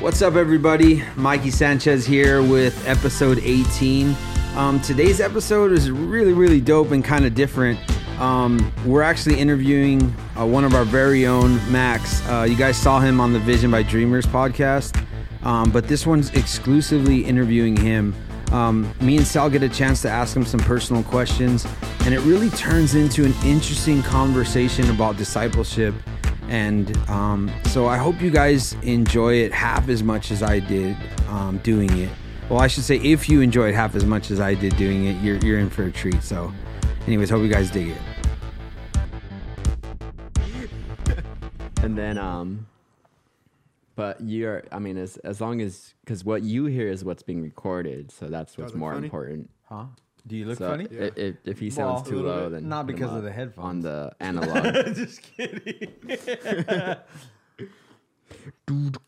What's up, everybody? Mikey Sanchez here with episode 18. Um, today's episode is really, really dope and kind of different. Um, we're actually interviewing uh, one of our very own, Max. Uh, you guys saw him on the Vision by Dreamers podcast, um, but this one's exclusively interviewing him. Um, me and Sal get a chance to ask him some personal questions, and it really turns into an interesting conversation about discipleship and um, so I hope you guys enjoy it half as much as I did um, doing it. Well, I should say, if you enjoy it half as much as I did doing it, you're, you're in for a treat. So, anyways, hope you guys dig it. and then um but you're i mean as as long as because what you hear is what's being recorded so that's what's more funny? important Huh? Do you look so funny? i- if, if he sounds Well, too little low bit. then Not put him because of up the headphones. on the analog Just kidding.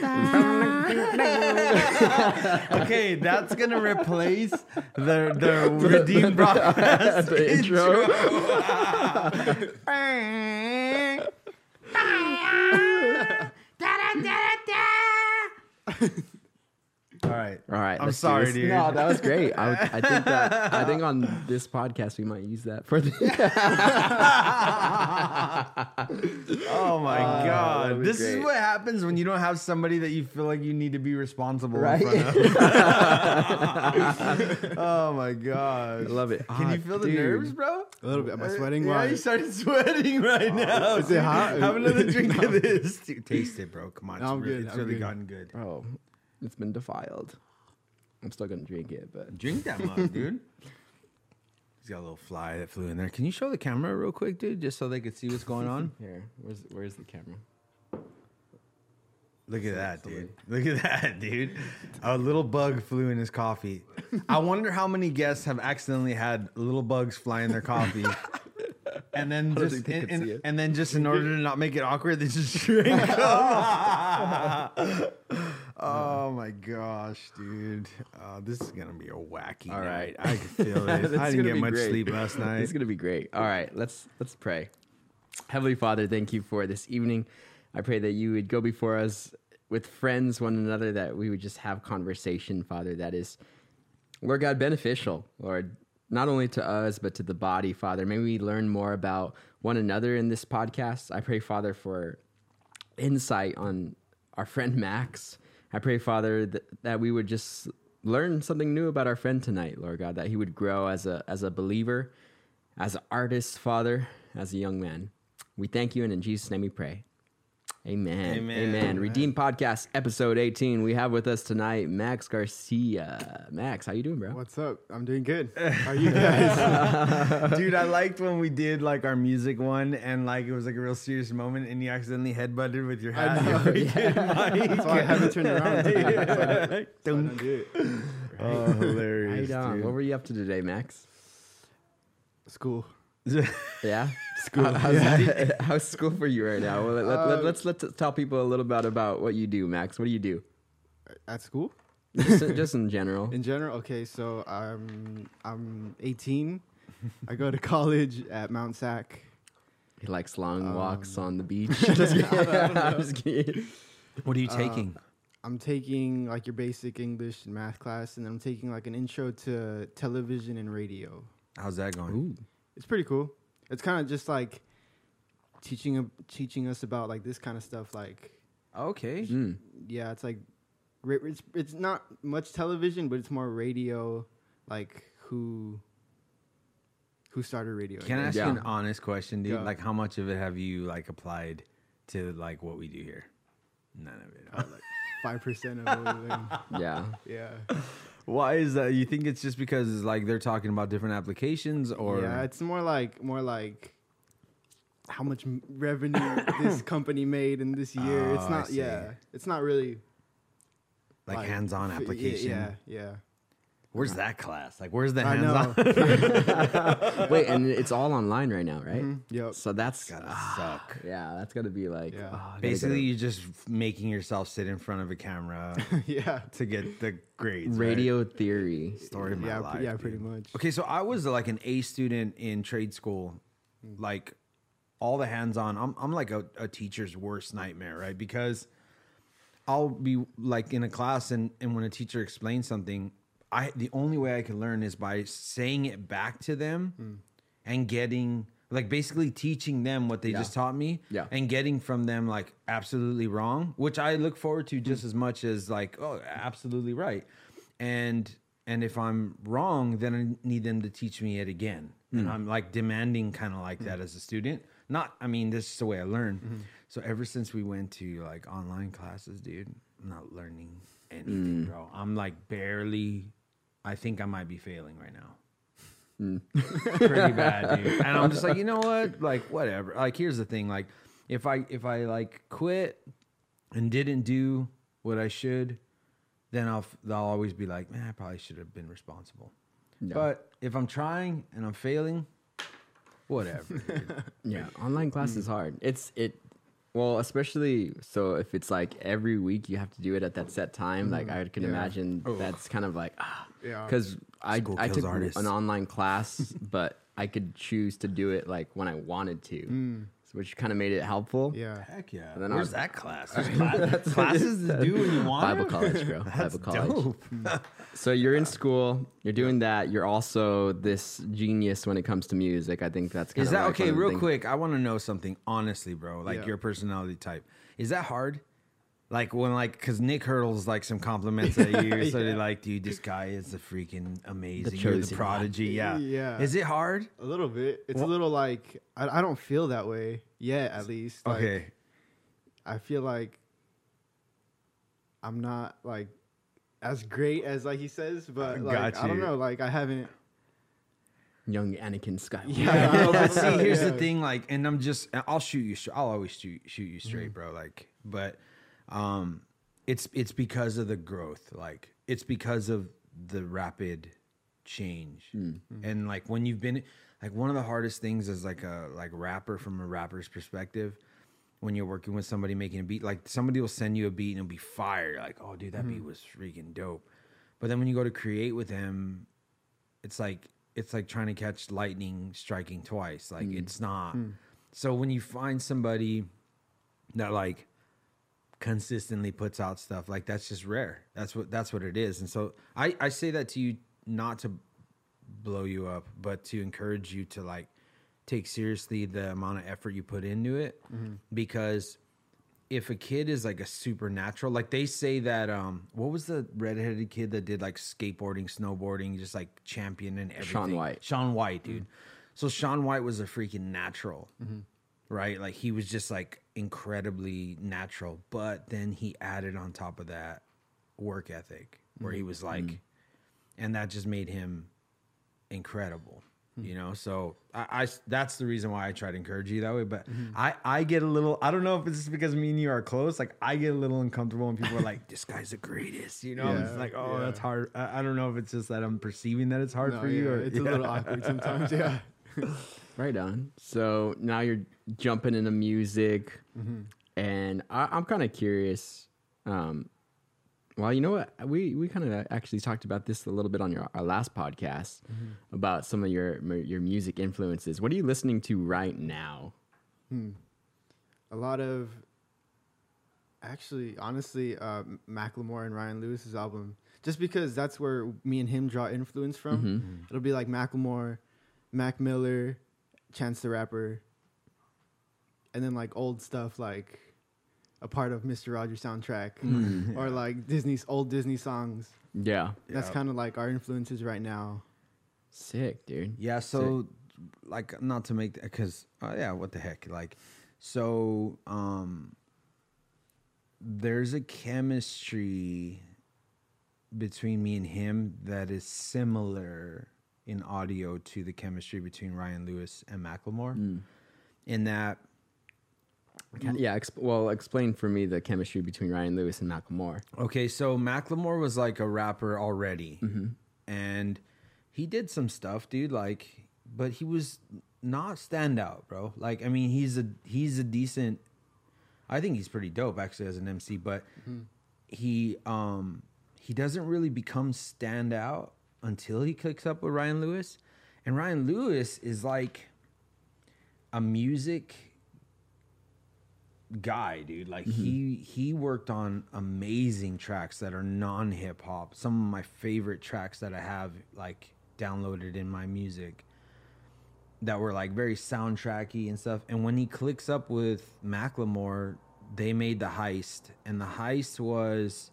okay, that's gonna replace the the redeemed broadcast The intro. All right. all right I'm sorry, dude. no that was great I, I think that i think on this podcast we might use that for the Oh my that'd god. be This is what happens when you don't have somebody that you feel like you need to be responsible Right? in front of. oh my god! I love it Can Ah, you feel the dude. nerves, bro? A little bit. Am I sweating? Yeah, Why? you started sweating right now. Is it hot? Have another drink of this. Dude, taste it, bro. Come on. No, it's I'm really, good, It's I'm really good. gotten good. oh it's been defiled i'm still gonna drink it but Drink that mug, dude. He's got a little fly that flew in there. Can you show the camera real quick, dude, just so they could see what's going on? here where's where's the camera Look at that, dude. Look at that, dude. A little bug flew in his coffee. I wonder how many guests have accidentally had little bugs fly in their coffee. And then just they and, then just in order to not make it awkward, they just drink them. oh my gosh, dude. Uh, this is gonna be a wacky All right, night. I can feel it. I didn't get much great. sleep last night. It's gonna be great. All right, let's let's pray. Heavenly Father, thank you for this evening. I pray that you would go before us with friends, one another, that we would just have conversation, Father, that is, Lord God, beneficial, Lord, not only to us, but to the body, Father. May we learn more about one another in this podcast. I pray, Father, for insight on our friend Max. I pray, Father, that, that we would just learn something new about our friend tonight, Lord God, that he would grow as a as a believer, as an artist, Father, as a young man. We thank you, and in Jesus' name we pray. Amen. Amen. Amen. Redeem Podcast, episode 18. We have with us tonight Max Garcia. Max, how you doing, bro? What's up? I'm doing good. How are you guys? Dude, I liked when we did like our music one and like it was like a real serious moment and you accidentally headbutted with your hat. know, You freaking. That's why I haven't turned around. Today. That's I don't- that's why I don't do it. Oh, Right hilarious. on. dude. What were you up to today, Max? School. Yeah, School. How- how's, how's school for you right now? Well, let, let, Uh, let's let's tell people a little bit about what you do, Max. What do you do? At school? Just, just in general. In general, okay, so I'm I'm 18. I go to college at Mount Sac. He likes long Um, walks on the beach. Just kidding. I'm just kidding. what are you Uh, taking? I'm taking like your basic English and math class, and I'm taking like an intro to television and radio. How's that going? Ooh, It's pretty cool. It's kind of just like teaching a- teaching us about like this kind of stuff. Like, Okay. Mm. yeah, it's like it's it's not much television, but it's more radio. Like who who started radio? I Can I ask Yeah. you an honest question, dude? Go. Like, how much of it have you like applied to like what we do here? None of it. huh? Five percent of everything. yeah. yeah, Why is that? You think it's just because like they're talking about different applications, or yeah. It's more like more like how much m- revenue this company made in this year. Oh, it's not. Yeah, it's not really like hands-on f- y- application? Yeah, yeah. Where's that class? Like, where's the I hands on? Wait, and it's all online right now, right? Mm-hmm. Yep. So that's Gotta ah, suck. Yeah, that's gotta be like Yeah. oh, Basically, you're just making yourself sit in front of a camera yeah. to get the grades. to- right? radio theory. story of my yeah, life. pre- yeah, dude. pretty much. Okay, so I was like an A student in trade school, mm. like all the hands on. I'm I'm like a, a teacher's worst nightmare, right? Because I'll be like in a class and and when a teacher explains something, I the only way I can learn is by saying it back to them hmm. and getting like basically teaching them what they Yeah. just taught me Yeah. and getting from them like absolutely wrong, which I look forward to just hmm. as much as like oh absolutely right. And and if I'm wrong, then I need them to teach me it again. And hmm. I'm like demanding kind of like that as a student. Not I mean this is the way I learn. Mm-hmm. So ever since we went to like online classes, dude, I'm not learning anything, bro. I'm like barely I think I might be failing right now hmm. pretty bad, dude. And I'm just like, you know what? Like, whatever. Like, here's the thing. Like, if I if I like quit and didn't do what I should, then I'll I'll always be like, man, I probably should have been responsible. Yeah. But if I'm trying and I'm failing, whatever. Yeah, online class is mm. hard. It's it. Well, especially so if it's like every week you have to do it at that set time. Like I can Yeah. imagine that's kind of like ah, Yeah. because I I took artists. an online class, but I could choose to do it like when I wanted to, Mm. So which kind of made it helpful. Yeah. Heck yeah. And then I Where's was- that class? There's class- classes to do when you want Bible it? college, bro. That's Bible college. dope. Hmm. So you're in school, you're doing that. You're also this genius when it comes to music. I think that's kind Is of that like okay? one of the Real things- quick, I want to know something honestly, bro. Like Yeah. your personality type. Is that hard? Like when like because Nick hurls like some compliments at you, so they're like, dude, this guy is the freaking amazing. You're the prodigy. Yeah. Yeah. Is it hard? A little bit. It's Wha- a little like I, I don't feel that way yet. At least. Like, okay. I feel like I'm not like as great as like he says, but like Got I don't know. Like I haven't. young Anakin Skywalker. Yeah. no, but see, here's the thing. Like, and I'm just, I'll shoot you. str- I'll always shoot shoot you straight, Mm-hmm. bro. Like, but, um, it's it's because of the growth. Like, it's because of the rapid change. Mm-hmm. And like when you've been, like one of the hardest things is like a like rapper from a rapper's perspective. When you're working with somebody making a beat, like somebody will send you a beat and it'll be fire. Like, oh, dude, that Mm-hmm. beat was freaking dope. But then when you go to create with them, it's like it's like trying to catch lightning striking twice. Like it's not. So when you find somebody that like consistently puts out stuff, like that's just rare. That's what that's what it is. And so I I say that to you not to blow you up, but to encourage you to like take seriously the amount of effort you put into it mm-hmm. because if a kid is like a supernatural, like they say that um what was the redheaded kid that did like skateboarding, snowboarding, just like champion and everything? Shaun White. Shaun White, mm-hmm. dude. So Shaun White was a freaking natural. Mm-hmm. Right? Like he was just like incredibly natural, but then he added on top of that work ethic where he mm-hmm. was like mm-hmm. and that just made him incredible hmm. you know so I, I that's the reason why i try to encourage you that way but mm-hmm. i i get a little i don't know if it's just because me and you are close like i get a little uncomfortable when people are like this guy's the greatest you know it's like oh yeah. that's hard I, I don't know if it's just that i'm perceiving that it's hard No, for you or it's a little awkward sometimes. Yeah. Right on. So now you're jumping into music, Mm-hmm. and I, I'm kind of curious. Um, well, you know what? We we kind of actually talked about this a little bit on your our last podcast Mm-hmm. about some of your your music influences. What are you listening to right now? a lot of actually honestly uh macklemore and ryan lewis's album just because that's where me and him draw influence from it'll be like macklemore mac miller chance the rapper and then like old stuff like a part of mr rogers soundtrack or like disney's old disney songs Yeah, that's Yeah. kind of like our influences right now sick, dude. Yeah, so like not to make because uh, yeah, what the heck? Like, so um, there's a chemistry between me and him that is similar in audio to the chemistry between Ryan Lewis and Macklemore. Mm. In that, Yeah, exp- well, explain for me the chemistry between Ryan Lewis and Macklemore. okay, so Macklemore was like a rapper already. Mm-hmm. and he did some stuff, dude. Like, but he was not standout, bro. Like, I mean, he's a he's a decent. I think he's pretty dope actually as an MC, but mm-hmm. he um he doesn't really become standout until he clicks up with Ryan Lewis, and Ryan Lewis is like a music guy, dude. Like mm-hmm. he he worked on amazing tracks that are non hip hop. Some of my favorite tracks that I have like downloaded in my music that were like very soundtracky and stuff. And when he clicks up with Macklemore, they made the heist, and the heist was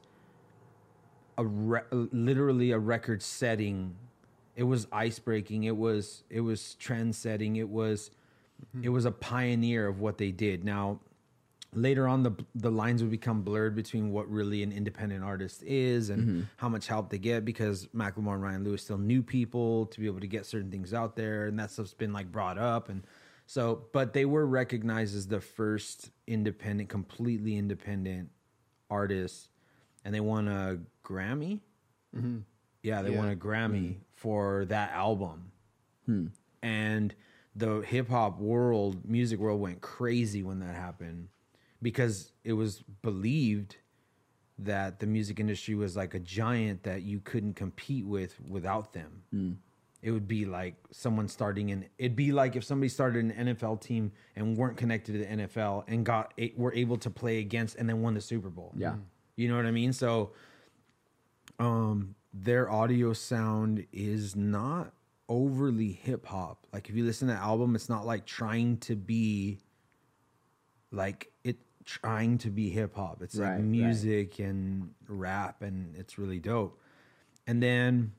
a re- literally a record setting. It was ice breaking. It was it was trend setting. It was mm-hmm. it was a pioneer of what they did. Now later on the the lines would become blurred between what really an independent artist is and mm-hmm. how much help they get because Macklemore and Ryan Lewis still knew people to be able to get certain things out there and that stuff's been like brought up and so but they were recognized as the first independent completely independent artists and they won a Grammy mm-hmm. yeah they won a Grammy mm-hmm. for that album hmm. and the hip hop world, music world went crazy when that happened because it was believed that the music industry was like a giant that you couldn't compete with without them. Hmm. It would be like someone starting an. It'd be like if somebody started an NFL team and weren't connected to the NFL and got were able to play against and then won the Super Bowl. Yeah. You know what I mean. So, um, their audio sound is not overly hip hop. Like if you listen to the album, it's not like trying to be like it trying to be hip hop. It's Right, like right. music and rap and it's really dope. And then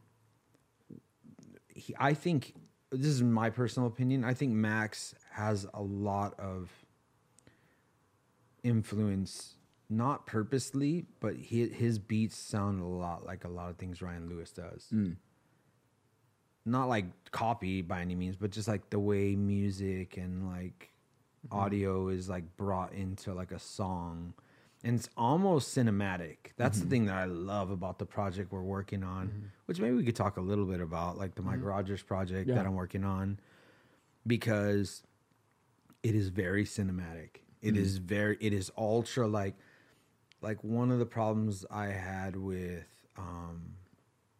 he, I think this is my personal opinion. I think Max has a lot of influence, not purposely, but his, his beats sound a lot like a lot of things Ryan Lewis does. Hmm. Not like copy by any means, but just like the way music and like mm-hmm. audio is like brought into like a song. And it's almost cinematic. That's the mm-hmm. thing that I love about the project we're working on, mm-hmm. which maybe we could talk a little bit about, like the Mike Rogers project Yeah. that I'm working on, because it is very cinematic. It is very it is ultra like like one of the problems I had with um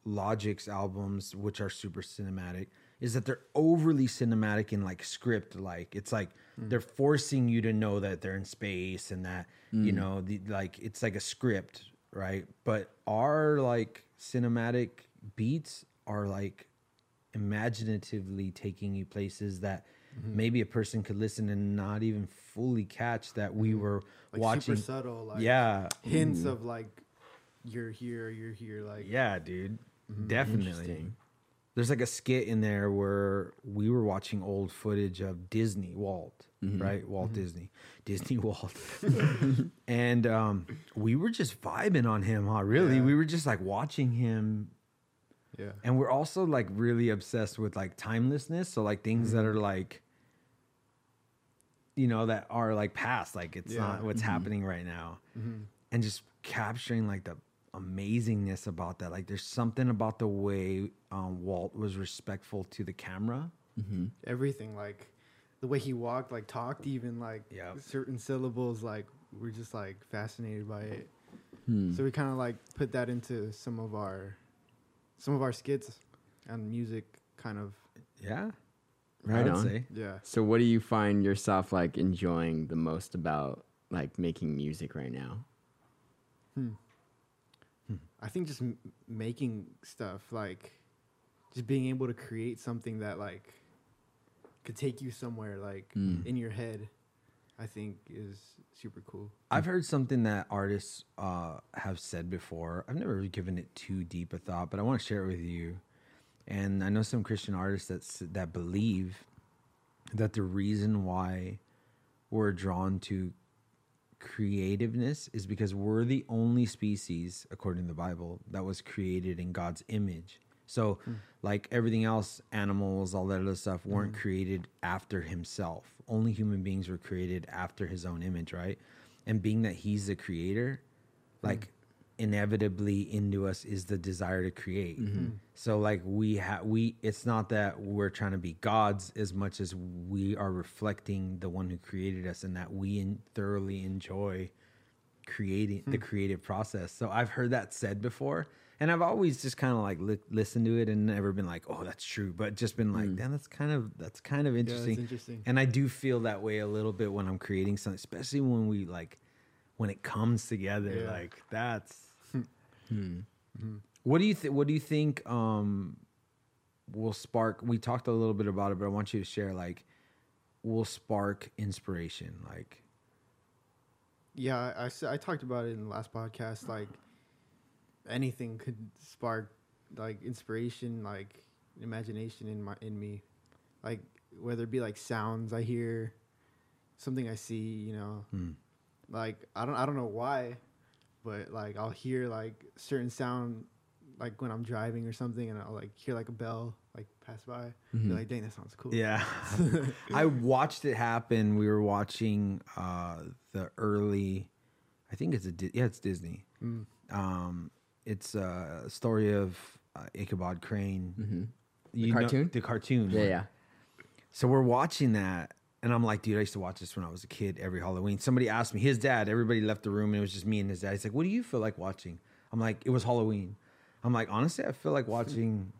Logic's albums, which are super cinematic, is that they're overly cinematic and like script like. It's like they're forcing you to know that they're in space and that you know the like it's like a script, right? But our like cinematic beats are like imaginatively taking you places that Mm-hmm. maybe a person could listen and not even fully catch that we mm-hmm. were Like watching. super subtle, like yeah, hints mm-hmm. of like you're here, you're here, like yeah, dude, definitely. There's like a skit in there where we were watching old footage of Disney Walt, right? Walt Disney, Disney Walt, and um, we were just vibing on him, huh? Really, Yeah. we were just like watching him yeah, and we're also like really obsessed with like timelessness. So like things that are like you know that are like past. Like it's Yeah. not what's happening right now. And just capturing like the amazingness about that. Like there's something about the way um, walt was respectful to the camera. Everything like the way he walked, like talked, even like Yep. certain syllables, like we're just like fascinated by it. Hmm. So we kind of like put that into some of our some of our skits and music, kind of. yeah Right I would on. say Yeah. So, what do you find yourself like enjoying the most about like making music right now? hmm I think just m- making stuff like just being able to create something that like could take you somewhere like Mm. in your head. I think is super cool. I've heard something that artists uh, have said before. I've never really given it too deep a thought, but I want to share it with you. And I know some Christian artists that that believe that the reason why we're drawn to creativeness is because we're the only species, according to the Bible, that was created in God's image. So, hmm. like everything else, animals, all that other stuff weren't mm-hmm. created after himself. Only human beings were created after his own image, right? And being that he's the creator, hmm. like inevitably into us is the desire to create. Mm-hmm. Hmm. So like we have we it's not that we're trying to be gods as much as we are reflecting the one who created us and that we in, thoroughly enjoy creating the creative process. So I've heard that said before and I've always just kind of like li- listened to it and never been like, "Oh, that's true," but just been like, mm. "Damn, that's kind of that's kind of that's interesting." interesting. And I do feel that way a little bit when I'm creating something, especially when we like when it comes together. Yeah. Like that's. Hmm. Hmm. What do you think? What do you think? Um, will spark? We talked a little bit about it, but I want you to share. Like, will spark inspiration? Like, Yeah, I I talked about it in the last podcast. Like anything could spark like inspiration, like imagination in my in me. Like whether it be like sounds I hear, something I see, you know. Hmm. Like I don't I don't know why, but like I'll hear like certain sound like when I'm driving or something and I'll like hear like a bell like pass by. Be like, dang, that sounds cool. Yeah. I watched it happen. We were watching uh the early I think it's a yeah, it's Disney. Mm. Um it's a story of uh, Ichabod Crane. You know- cartoon? the cartoon. Yeah, yeah. So we're watching that and I'm like, dude, I used to watch this when I was a kid every Halloween. Somebody asked me, his dad, everybody left the room and it was just me and his dad. He's like, What do you feel like watching? I'm like, It was Halloween. I'm like, honestly, I feel like watching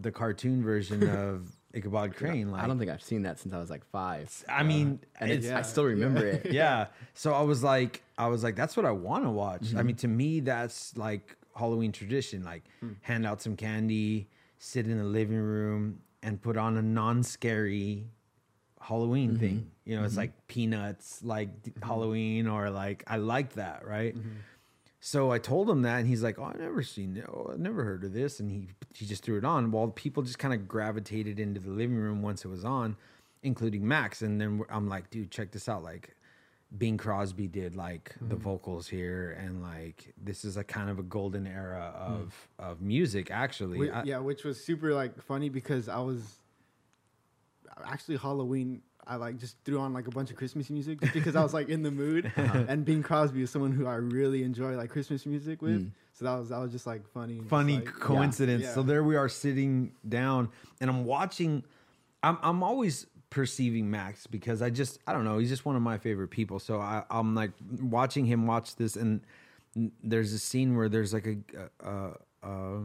the cartoon version of Ichabod Crane. Like I don't think I've seen that since I was like five. I mean, and it's, Yeah. I still remember it. yeah. So I was like, I was like, that's what I want to watch. Mm-hmm. I mean, to me, that's like Halloween tradition. Like, Hmm. hand out some candy, sit in the living room, and put on a non-scary Halloween Mm-hmm. thing. You know, it's like peanuts, like d- Halloween, or like I like that, right? Mm-hmm. So I told him that, and he's like, "Oh, I never seen it. Oh, I never heard of this." And he he just threw it on. Well, people just kind of gravitated into the living room once it was on, including Max. And then I'm like, "Dude, check this out!" Like, Bing Crosby did like the mm-hmm. vocals here, and like this is a kind of a golden era of mm. of music. Actually, Whi- I- yeah, which was super like funny because I was actually Halloween. I like just threw on like a bunch of Christmas music just because I was like in the mood. Uh-huh. And Bing Crosby is someone who I really enjoy like Christmas music with. Mm. So that was that was just like funny. funny like, coincidence. yeah. So there we are sitting down, and I'm watching. I'm I'm always perceiving Max because I just I don't know. He's just one of my favorite people. So I, I'm like watching him watch this, and there's a scene where there's like a. a, a, a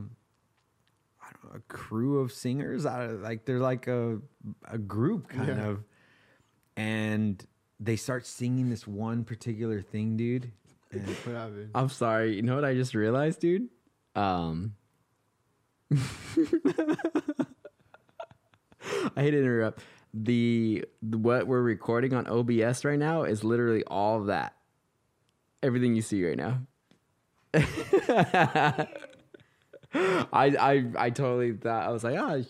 I don't know, a crew of singers. I, like they're like a a group kind Yeah. of, and they start singing this one particular thing, dude. And What? I'm sorry. You know what I just realized, dude? Um, I hate to interrupt. The, the what we're recording on OBS right now is literally all of that. Everything you see right now. I I I totally thought I was like, oh,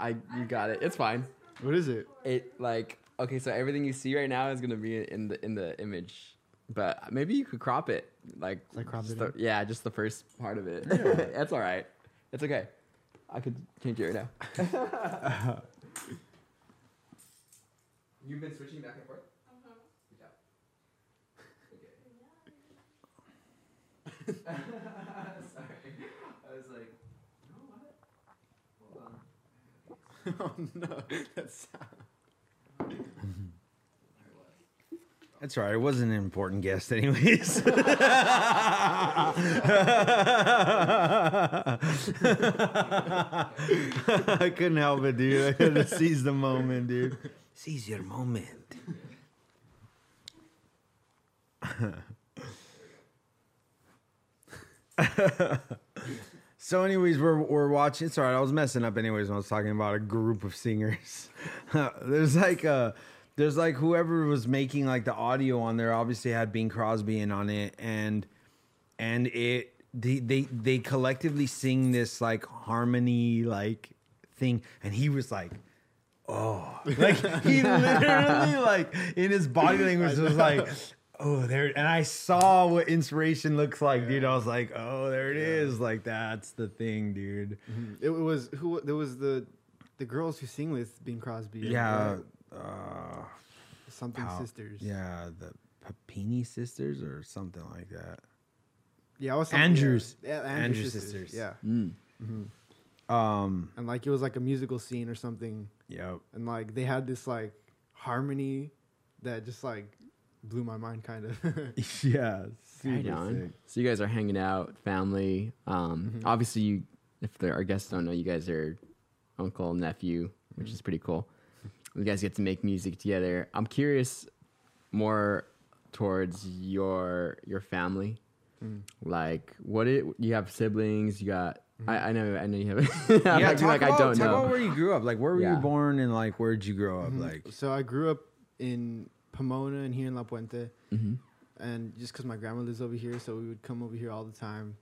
I you got it. It's fine. What is it? It like okay, so everything you see right now is gonna be in the in the image, but maybe you could crop it, like, Like crop it the- yeah, just the first part of it. Yeah. That's all right. It's okay. I could change it right now. You've been switching back and forth. Uh Good job. Okay. Sorry, I was like, no, what? Hold on. oh no, that's That's all right. It wasn't an important guest, anyways. I couldn't help it, dude. I had to seize the moment, dude. Seize your moment. So, anyways, we're we're watching. Sorry, I was messing up. Anyways, when I was talking about a group of singers, there's like a, there's like whoever was making like the audio on there obviously had Bing Crosby in on it, and and it they they they collectively sing this like harmony like thing, and he was like. Oh, like he literally like in his body language was like, oh there, and I saw what inspiration looks like, dude. I was like, oh, there it is, like that's the thing, dude. it was who there was the the girls who sing with Bing Crosby. Yeah, right? uh, something Pow- sisters. yeah, the Papini sisters or something like that. Yeah, I was Andrews. Yeah, yeah Andrews Andrews, sisters. sisters. Yeah, Mm. Um, and like it was like a musical scene or something, yep. and like they had this like harmony that just like blew my mind, kind of. yeah. Right super on. sick. So you guys are hanging out, family. Um, Mm-hmm. Obviously, you if there our guests don't know, you guys are uncle nephew, which Mm-hmm. is pretty cool. You guys get to make music together. I'm curious more towards your your family. Mm. Like, what it you have siblings? You got. Mm-hmm. I, I know. I know you have. It. Yeah, I'm like, talk like, about, I don't talk know. about where you grew up. Like, where were Yeah. you born and like where'd you grow up? Mhm. Like, so I grew up in Pomona and here in La Puente, hmm and just because my grandma lives over here, so we would come over here all the time.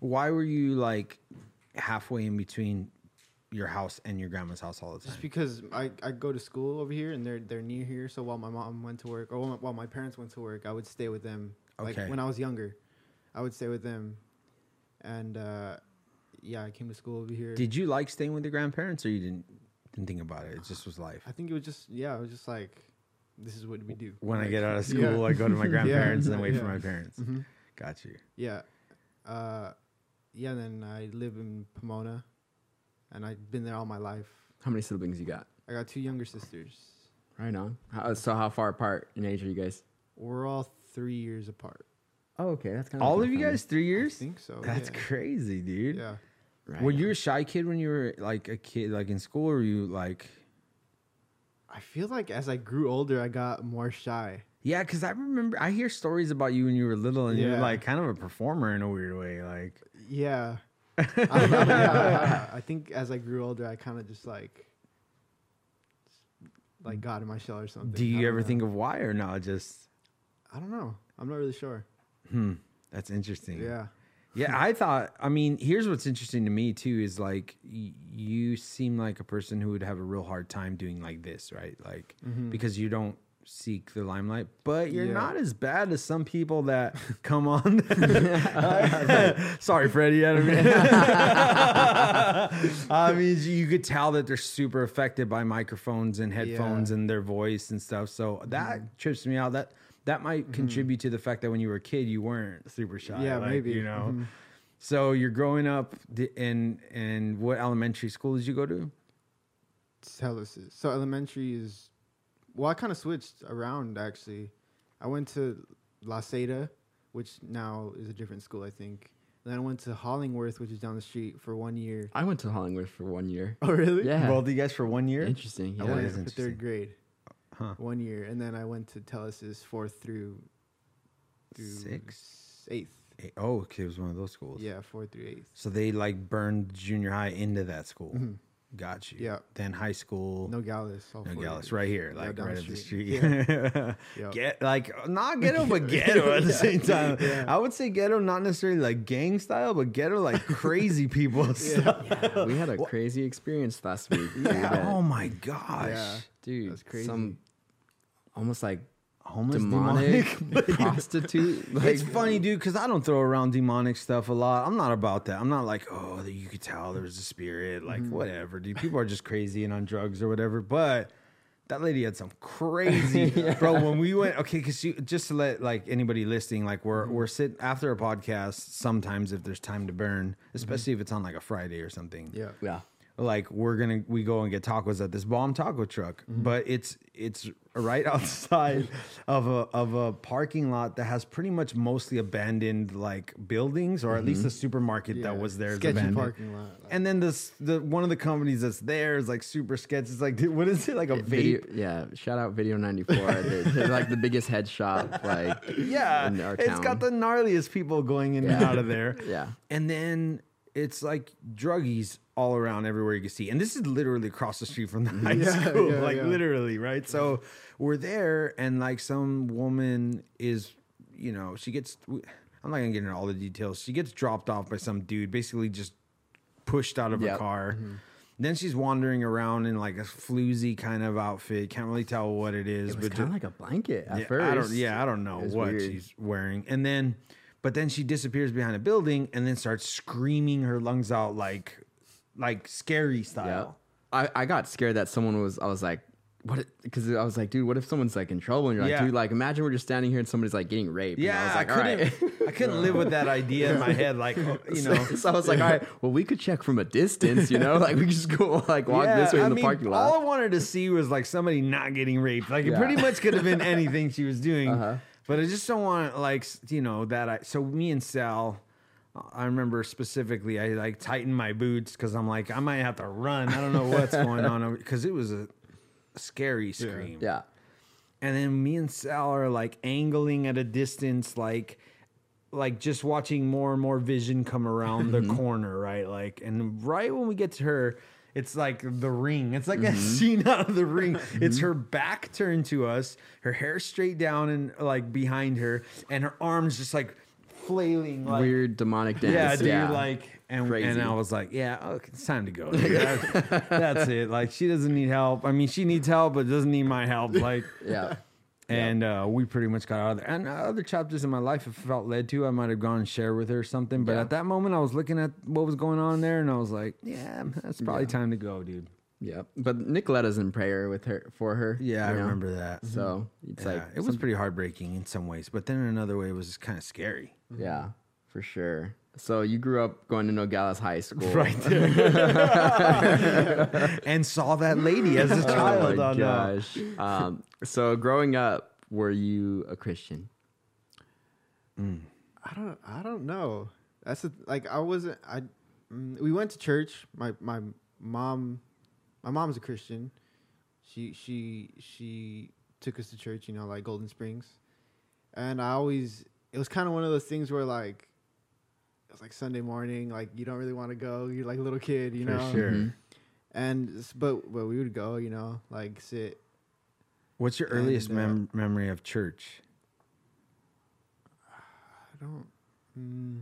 why were you like halfway in between your house and your grandma's house all the time? Just because I, I go to school over here and they're they're near here, so while my mom went to work or while my, while my parents went to work, I would stay with them. Like Okay. when I was younger, I would stay with them, and uh, yeah, I came to school over here. Did you like staying with your grandparents, or you didn't didn't think about it? It just was life. I think it was just yeah, it was just like this is what we do. When I get out of school, yeah. I go to my grandparents and then wait for my parents. Mhm. Got you. Yeah, uh, yeah. Then I live in Pomona, and I've been there all my life. How many siblings you got? I got two younger sisters. Right on. How, so how far apart in age are you guys? We're all three years apart. Oh, okay. That's kind of All of you guys, three years. I years? think so. That's yeah. crazy, dude. Yeah. Right Were you a shy kid when you were like a kid, like in school, or were you like? I feel like as I grew older, I got more shy. Yeah, because I remember I hear stories about you when you were little, and you're like kind of a performer in a weird way. Like, Yeah. I, don't yeah, I- I think as I grew older, I kind of just like, like got in my shell or something. do you ever know. think of why or not? Just I don't know. I'm not really sure. hmm, that's interesting. Yeah. Yeah, I thought. I mean, here's what's interesting to me too is like y- you seem like a person who would have a real hard time doing like this, right? Like mm-hmm. because you don't seek the limelight, but you're Yeah. not as bad as some people that come on. Sorry, Freddie. I, mean- I mean, you could tell that they're super affected by microphones and headphones Yeah. and their voice and stuff. So that mm-hmm. trips me out. That that might contribute to the fact that when you were a kid, you weren't super shy. Yeah, like, maybe. You know. Mhm. So you're growing up di- in in what elementary school did you go to? Telesis. So elementary is, well, I kind of switched around actually. I went to La Seda, which now is a different school, I think. And then I went to Hollingworth, which is down the street, for one year. I went to Hollingworth for one year. Oh, really? Yeah. Both you guys for one year. Interesting. I went is for third grade, Huh. one year, and then I went to Telesis fourth through, through Six? eighth. Eh, Oh, okay, it was one of those schools. Yeah, fourth through eighth. So they like burned junior high into that school. Mhm. Got you. Yeah. Then high school. Nogales. No four Gallus, right here, like down right the up the street. street. Yep. Get like not ghetto, but ghetto at the same time. Yeah. I would say ghetto, not necessarily like gang style, but ghetto like crazy people. style. Yeah, we had a crazy experience last week. Yeah. Oh my gosh. Yeah. dude, That's crazy. Some almost like Homeless demonic, demonic. prostitute. Like, it's funny, dude, because I don't throw around demonic stuff a lot. I'm not about that. I'm not like, oh, you could tell there was a spirit. Like, Mm-hmm. whatever, dude. People are just crazy and on drugs or whatever. But that lady had some crazy, bro. When we went, okay, because just to let like anybody listening, like we're Mm-hmm. we're sitting after a podcast. Sometimes if there's time to burn, Mm-hmm. especially if it's on like a Friday or something Yeah. yeah. Like we're gonna we go and get tacos at this bomb taco truck Mm-hmm. but it's it's right outside of a of a parking lot that has pretty much mostly abandoned like buildings or at least the supermarket Mm-hmm. Yeah. that was there is Sketchy abandoned parking lot. and then this the one of the companies that's there is like super sketchy it's like dude, what is it like a vape Video, yeah, shout out Video 94. they're, they're like the biggest head shop. Like, yeah in our it's got the gnarliest people going in and out of there yeah. And then it's like druggies all around everywhere you can see. And this is literally across the street from the high Yeah, school. yeah, like yeah. literally, right? So we're there and like some woman is, you know, she gets I'm not gonna get into all the details. She gets dropped off by some dude, basically just pushed out of a car. Mm-hmm. Then she's wandering around in like a floozy kind of outfit. Can't really tell what it is, It was but kind of like a blanket at first. I don't, yeah, I don't know what weird. she's wearing. And then, but then she disappears behind a building and then starts screaming her lungs out like, like scary Yeah. style. I, I got scared that someone was, I was like, what? Because I was like, dude, what if someone's like in trouble? And you're like, Yeah. dude, like imagine we're just standing here and somebody's like getting raped. And I Yeah, was I, like, right. couldn't. I couldn't live with that idea in my head. Like, oh, you know. so I was like, all right, well, we could check from a distance, you know, like we could just go like walk this way in I the mean, parking lot. All. I wanted to see was like somebody not getting raped. Like it pretty much could have been anything she was doing. Uh-huh. But I just don't want like you know that I. So me and Sal, I remember specifically, I like tightened my boots because I'm like I might have to run. I don't know what's going on because it was a scary scream. Yeah. And then me and Sal are like angling at a distance, like like just watching more and more vision come around the mm-hmm. corner, right? Like, and right when we get to her, it's like the ring. It's like a mm-hmm. scene out of the ring. Mm-hmm. It's her back turned to us, her hair straight down and like behind her, and her arms just like flailing, like Weird demonic dance. yeah, dude. Like, and Crazy. and I was like, yeah, okay, it's time to go. that's it. Like, she doesn't need help. I mean, she needs help, but doesn't need my help. Like, yeah. And uh, we pretty much got out of there. And uh, other chapters in my life, if I felt led to, I might have gone and share with her or something. But Yeah. at that moment, I was looking at what was going on there, and I was like, yeah, that's probably time to go, dude. Yeah. But Nicoletta's in prayer with her for her. Yeah, I you know? remember that. So it's Yeah, like it was pretty heartbreaking in some ways, but then in another way, it was kind of scary. yeah, for sure. So you grew up going to Nogales High School. Right there. and saw that lady as a child Oh my uh, gosh. um, so growing up, were you a Christian? I don't. I don't know. That's a, like I wasn't. I. Mm, we went to church. My my mom, my mom's a Christian. She she she took us to church. You know, like Golden Springs, and I always. It was kind of one of those things where like. It was like Sunday morning. Like you don't really want to go. You're like a little kid. You For know. sure. Mhm. And but but we would go. You know, like sit. What's your earliest And, uh, mem- memory of church? I don't. Mm,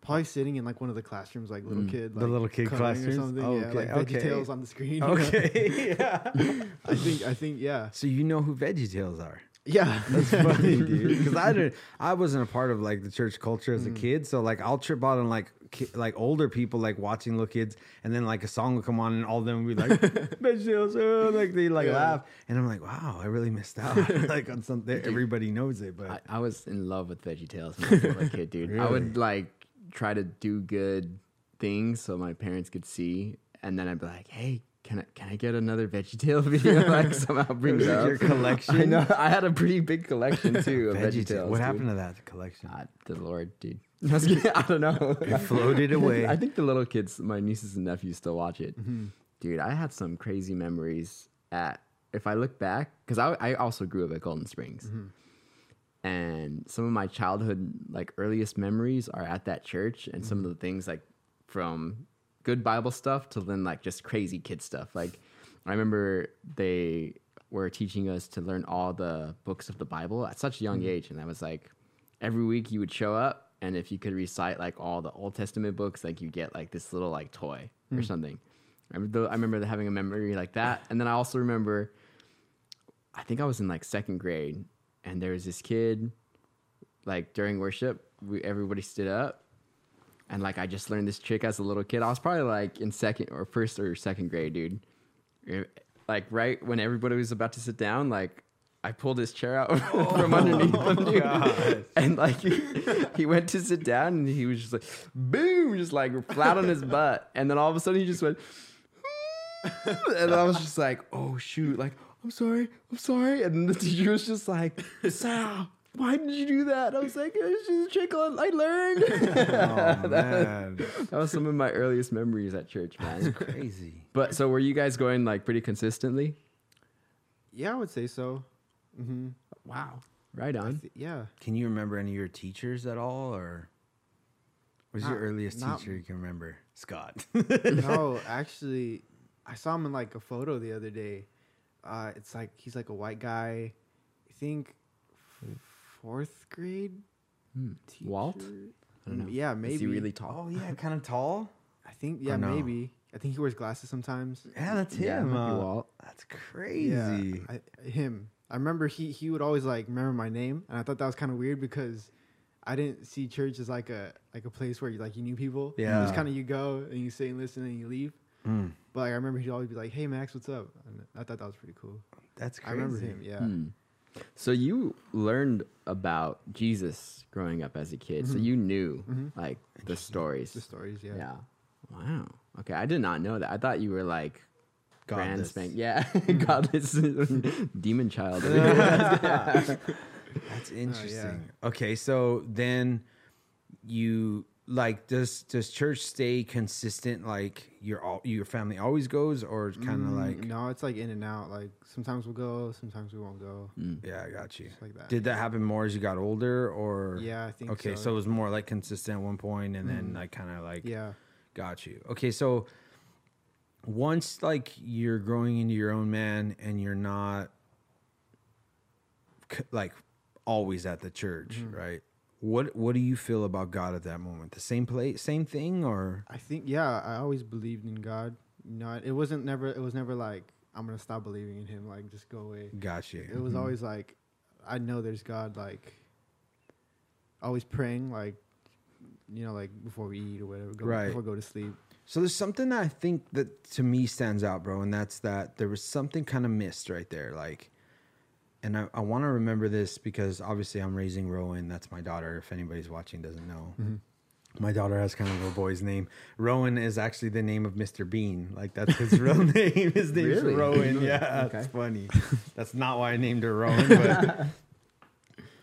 probably sitting in like one of the classrooms, like little Mm. kid, The little kid coloring classrooms? or something. yeah, Okay, like okay. VeggieTales on the screen. Okay, yeah. I think I think yeah, So you know who VeggieTales are? Yeah. That's funny, dude. Because I didn't, I wasn't a part of like the church culture as a mm. kid. So like, I'll trip out on like, ki- like older people like watching little kids, and then like a song will come on, and all of them would be like, VeggieTales, oh, like they like Yeah. laugh, and I'm like, wow, I really missed out. like on something, everybody knows it, but I, I was in love with VeggieTales when I was a little kid, dude. I would like try to do good things so my parents could see, and then I'd be like, "Hey, can I can I get another VeggieTale video?" like somehow bring it up. Your collection? I know. I had a pretty big collection too of VeggieTales. VeggieTales. What dude. happened to that collection? Ah, the Lord, dude. I was kidding. I don't know. It floated away. I think the little kids, my nieces and nephews, still watch it. Dude, I had some crazy memories at. If I look back, because I, I also grew up at Golden Springs, and some of my childhood like earliest memories are at that church, and some of the things like from good Bible stuff to then like just crazy kid stuff. Like I remember they were teaching us to learn all the books of the Bible at such a young mm. age, and I was like, every week you would show up, and if you could recite like all the Old Testament books, like you get like this little like toy or mm. something. I remember, I remember having a memory like that, and then I also remember, I think I was in like second grade, and there was this kid, like during worship, we, everybody stood up, and like I just learned this trick as a little kid. I was probably like in second or first or second grade, dude. It- Like right when everybody was about to sit down, like I pulled his chair out from underneath oh him, dude. and like he, he went to sit down, and he was just like, boom, just like flat on his butt, and then all of a sudden he just went, hmm. and I was just like, oh shoot, like I'm sorry, I'm sorry, and the teacher was just like, Sal. Why did you do that? I was like, it's just a trick I I learned. oh man, That was some of my earliest memories at church, man. crazy. but so were you guys going like pretty consistently? Yeah, I would say so. hmm Wow. Right on. yeah. Can you remember any of your teachers at all, or was your earliest not- teacher you can remember? Scott. no, actually, I saw him in like a photo the other day. Uh, it's like he's like a white guy. I think f- fourth grade. Hmm. Teacher? Walt? I don't know. Yeah, maybe. Is he really tall? oh yeah, kind of tall. I think yeah, no? maybe. I think he wears glasses sometimes. Yeah, that's him. might be uh, Walt. That's crazy. Yeah, I, him. I remember he he would always like remember my name, and I thought that was kind of weird because I didn't see church as like a like a place where you like you knew people. Yeah. was kind of you go and you sit and listen and you leave. Mm. But like, I remember he'd always be like, "Hey Max, what's up?" And I thought that was pretty cool. That's crazy. I remember him. Yeah. Hmm. So you learned about Jesus growing up as a kid. So mm-hmm. you knew mm-hmm. like the stories. The stories. Yeah. Yeah. Wow. Okay, I did not know that. I thought you were like grand spank. Yeah, mm-hmm. godless demon child. That's oh, interesting. Okay, so then you like does does church stay consistent? Like your all your family always goes, or kind of Mm, like no, it's like in and out. Like sometimes we'll go, sometimes we won't go. yeah, I got you. Just like that. Did that happen more as you got older, or Yeah, I think Okay, so. so. it was more like consistent at one point, and then like kind of like Yeah. Got you. Okay, so once like you're growing into your own man and you're not like always at the church, Mm-hmm. right? What what do you feel about God at that moment? The same place, same thing, or I think yeah, I always believed in God. You know, it wasn't never. It was never like I'm gonna stop believing in Him. Like just go away. Gotcha. It was mm-hmm. always like I know there's God. Like always praying. Like you know, like before we eat or whatever. Go, Right. Before we go to sleep. So there's something that I think that to me stands out, bro, and that's that there was something kind of missed right there. Like, and I, I want to remember this because obviously I'm raising Rowan. That's my daughter. If anybody's watching doesn't know, my daughter has kind of a boy's name. Rowan is actually the name of Mr. Bean. Like that's his real name. His name's Really? Rowan. Yeah, Okay. that's funny. that's not why I named her Rowan, but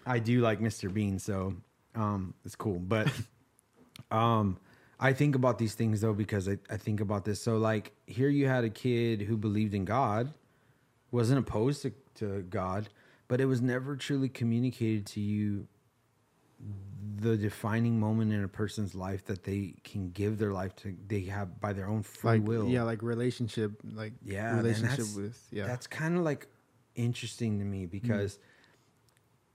I do like Mr. Bean, so um, it's cool. But um, I think about these things though because I, I think about this. So like here you had a kid who believed in God, wasn't opposed to, to God, but it was never truly communicated to you the defining moment in a person's life that they can give their life to they have by their own free Like will. yeah, like relationship. Like Yeah, relationship with yeah. That's kind of like interesting to me mm. because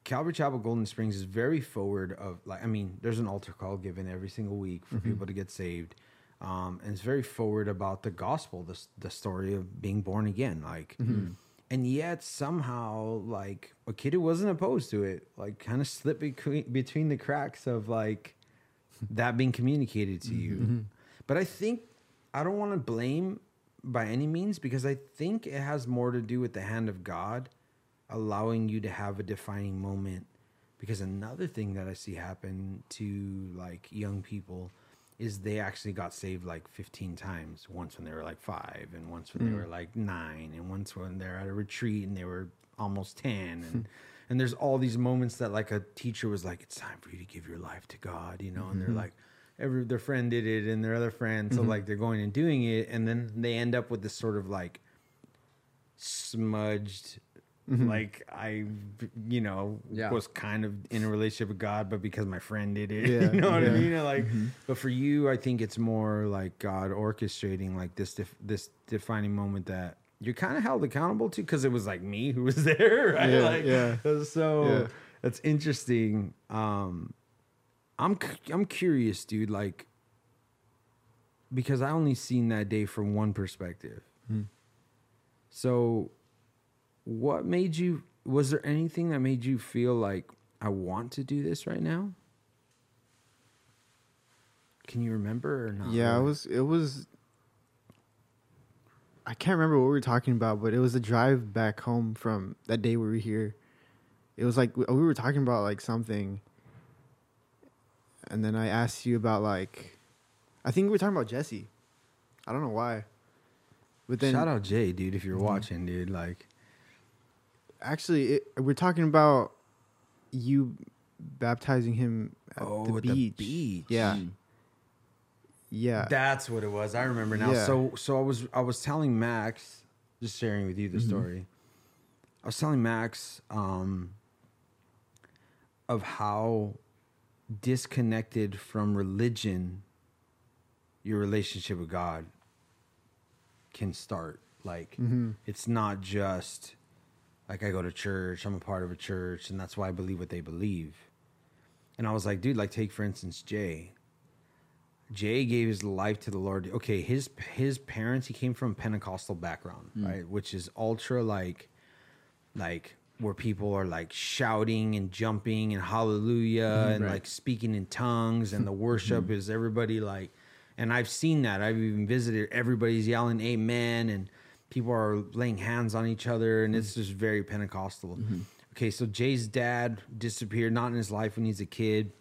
Calvary Chapel Golden Springs is very forward of like I mean, there's an altar call given every single week for mm-hmm. people to get saved. Um, and it's very forward about the gospel, the the story of being born again, like mm-hmm. And yet somehow like a kid who wasn't opposed to it, like kind of slipped between between the cracks of like that being communicated to you. Mm-hmm. But I think I don't want to blame by any means because I think it has more to do with the hand of God allowing you to have a defining moment. Because another thing that I see happen to like young people is they actually got saved like 15 times. Once when they were like five, and once when they hmm. were like nine, and once when they're at a retreat and they were almost 10. And hmm. and there's all these moments that like a teacher was like, it's time for you to give your life to God, you know, and they're mm-hmm. like, every their friend did it and their other friend, so mm-hmm. like they're going and doing it, and then they end up with this sort of like smudged. Mm-hmm. Like I, you know, Yeah. was kind of in a relationship with God, but because my friend did it, Yeah, you know what I yeah. mean? And, Like, mm-hmm. but for you, I think it's more like God orchestrating like this def- this defining moment that you're kind of held accountable to because it was like me who was there, right? Yeah, like, yeah. So Yeah. that's interesting. Um, I'm I'm curious, dude. Like, because I only seen that day from one perspective. Hmm. So, what made you? Was there anything that made you feel like I want to do this right now? Can you remember or not? yeah, it was it was I can't remember what we were talking about, but it was the drive back home from that day we were here. It was like we we were talking about like something, and then I asked you about like, I think we were talking about Jesse. I don't know why, but then Shout out Jay, dude, if you're watching, dude. Like, actually it, we're talking about you baptizing him at oh, the, beach. the beach. Yeah, Mm. yeah. That's what it was. I remember now. Yeah. So so I was I was telling Max, just sharing with you the story. I was telling Max um of how disconnected from religion your relationship with God can start. Like it's not just like I go to church, I'm a part of a church, and that's why I believe what they believe. And I was like, dude, like take for instance Jay. Jay gave his life to the Lord. Okay, his his parents, he came from Pentecostal background, hmm. right? Which is ultra like like where people are like shouting and jumping and hallelujah hmm, and right. like speaking in tongues and the worship hmm. is everybody like and I've seen that. I've even visited everybody's yelling amen and people are laying hands on each other, and it's just very Pentecostal. Okay, so Jay's dad disappeared, not in his life when he's a kid,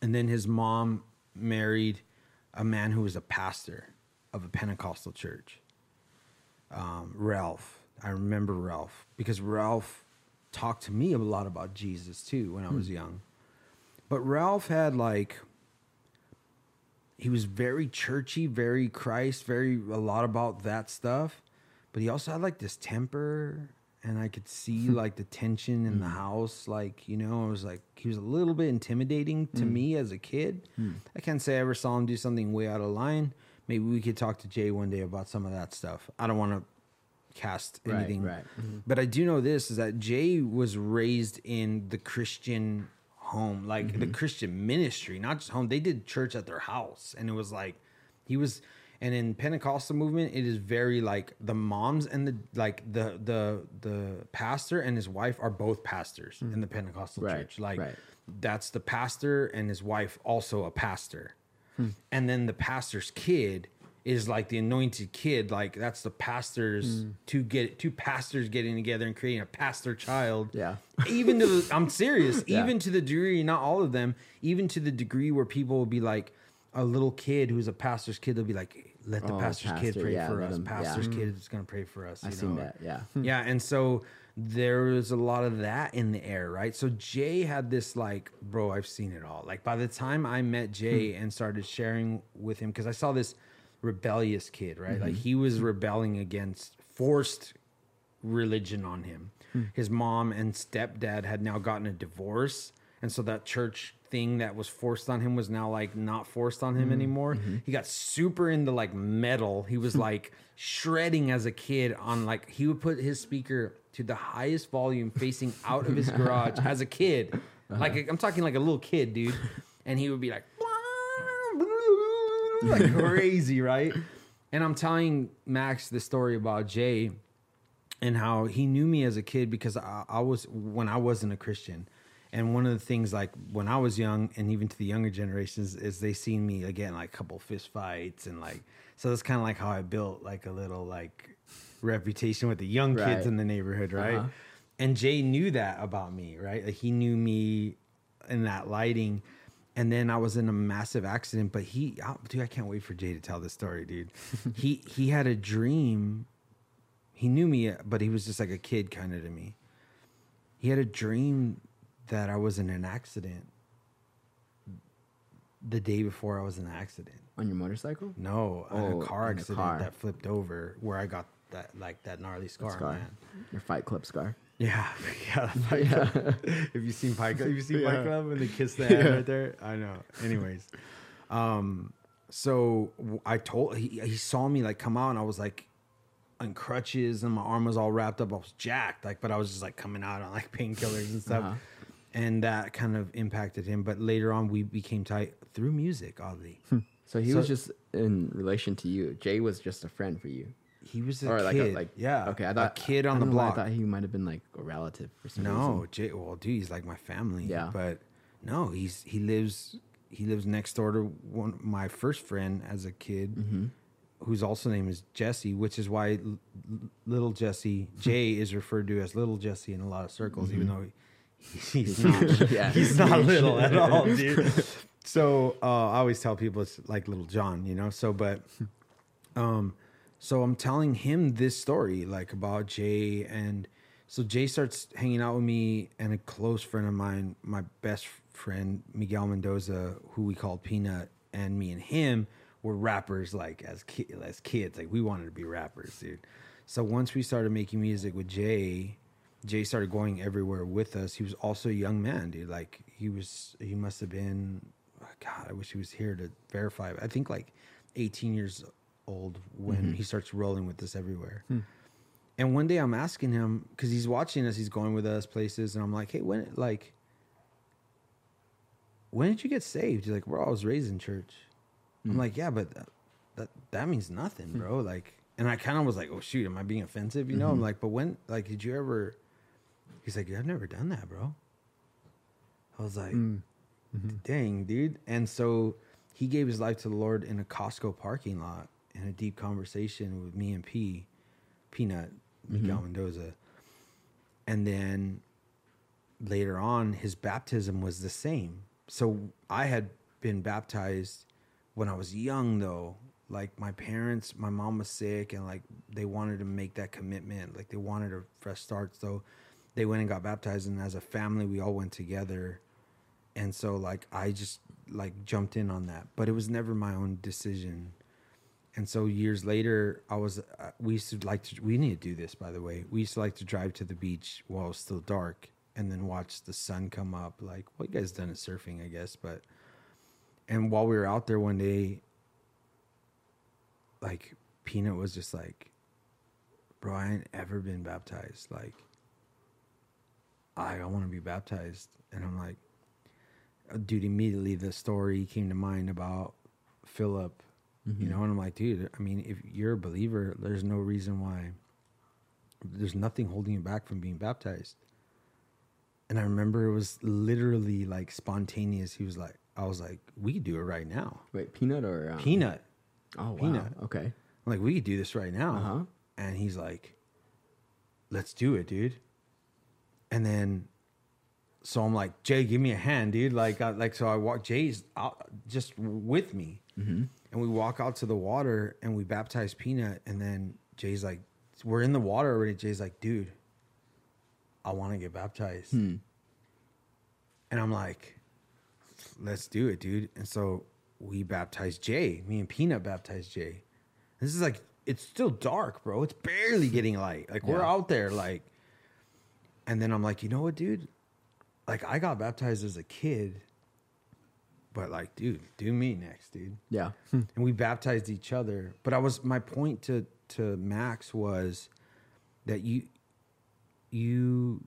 and then his mom married a man who was a pastor of a Pentecostal church. Um, Ralph, I remember Ralph because Ralph talked to me a lot about Jesus too when I was young. But Ralph had like he was very churchy, very Christ, very a lot about that stuff. But he also had like this temper, and I could see hmm. like the tension in the hmm. house. Like you know, I was like he was a little bit intimidating to hmm. me as a kid. I can't say I ever saw him do something way out of line. Maybe we could talk to Jay one day about some of that stuff. I don't want to cast Right, anything, right. Mm-hmm. but I do know this is that Jay was raised in the Christian home, like the mm-hmm. Christian ministry, not just home. They did church at their house, and it was like he was. And in Pentecostal movement, it is very like the moms and the like the the the pastor and his wife are both pastors in the mm-hmm. Pentecostal Right, church. Like right. that's the pastor and his wife also a pastor. Hmm. And then the pastor's kid is like the anointed kid. Like that's the pastors hmm. two get two pastors getting together and creating a pastor child. Yeah. Even to the, I'm serious. Yeah. Even to the degree, not all of them. Even to the degree where people will be like a little kid who's a pastor's kid. They'll be like, "Let the Oh, pastor's kid pray yeah, for us. him- yeah. pastor's kid hmm. is gonna pray for us." I've you seen that. Yeah. Hmm. yeah and so there was a lot of that in the air right so jay had this like bro i've seen it all like by the time i met jay and started sharing with him because i saw this rebellious kid right? Like mm-hmm. he was rebelling against forced religion on him. Hmm. His mom and stepdad had now gotten a divorce and so that church thing that was forced on him was now like not forced on him mm-hmm. anymore. Mm-hmm. He got super into like metal. He was hmm. like shredding as a kid on like he would put his speaker to the highest volume facing out of his garage as a kid. Uh-huh. Like i'm talking like a little kid dude. And he would be like like crazy right and i'm telling max the story about jay and how he knew me as a kid because I, I was when I wasn't a Christian. And one of the things, like when I was young, and even to the younger generations, is they seen me again like a couple fist fights and like so that's kind of like how I built like a little like reputation with the young Right. kids in the neighborhood, right? Uh-huh. And Jay knew that about me, right? Like he knew me in that lighting. And then I was in a massive accident, but he, oh, dude, I can't wait for Jay to tell this story, dude. he he had a dream he knew me, uh, but he was just like a kid kind of to me. He had a dream that I was in an accident the day before I was in an accident. On your motorcycle? No, Oh, a car accident car. that flipped over where I got that like that gnarly scar. Scar. Man. Your Fight Club scar. Yeah, yeah. Fight Club. Have you seen Fight Club? Have you seen Fight Yeah. Club and they kiss the hand right there? I know. Anyways, um, so I told he he saw me like come out and I was like on crutches and my arm was all wrapped up. I was jacked, like, but I was just like coming out on like painkillers and stuff. Uh-huh. And that kind of impacted him. But later on, we became tight through music. Oddly, So he So- was just in relation to you. Jay was just a friend for you. He was a or kid. like a, like yeah, Okay, I thought a kid on the don't why block. I thought he might have been like a relative for some No. Jay. Well, dude, he's like my family. Yeah. But no, he's he lives he lives next door to one my first friend as a kid, Mm-hmm. whose also name is Jesse, which is why L- little Jesse Jay is referred to as little Jesse in a lot of circles, even though he, he's not. Mm-hmm. Yeah. he's not little at all, dude. So uh, I always tell people it's like little John, you know. So, but um, so I'm telling him this story, like about Jay, and so Jay starts hanging out with me and a close friend of mine, my best friend Miguel Mendoza, who we called Peanut, and me and him were rappers, like as ki- as kids, like we wanted to be rappers, dude. So once we started making music with Jay, Jay started going everywhere with us. He was also a young man, dude. Like he was, he must have been. God, I wish he was here to verify. I think like 18 years old when mm-hmm. he starts rolling with us everywhere. Hmm. And one day I'm asking him because he's watching us, he's going with us places, and I'm like, "Hey, when like, when did you get saved?" He's like, "Bro, I was raised in church." I'm hmm. like, "Yeah, but that that, that means nothing, hmm. bro." Like, and I kind of was like, "Oh shoot, am I being offensive?" You know? I'm mm-hmm. like, "But when like, did you ever?" He's like, "I've never done that, bro." I was like, mm. mm-hmm. "Dang, dude!" And so he gave his life to the Lord in a Costco parking lot in a deep conversation with me and P Peanut mm-hmm. Miguel Mendoza, and then later on, his baptism was the same. So I had been baptized when I was young, though. Like my parents, my mom was sick, and like they wanted to make that commitment. Like they wanted a fresh start, so they went and got baptized. And as a family, we all went together. And so, like, I just like jumped in on that, but it was never my own decision. And so years later, I was uh, we used to like to we need to do this by the way. We used to like to drive to the beach while it was still dark and then watch the sun come up. Like what you guys done is surfing, I guess, but and while we were out there one day, like Peanut was just like, "Bro, I ain't ever been baptized. Like, I I want to be baptized." And I'm like, uh, "Dude!" Immediately, the story came to mind about Philip. You know, and I'm like, dude. I mean, if you're a believer, there's no reason why. There's nothing holding you back from being baptized. And I remember it was literally like spontaneous. He was like, I was like, we could do it right now. Wait, peanut or um, Peanut. Oh, wow. Peanut. Okay. I'm like, we could do this right now. Uh-huh. And he's like, let's do it, dude. And then, so I'm like, Jay, give me a hand, dude. Like, I, like, so I walk, Jay's out just with me. And we walk out to the water and we baptize Peanut. And then Jay's like, we're in the water already. Jay's like, dude, I want to get baptized. Hmm. And I'm like, let's do it, dude. And so we baptized Jay. Me and Peanut baptized Jay. This is like it's still dark, bro. It's barely getting light. Like we're out there, like. And then I'm like, you know what, dude? Like I got baptized as a kid, but like, dude, do me next, dude. Yeah. Hmm. And we baptized each other. But I was my point to to Max was that you you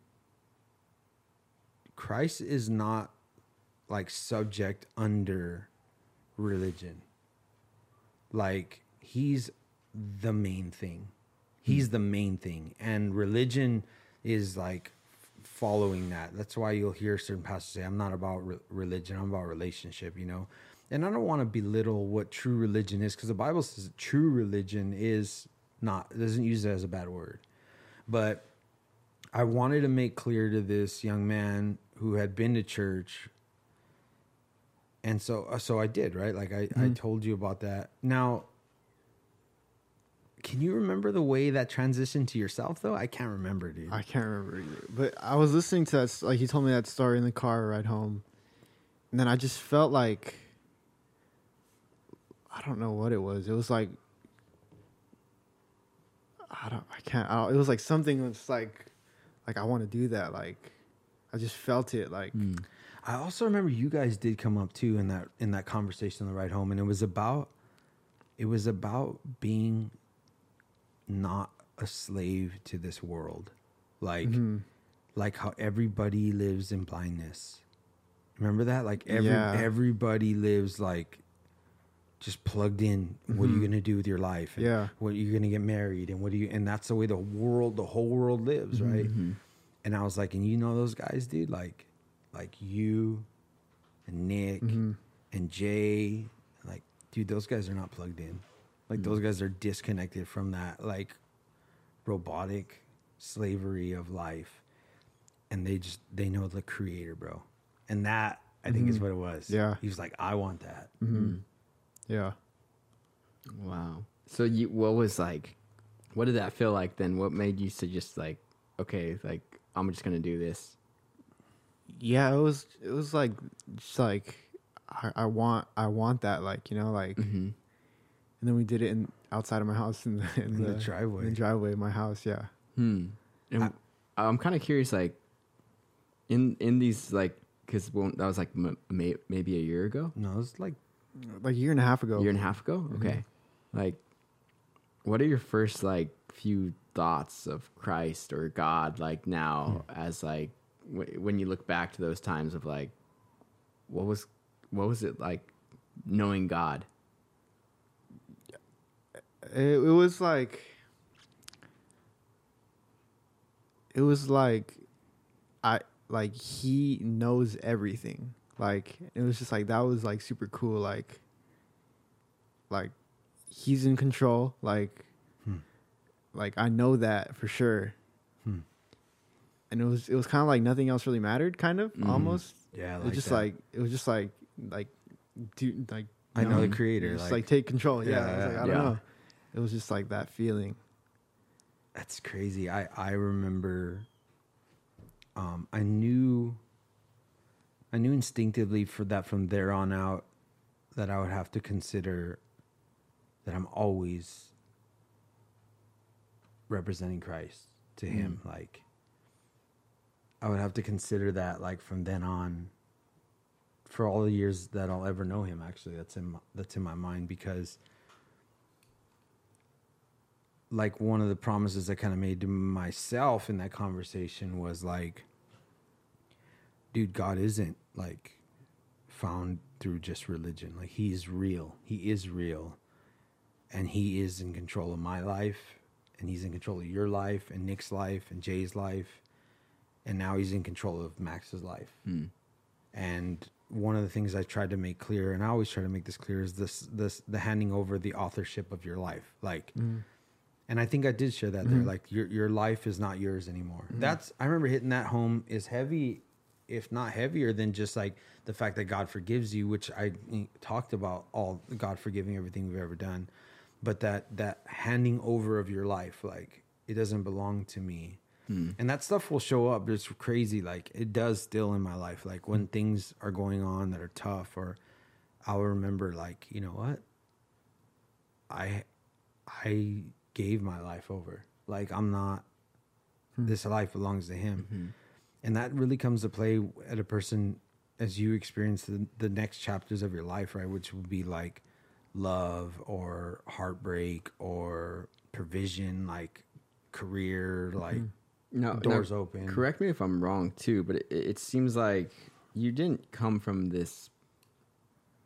Christ is not like subject under religion. Like he's the main thing. He's hmm. the main thing and religion is like following that. That's why you'll hear certain pastors say I'm not about re- religion, I'm about relationship, you know. And I don't want to belittle what true religion is because the Bible says true religion is not doesn't use it as a bad word. But I wanted to make clear to this young man who had been to church, and so uh, so I did right. Like I, I told you about that. Now, can you remember the way that transitioned to yourself though? I can't remember, dude. I can't remember either. But I was listening to that. Like he told me that story in the car ride home, and then I just felt like I don't know what it was. It was like I don't. I can't. I don't, it was like something that's like like I want to do that. Like I just felt it. Like hmm. I also remember you guys did come up too in that in that conversation on the ride home, and it was about it was about being not a slave to this world, like mm-hmm. like how everybody lives in blindness. Remember that? Like every Yeah. everybody lives like just plugged in. What are you mm-hmm. gonna do with your life? And Yeah. What are you gonna get married? And what do you? And that's the way the world, the whole world lives, right? Mm-hmm. And I was like, and you know those guys, dude, like, like you, and Nick, and Jay, like, dude, those guys are not plugged in. Like those mm-hmm. guys are disconnected from that like robotic slavery of life, and they just they know the creator, bro. And that I think is mm-hmm. what it was. Yeah. he was like, I want that. Mm-hmm. yeah. Wow. So you, what was like, what did that feel like then? What made you to just like, okay, like I'm just gonna do this? yeah it was it was like just like I, I want i want that like you know like Mm-hmm. And then we did it in outside of my house in the, in In the the, driveway. in the driveway of my house yeah Hmm. And I, am kind of curious, like, in in these like, because that was like m- may, maybe a year ago, No, it's like like a year and a half ago A year and a half ago. Okay, like, what are your first like few thoughts of Christ or God like now as like w- when you look back to those times of like, what was what was it like knowing God? It, it was like it was like i like he knows everything like it was just like that was like super cool like like he's in control like like I know that for sure. Hmm. And it was it was kind of like nothing else really mattered, kind of Mhm. almost. Yeah, it was just like it was just like like dude like I you know the creator. just Like, like, take control. Yeah, Yeah, I, was like. I don't Yeah. know. It was just like that feeling. that's crazy. I I remember. Um, I knew. I knew instinctively for that from there on out, that I would have to consider. That I'm always. Representing Christ to Him, like. I would have to consider that, like from then on. For all the years that I'll ever know Him, actually, that's in my, that's in my mind because. Like one of the promises I kind of made to myself in that conversation was like, dude, God isn't like found through just religion. Like he's real. He is real. And he is in control of my life. And he's in control of your life and Nick's life and Jay's life. And now he's in control of Max's life. Hmm. And one of the things I tried to make clear, and I always try to make this clear, is this this the handing over the authorship of your life. Like and I think I did share that there. Mm-hmm. Like your your life is not yours anymore. Mm-hmm. That's I remember hitting that home is heavy, if not heavier than just like the fact that God forgives you, which I talked about all God forgiving everything we've ever done, but that that handing over of your life, like it doesn't belong to me. Hmm. And that stuff will show up. It's crazy. Like it does still in my life. Like when things are going on that are tough, or I'll remember, like you know what, I I gave my life over. Like I'm not hmm. this life belongs to him. Mm-hmm. And that really comes to play at a person as you experience the, the next chapters of your life, right? Which would be like love or heartbreak or provision, like career, mm-hmm. like No, doors no, open. Correct me if I'm wrong too, but it, it seems like you didn't come from this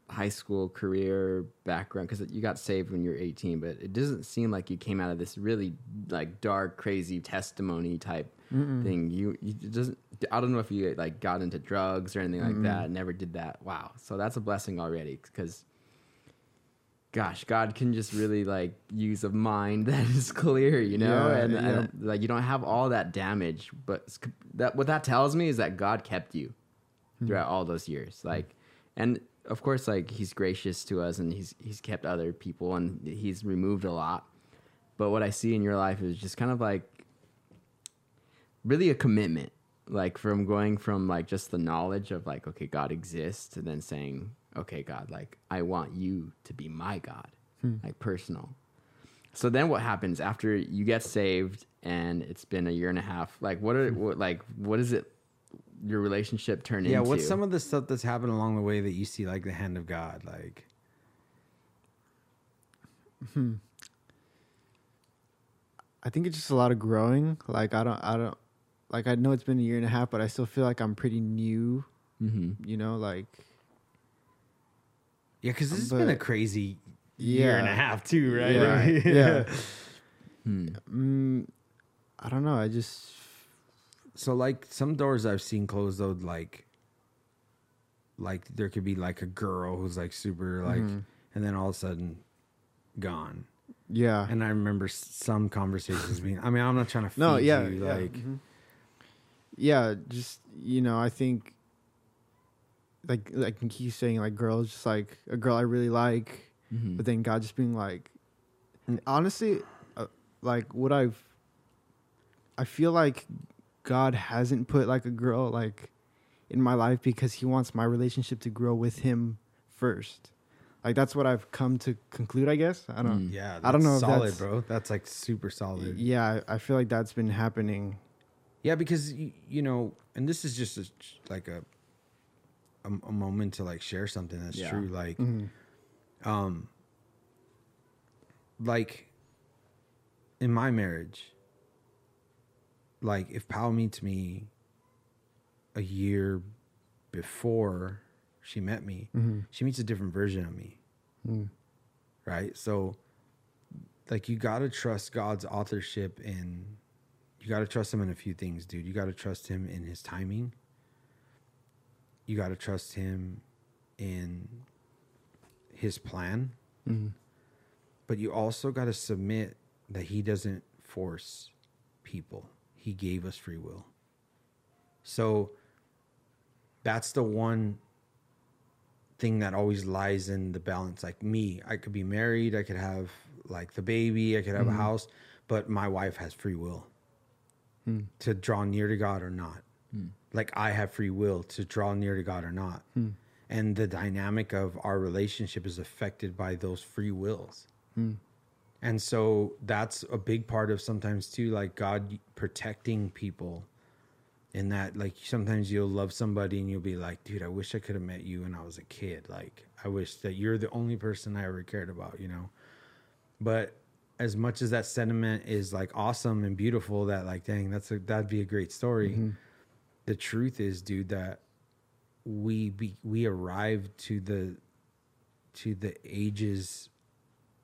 high school career background because you got saved when you were 18, but it doesn't seem like you came out of this really like dark, crazy testimony type thing. You, you doesn't. I don't know if you like got into drugs or anything like that. Never did that. Wow. So that's a blessing already because gosh, God can just really like use a mind that is clear, you know, Yeah, and, yeah. and like you don't have all that damage. But that what that tells me is that God kept you hmm. throughout all those years, like, and of course, like He's gracious to us, and He's He's kept other people, and He's removed a lot. But what I see in your life is just kind of like really a commitment like from going from like just the knowledge of like okay god exists to then saying okay god like i want you to be my god hmm. like personal. So then what happens after you get saved and it's been a year and a half like what are hmm. what like what is it your relationship turn yeah, into Yeah, what's some of the stuff that's happened along the way that you see like the hand of God? Like I think it's just a lot of growing. Like I don't, I don't, like I know it's been a year and a half, but I still feel like I'm pretty new. mm-hmm. You know, like Yeah, because this has been a But- crazy year and a half too, right? Yeah, Like, yeah. Hmm. mm, I don't know. I just So like some doors I've seen closed though, like like there could be like a girl who's like super like, Mm-hmm. and then all of a sudden gone. yeah. And I remember some conversations being. I mean, I'm not trying to no, yeah, you, yeah. like mhm. yeah, just you know, I think like like keep saying like girls just like a girl I really like, Mm-hmm. but then God just being like, Mm. honestly, uh, like what I've, I feel like God hasn't put like a girl like in my life because He wants my relationship to grow with Him first. Like that's what I've come to conclude. I guess I don't. Mm. yeah, I don't know if solid, that's- bro. That's like super solid. Yeah, I I feel like that's been happening. Yeah, because you, you know, and this is just a, like a, a a moment to like share something that's Yeah. true. Like, Mhm. um, like in my marriage, like if Pal meets me a year before she met me, Mhm. she meets a different version of me, Mm. right? So, like, you gotta trust God's authorship in. You gotta trust him in a few things, dude. You gotta trust him in his timing. You gotta trust him in his plan Mhm. but you also got to submit that he doesn't force people. He gave us free will. So that's the one thing that always lies in the balance. Like me, I could be married, I could have like the baby, I could have a mm-hmm. house, but my wife has free will hmm. to draw near to God or not. Hmm. Like I have free will to draw near to God or not. Hmm. And the dynamic of our relationship is affected by those free wills. And so that's a big part of sometimes too, like God protecting people in that like sometimes you'll love somebody and you'll be like, dude, I wish I could have met you when I was a kid. Like I wish that you're the only person I ever cared about, you know? But as much as that sentiment is like awesome and beautiful, that like, dang, that's a that'd be a great story. Mm-hmm. The truth is, dude, that we be we arrived to the to the ages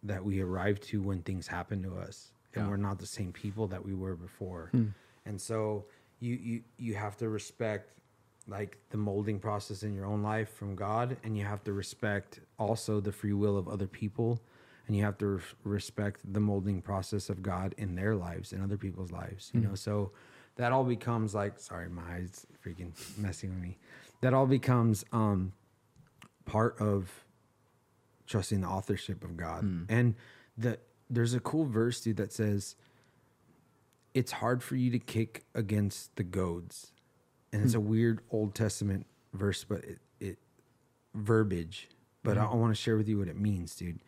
that we arrive to when things happen to us and Yeah. we're not the same people that we were before. And so you you you have to respect like the molding process in your own life from god and you have to respect also the free will of other people and you have to re- respect the molding process of god in their lives and other people's lives you know? So that all becomes like sorry my eyes freaking messing with me. That all becomes um part of trusting the authorship of God. Hmm. And the there's a cool verse, dude, that says it's hard for you to kick against the goads. And it's hmm. a weird Old Testament verse, but it, it verbiage. But I, hmm. I want to share with you what it means, dude.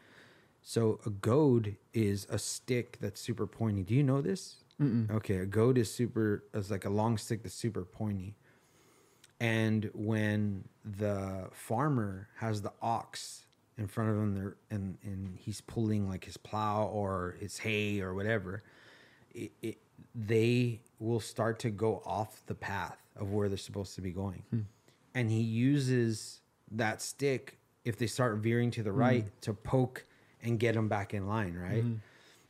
So a goad is a stick that's super pointy. Do you know this? Okay, a goad is super is like a long stick that's super pointy. And when the farmer has the ox in front of him there and, and he's pulling like his plow or his hay or whatever, it, it, they will start to go off the path of where they're supposed to be going. And he uses that stick if they start veering to the right to poke and get them back in line, right?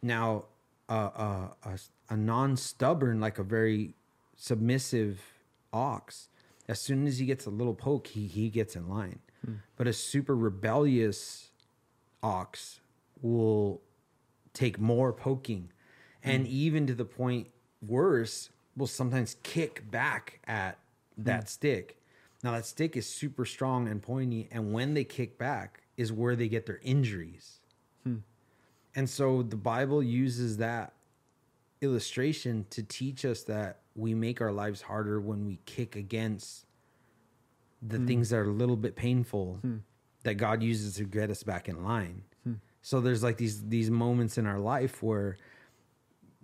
Now, uh, uh, a, a non stubborn, like a very submissive ox, as soon as he gets a little poke, he, he gets in line. But a super rebellious ox will take more poking. And hmm. even to the point worse will sometimes kick back at that hmm. stick. Now that stick is super strong and pointy and when they kick back is where they get their injuries. Hmm. And so the bible uses that illustration to teach us that we make our lives harder when we kick against the hmm. things that are a little bit painful hmm. that God uses to get us back in line. Hmm. So there's like these these moments in our life where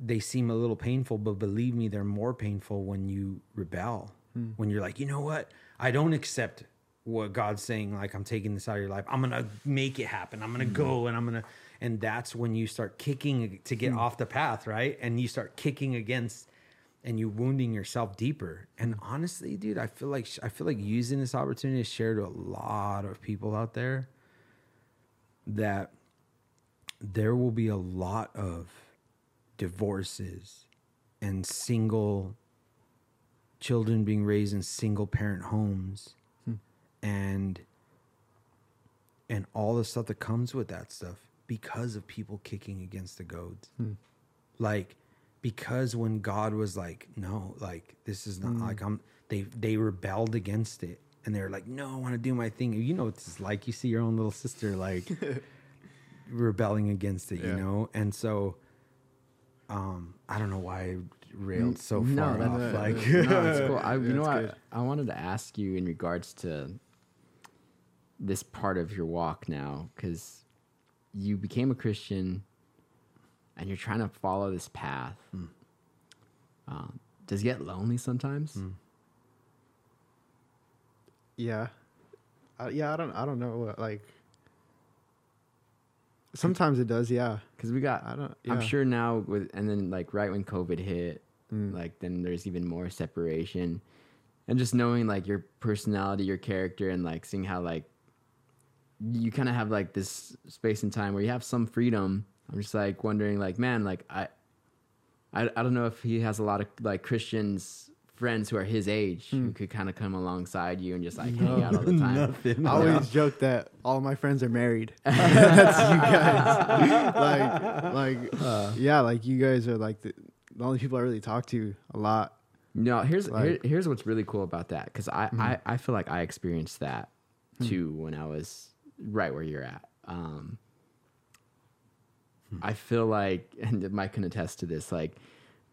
they seem a little painful, but believe me, they're more painful when you rebel. When you're like, you know what? I don't accept what God's saying. Like, I'm taking this out of your life. I'm gonna make it happen. I'm gonna go and I'm gonna. And that's when you start kicking to get off the path, right? And you start kicking against and you wounding yourself deeper. And honestly, dude, I feel like I feel like using this opportunity to share to a lot of people out there that there will be a lot of divorces and single children being raised in single parent homes hmm. and and all the stuff that comes with that stuff because of people kicking against the goads. Hmm. Like because when god was like no like this is not like i'm they they rebelled against it. And they're like no i want to do my thing. You know what it's like. You see your own little sister like rebelling against it you know? And so um i don't know why i railed so no, far that's- off like no, it's cool. I, you Yeah, know, it's I. I wanted to ask you in regards to this part of your walk now, because you became a Christian and you're trying to follow this path. Um, does it get lonely sometimes? Yeah, uh, yeah. I don't. I don't know. Like, sometimes it does. Yeah. Because we got, I don't. I'm sure now with, and then like right when COVID hit, Mm. like then there's even more separation, and just knowing like your personality, your character, and like seeing how like you kind of have like this space and time where you have some freedom. I'm just like wondering, like man, like I, I, I don't know if he has a lot of like Christians friends who are his age Hmm. who could kind of come alongside you and just like hang out all the time. Nothing. I always joke that all my friends are married. That's you guys. like, like, Uh. yeah, like you guys are like the, the only people I really talk to a lot. No, here's here, here's what's really cool about that because I, Mm-hmm. I I feel like I experienced that Hmm. too when I was right where you're at. Um, Hmm. I feel like, and Mike can attest to this, like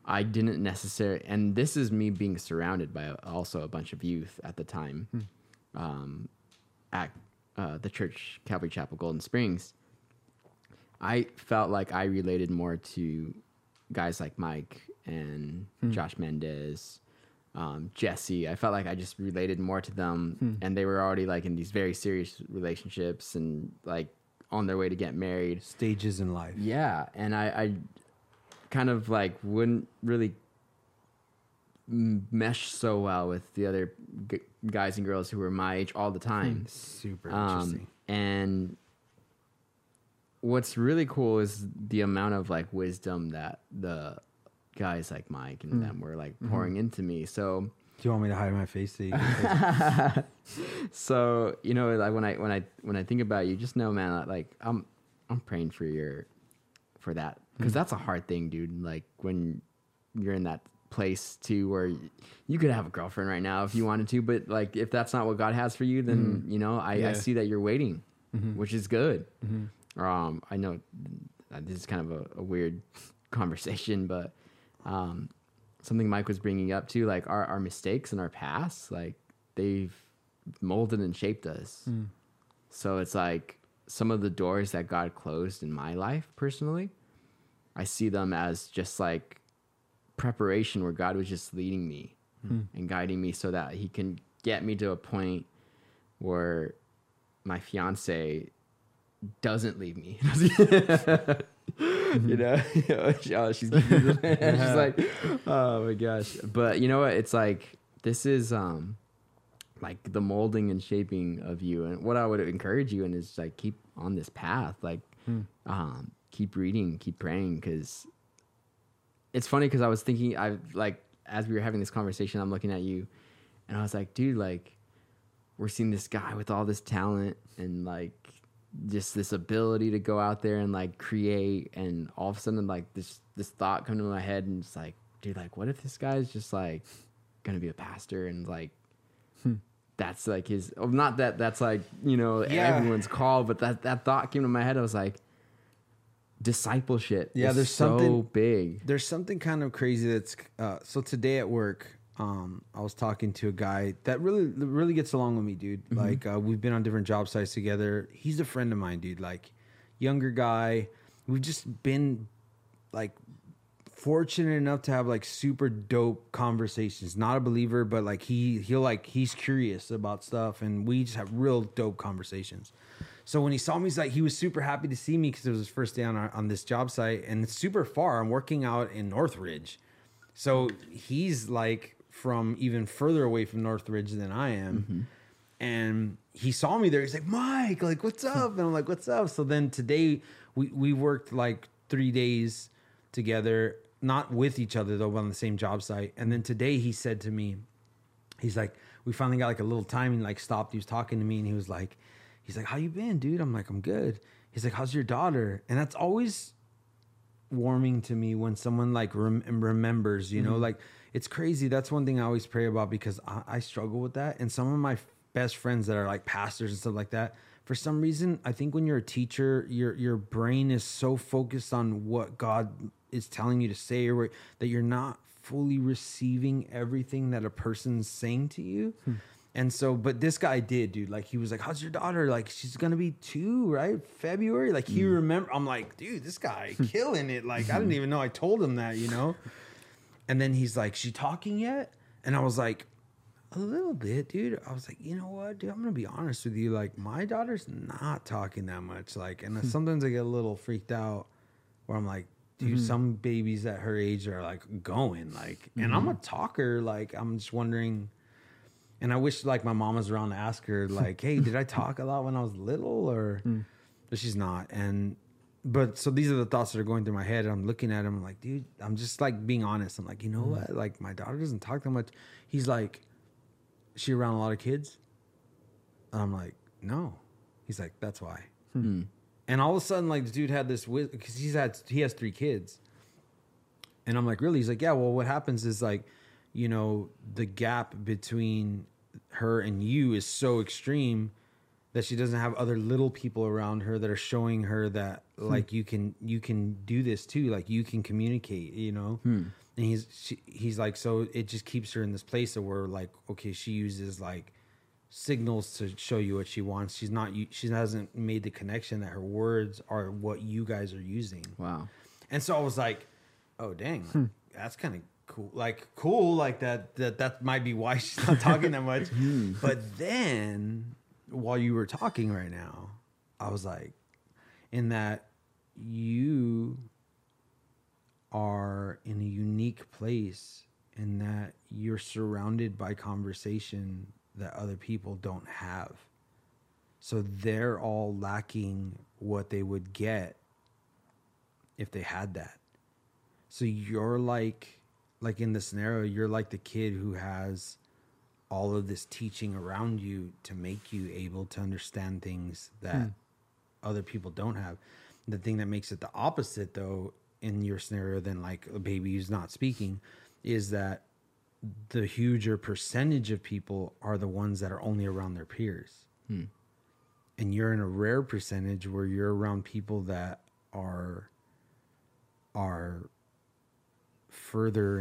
I didn't necessarily, and this is me being surrounded by also a bunch of youth at the time, Hmm. um, at uh, the church Calvary Chapel Golden Springs. I felt like I related more to guys like Mike and Josh Mendez, um, Jesse. I felt like I just related more to them, and they were already like in these very serious relationships and like on their way to get married. Stages in life. Yeah, and I, I kind of like wouldn't really mesh so well with the other g- guys and girls who were my age all the time. Hmm. Super Um, interesting. and what's really cool is the amount of like wisdom that the guys like Mike and hmm. them were like mm-hmm. pouring into me. So, Do you want me to hide my face? So you so you know, like when I when I when I think about you, just know, man, like I'm I'm praying for your for that. Because that's a hard thing, dude. Like when you're in that place too where you could have a girlfriend right now if you wanted to but like if that's not what god has for you then you know i, I see that you're waiting which is good. Um i know uh, this is kind of a, a weird conversation but um something mike was bringing up too like our, our mistakes and our past like they've molded and shaped us. Mm. So it's like some of the doors that god closed in my life personally i see them as just like preparation where god was just leading me hmm. Hmm. and guiding me so that he can get me to a point where my fiance doesn't leave me. you know, oh, she's, she's like, oh my gosh. But you know what? It's like this is um like the molding and shaping of you. And what I would encourage you in is like keep on this path. Like um keep reading, keep praying because it's funny because I was thinking I like as we were having this conversation, I'm looking at you and I was like, dude, like we're seeing this guy with all this talent and like just this ability to go out there and like create and all of a sudden like this this thought come to my head and it's like dude like what if this guy's just like gonna be a pastor and like that's like his oh, not that that's like you know Yeah. everyone's call but that that thought came to my head i was like discipleship Yeah, there's so something- big There's something kind of crazy that's uh, so today at work. Um, I was talking to a guy that really really gets along with me, dude. Like uh, we've been on different job sites together. He's a friend of mine, dude. Like younger guy. We've just been like fortunate enough to have like super dope conversations. Not a believer, but like he he'll like he's curious about stuff, and we just have real dope conversations. So when he saw me, he's like he was super happy to see me because it was his first day on our, on this job site, and it's super far. I'm working out in Northridge, so he's like from even further away from Northridge than I am. Mm-hmm. And he saw me there. He's like, Mike, like, what's hmm. up? And I'm like, what's up? So then today we, we worked like three days together, not with each other though, but on the same job site. And then today he said to me, he's like, we finally got like a little time and like stopped. He was talking to me and he was like, he's like, how you been, dude? I'm like, I'm good. He's like, how's your daughter? And that's always warming to me when someone like rem- remembers, you know, mm-hmm. like it's crazy. That's one thing I always pray about because I, I struggle with that. And some of my best friends that are like pastors and stuff like that, for some reason, I think when you're a teacher, your your brain is so focused on what God is telling you to say, or what- that you're not fully receiving everything that a person's saying to you. Hmm. And so, but this guy did, dude. Like, he was like, "How's your daughter? Like, she's gonna be two, right? February." Like, he hmm. remember. I'm like, dude, this guy hmm. killing it. Like, I didn't even know I told him that, you know. And then he's like, "She talking yet?" And I was like, "A little bit, dude." I was like, "You know what, dude? I'm gonna be honest with you. Like, my daughter's not talking that much. Like, and hmm. sometimes I get a little freaked out, where I'm like." Dude, mm-hmm. some babies at her age are like going like, and I'm a mm-hmm. talker. Like, I'm just wondering, and I wish like my mom was around to ask her like, "Hey, did I talk a lot when I was little?" Or, hmm. but she's not. And but so these are the thoughts that are going through my head. And I'm looking at him I'm like, dude, I'm just like being honest. I'm like, you know mm-hmm. what? Like my daughter doesn't talk that much. He's like, she around a lot of kids. And I'm like, no. He's like, that's why. Hmm. Hmm. And all of a sudden, like the dude had this because he's had he has three kids. And I'm like, really? He's like, yeah. Well, what happens is like, you know, the gap between her and you is so extreme that she doesn't have other little people around her that are showing her that hmm. like you can you can do this too, like you can communicate, you know. Hmm. And he's she, he's like, so it just keeps her in this place of where like, okay, she uses like signals to show you what she wants. She's not she hasn't made the connection that her words are what you guys are using. Wow. And so I was like, oh dang, like, that's kind of cool. Like cool, like that that that might be why she's not talking that much. but then while you were talking right now, I was like, in that you are in a unique place in that you're surrounded by conversation that other people don't have. So they're all lacking what they would get if they had that. So you're like like in the scenario, you're like the kid who has all of this teaching around you to make you able to understand things that hmm. other people don't have. The thing that makes it the opposite though in your scenario than like a baby who's not speaking is that the huger percentage of people are the ones that are only around their peers. Hmm. And you're in a rare percentage where you're around people that are are further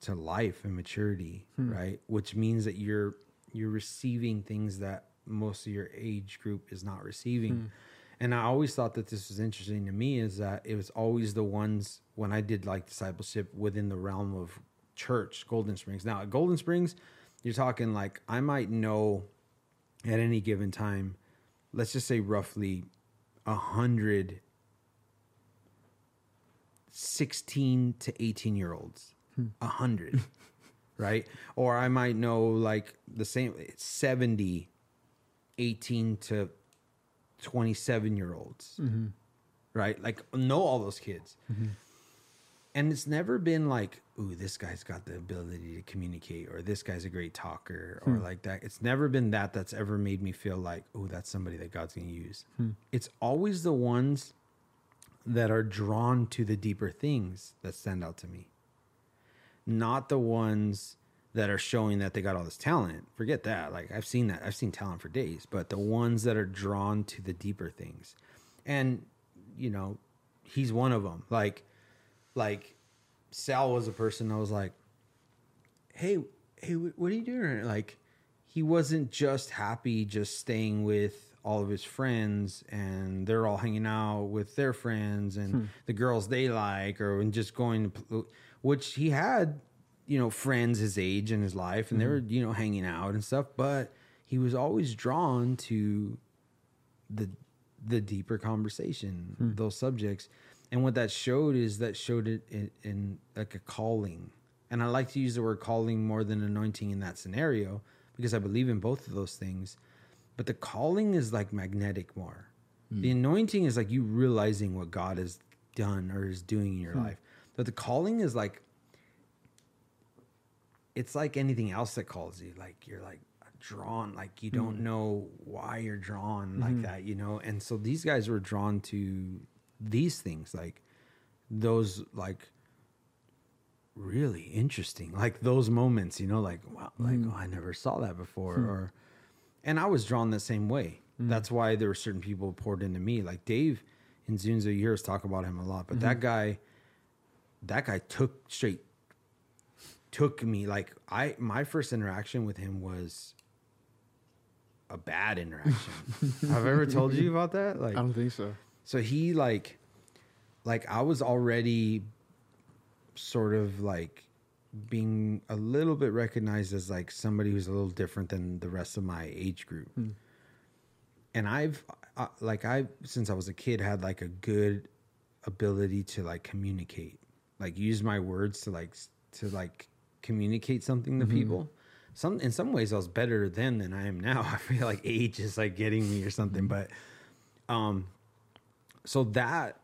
into life and maturity, hmm. right? Which means that you're you're receiving things that most of your age group is not receiving. Hmm. And I always thought that this was interesting to me is that it was always the ones when I did like discipleship within the realm of church, Golden Springs. Now at Golden Springs, you're talking like I might know at any given time, let's just say roughly a hundred 16 to 18 year olds a hundred right? Or i might know like the same 70 18 to 27 year olds mm-hmm. right? Like know all those kids. Mm-hmm. And it's never been like ooh this guy's got the ability to communicate or this guy's a great talker or hmm. like that. It's never been that that's ever made me feel like oh that's somebody that god's gonna use. Hmm. It's always the ones that are drawn to the deeper things that stand out to me not the ones that are showing that they got all this talent. Forget that. Like i've seen that. I've seen talent for days but the ones that are drawn to the deeper things. And you know he's one of them like like sal was a person that was like hey hey what are you doing? Like he wasn't just happy just staying with all of his friends and they're all hanging out with their friends and hmm. the girls they like or and just going to which he had you know friends his age in his life and they mm-hmm. were you know hanging out and stuff but he was always drawn to the the deeper conversation hmm. those subjects. And what that showed is that showed it in, in like a calling. And i like to use the word calling more than anointing in that scenario because i believe in both of those things. But the calling is like magnetic more. The hmm. anointing is like you realizing what god has done or is doing in your hmm. life but the calling is like it's like anything else that calls you. Like you're like drawn. Like you don't mm. know why you're drawn like mm-hmm. that you know? And so these guys were drawn to these things like those like really interesting like those moments you know? Like wow like mm. oh i never saw that before hmm. or and i was drawn the same way. Mm. That's why there were certain people poured into me. Like dave in Zunza years talk about him a lot but that mm-hmm. guy that guy took straight took me like I my first interaction with him was a bad interaction. I've ever told you about that? Like I don't think so. so he like like I was already sort of like being a little bit recognized as like somebody who's a little different than the rest of my age group. And I've uh, like I since I was a kid had like a good ability to like communicate. Like use my words to like to like communicate something to people. Some in some ways I was better then than I am now. I feel like age is like getting me or something, but um so that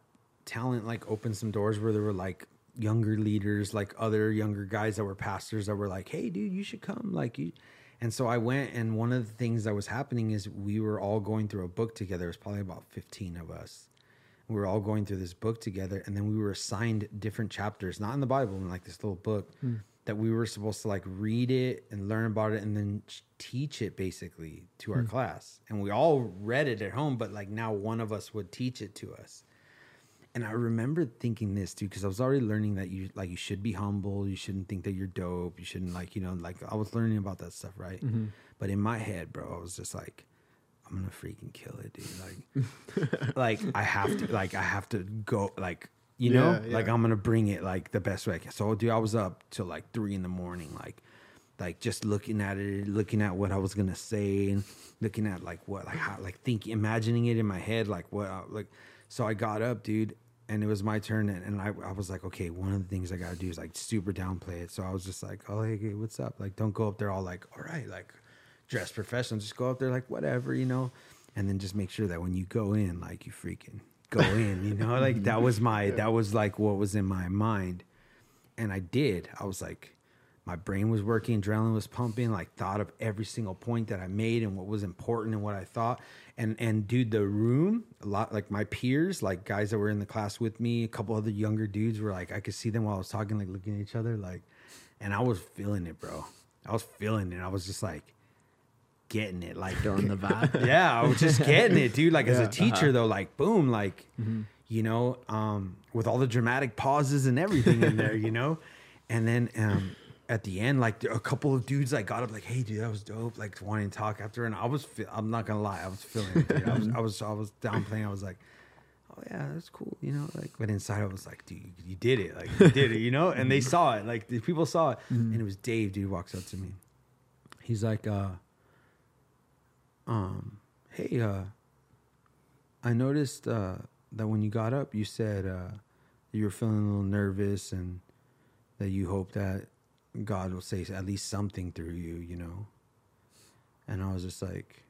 talent like opened some doors where there were like younger leaders, like other younger guys that were pastors that were like, "Hey, dude, you should come." Like you, and so I went, and one of the things that was happening is we were all going through a book together. It was probably about fifteen of us. We were all going through this book together, and then we were assigned different chapters, not in the Bible, in like this little book hmm. that we were supposed to like read it and learn about it, and then teach it basically to our hmm. class. And we all read it at home, but like now one of us would teach it to us. And I remember thinking this too, because I was already learning that you like you should be humble. You shouldn't think that you're dope. You shouldn't like you know like I was learning about that stuff, right? Mm-hmm. But in my head, bro, I was just like, I'm gonna freaking kill it, dude. Like, like I have to, like I have to go, like you know, Yeah, like. I'm gonna bring it like the best way. I can. So, dude, I was up till like three in the morning, like like just looking at it, looking at what I was gonna say, and looking at like what, like how, like thinking, imagining it in my head, like what, I- like. So I got up, dude, and it was my turn, and, and I, I was like, okay, one of the things I gotta do is like super downplay it. So I was just like, oh hey, hey, what's up? Like, don't go up there all like, all right, like dress professional. Just go up there like whatever, you know, and then just make sure that when you go in, like you freaking go in, you know, like that was my, that was like what was in my mind and I did. I was like, my brain was working, adrenaline was pumping. Like thought of every single point that I made and what was important and what I thought. And and dude, the room, a lot like my peers, like guys that were in the class with me, a couple other younger dudes were like, I could see them while I was talking, like looking at each other, like, and I was feeling it, bro. I was feeling it. I was just like getting it, like during the vibe. yeah, I was just getting it, dude. Like as a teacher, though, like boom, like you know, um, with all the dramatic pauses and everything in there, you know, and then um, at the end, like a couple of dudes like got up, like, "Hey, dude, that was dope," like wanting to talk after, and I was, fe- I'm not gonna lie, I was feeling it, dude. I was, I was, I was downplaying. I was like. Oh yeah, that's cool, you know. Like, but inside I was like, dude, you, you did it, like you did it, you know. And they saw it, like the people saw it, and it was Dave, dude, walks up to me. He's like, uh, um, hey, uh, I noticed uh, that when you got up, you said uh, you were feeling a little nervous and that you hope that God will say at least something through you, you know. And I was just like,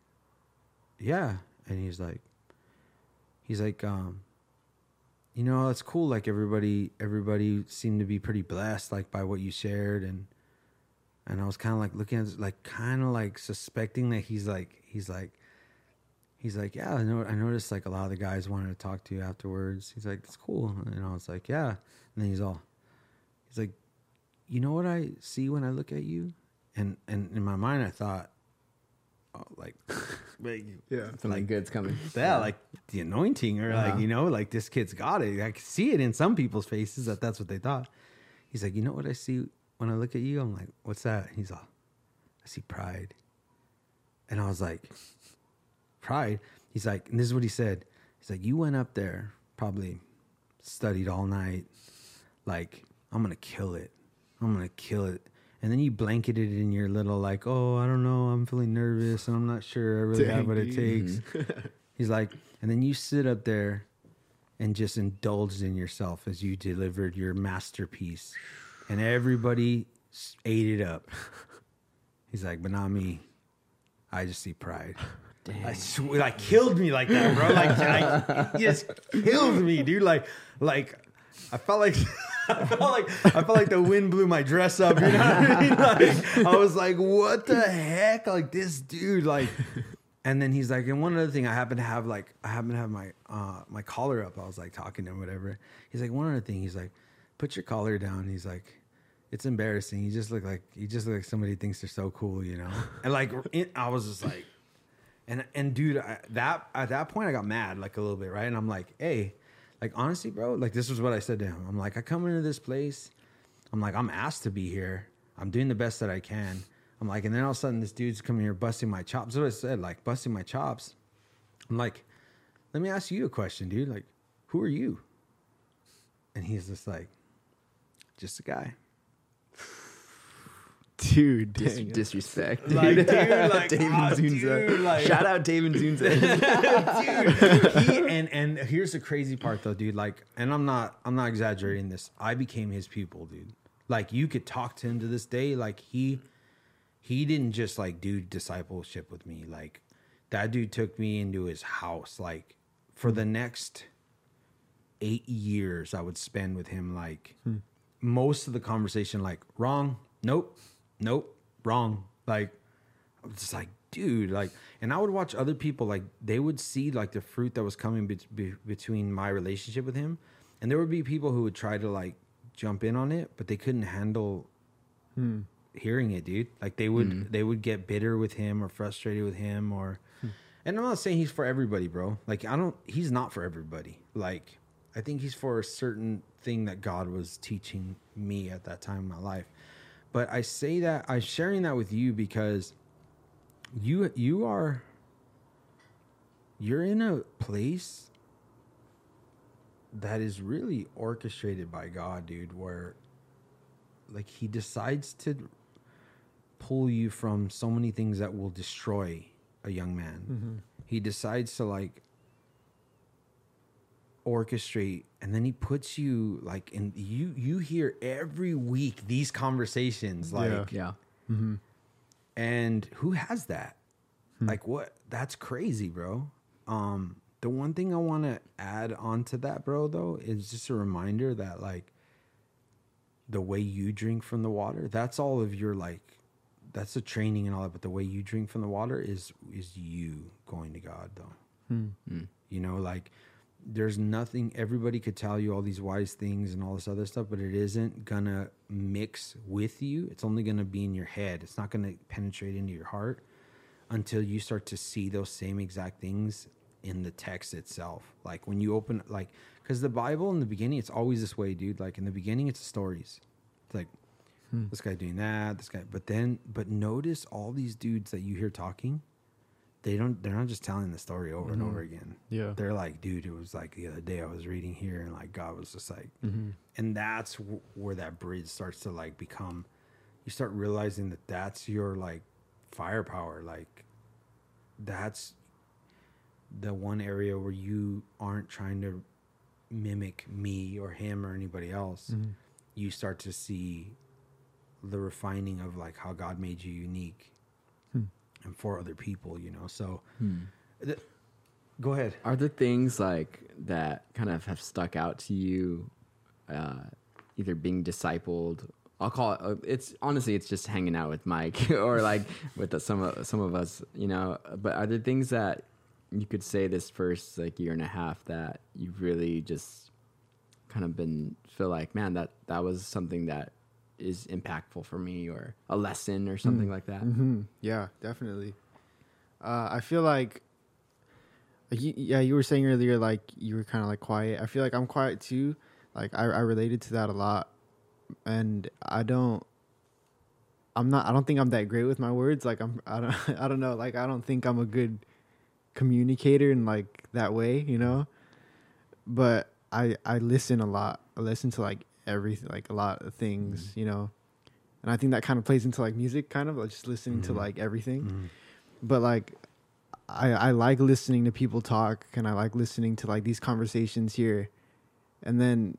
yeah. And he's like, he's like, um, you know, it's cool. Like everybody, everybody seemed to be pretty blessed, like by what you shared, and and I was kind of like looking at, like, kind of like suspecting that he's like, he's like, he's like, yeah, I know. I noticed like a lot of the guys wanted to talk to you afterwards. He's like, it's cool, and I was like, yeah. And then he's all, he's like, you know what I see when I look at you, and and in my mind I thought, oh, like, like Yeah. Something good's coming. yeah, like the anointing, or like Uh-huh. you know, like this kid's got it. I could see it in some people's faces that that's what they thought. He's like, you know what I see when I look at you? I'm like, what's that? He's all, I see pride, and I was like, pride. He's like, and this is what he said. He's like, you went up there, probably studied all night, like I'm gonna kill it. I'm gonna kill it. And then you blanketed it in your little like, oh, I don't know, I'm feeling nervous and I'm not sure I really have what it takes. He's like, and then you sit up there and just indulged in yourself as you delivered your masterpiece, and everybody ate it up. He's like, but not me. I just see pride. I swear, like killed me like that, bro. Like, like just killed me, dude. Like, like I felt like. I felt like I felt like the wind blew my dress up. You know what I mean? Like, I was like, "What the heck?" Like this dude, like. And then he's like, and one other thing, I happen to have like, I happen to have my uh my collar up. I was like talking to him, whatever. He's like, one other thing, he's like, put your collar down. He's like, it's embarrassing. You just look like you just look like somebody thinks they're so cool, you know. And like, it, I was just like, and and dude, I, that at that point I got mad like a little bit, right? And I'm like, hey, like honestly, bro, like this is what I said to him. I'm like, I come into this place, I'm like, I'm asked to be here. I'm doing the best that I can. I'm like, and then all of a sudden this dude's coming here busting my chops. That's what I said, like busting my chops. I'm like, let me ask you a question, dude. Like, who are you? And he's just like, just a guy. Dude, Dis- dang. disrespect. Like, dude, like, David ah, Zunza. dude, like- Shout out David Zunza. dude, he and and here's the crazy part though, dude. Like, and I'm not I'm not exaggerating this. I became his pupil, dude. Like, you could talk to him to this day. Like, he he didn't just like do discipleship with me. Like, that dude took me into his house. Like, for the next eight years I would spend with him like most of the conversation like wrong, nope, nope, wrong. Like I was just like, dude, like, and I would watch other people like they would see like the fruit that was coming be- be- between my relationship with him, and there would be people who would try to like jump in on it, but they couldn't handle hmm. hearing it, dude. Like they would hmm. they would get bitter with him or frustrated with him or hmm. and I'm not saying he's for everybody, bro. Like I don't he's not for everybody. Like I think he's for a certain thing that God was teaching me at that time in my life. But I say that I'm sharing that with you because you you are you're in a place that is really orchestrated by God, dude, where like he decides to pull you from so many things that will destroy a young man. Mm-hmm. He decides to like orchestrate and then he puts you like in you you hear every week these conversations like Yeah. mm-hmm and who has that? Like what? That's crazy, bro. Um the one thing I want to add on to that, bro, though, is just a reminder that like the way you drink from the water, that's all of your like that's the training and all that, but the way you drink from the water is is you going to God though. hmm. You know, like there's nothing everybody could tell you all these wise things and all this other stuff, but it isn't gonna mix with you. It's only gonna be in your head. It's not gonna penetrate into your heart until you start to see those same exact things in the text itself. Like when you open like because the Bible in the beginning, it's always this way, dude. Like in the beginning, it's stories. It's like hmm. this guy doing that, this guy. But then, but notice all these dudes that you hear talking. They don't. They're not just telling the story over and over mm-hmm. again. Yeah. They're like, dude, it was like the other day I was reading here, and like God was just like, mm-hmm. and that's w- where that bridge starts to like become. You start realizing that that's your like firepower. Like that's the one area where you aren't trying to mimic me or him or anybody else. Mm-hmm. You start to see the refining of like how God made you unique and for other people, you know. So th- go ahead. Are there things like that kind of have stuck out to you, uh, either being discipled? I'll call it. Uh, it's honestly, it's just hanging out with Mike or like with the, some of some of us, you know. But are there things that you could say this first like year and a half that you've really just kind of been feel like, man, that that was something that is impactful for me, or a lesson, or something like that? hmm Yeah, definitely. Uh, I feel like, you, yeah, you were saying earlier, like you were kind of like quiet. I feel like I'm quiet too. Like I, I related to that a lot, and I don't. I'm not. I don't think I'm that great with my words. Like I'm. I don't. I don't know. Like I don't think I'm a good communicator in like that way. You know. But I I listen a lot. I listen to like everything, like a lot of things. You know and I think that kind of plays into like music, kind of like just listening to Mhm. like everything. Mhm. But like, I I like listening to people talk, and I like listening to like these conversations here, and then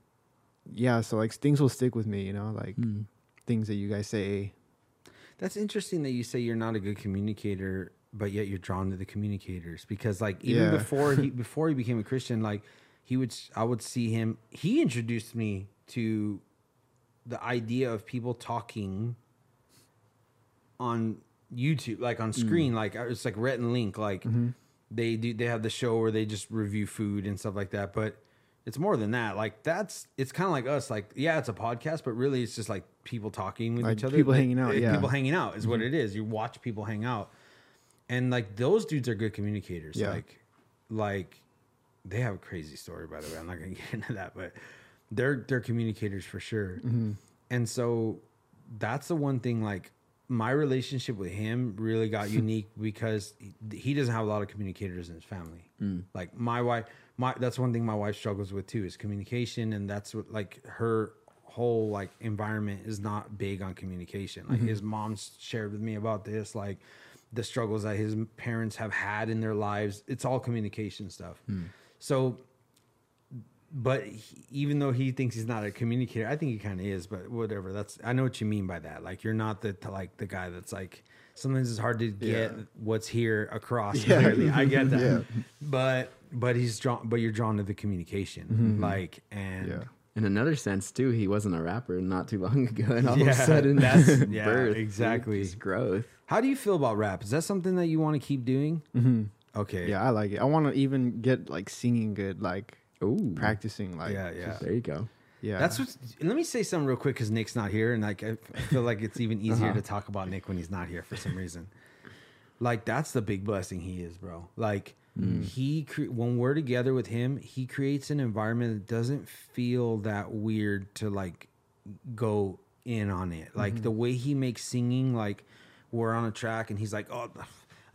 yeah, so like things will stick with me, you know, like Mm. things that you guys say. That's interesting that you say you're not a good communicator, but yet you're drawn to the communicators because, like, even Yeah. before he before he became a Christian, like he would, I would see him. He introduced me to the idea of people talking on YouTube, like on screen, like uh, it's like Rhett and Link, like they do. They have the show where they just review food and stuff like that, but. It's more than that. Like that's it's kind of like us. Like yeah, it's a podcast, but really it's just like people talking with Like each other. people Like, hanging out, eh, yeah. People hanging out is what it is. You watch people hang out, and like those dudes are good communicators. Yeah. Like, like they have a crazy story. By the way, I'm not gonna get into that, but they're they're communicators for sure. Mm-hmm. And so that's the one thing. Like my relationship with him really got unique because he, he doesn't have a lot of communicators in his family. Mm. Like my wife, my that's one thing my wife struggles with too is communication, and that's what like her whole like environment is not big on communication. Like mm-hmm. his mom's shared with me about this, like the struggles that his parents have had in their lives. It's all communication stuff. Mm. So but he, even though he thinks he's not a communicator, I think he kind of is. But whatever. That's I know what you mean by that. Like you're not the like the guy that's like sometimes it's hard to get Yeah. what's here across Yeah. clearly. I get that. Yeah. But but he's drawn. But you're drawn to the communication, like and. Yeah. In another sense, too, he wasn't a rapper not too long ago, and all Yeah, of a sudden, that's- that's yeah, birth, exactly. just growth. How do you feel about rap? Is that something that you want to keep doing? hmm Okay. Yeah, I like it. I want to even get like singing good, like Ooh, practicing, like yeah, yeah. There you go. yeah. That's what. Let me say something real quick because Nick's not here, and like I I feel like it's even easier Uh-huh. to talk about Nick when he's not here for some reason. Like that's the big blessing he is, bro. Like he cre- when we're together with him, he creates an environment that doesn't feel that weird to like go in on it. Like the way he makes singing, like we're on a track and he's like, "Oh,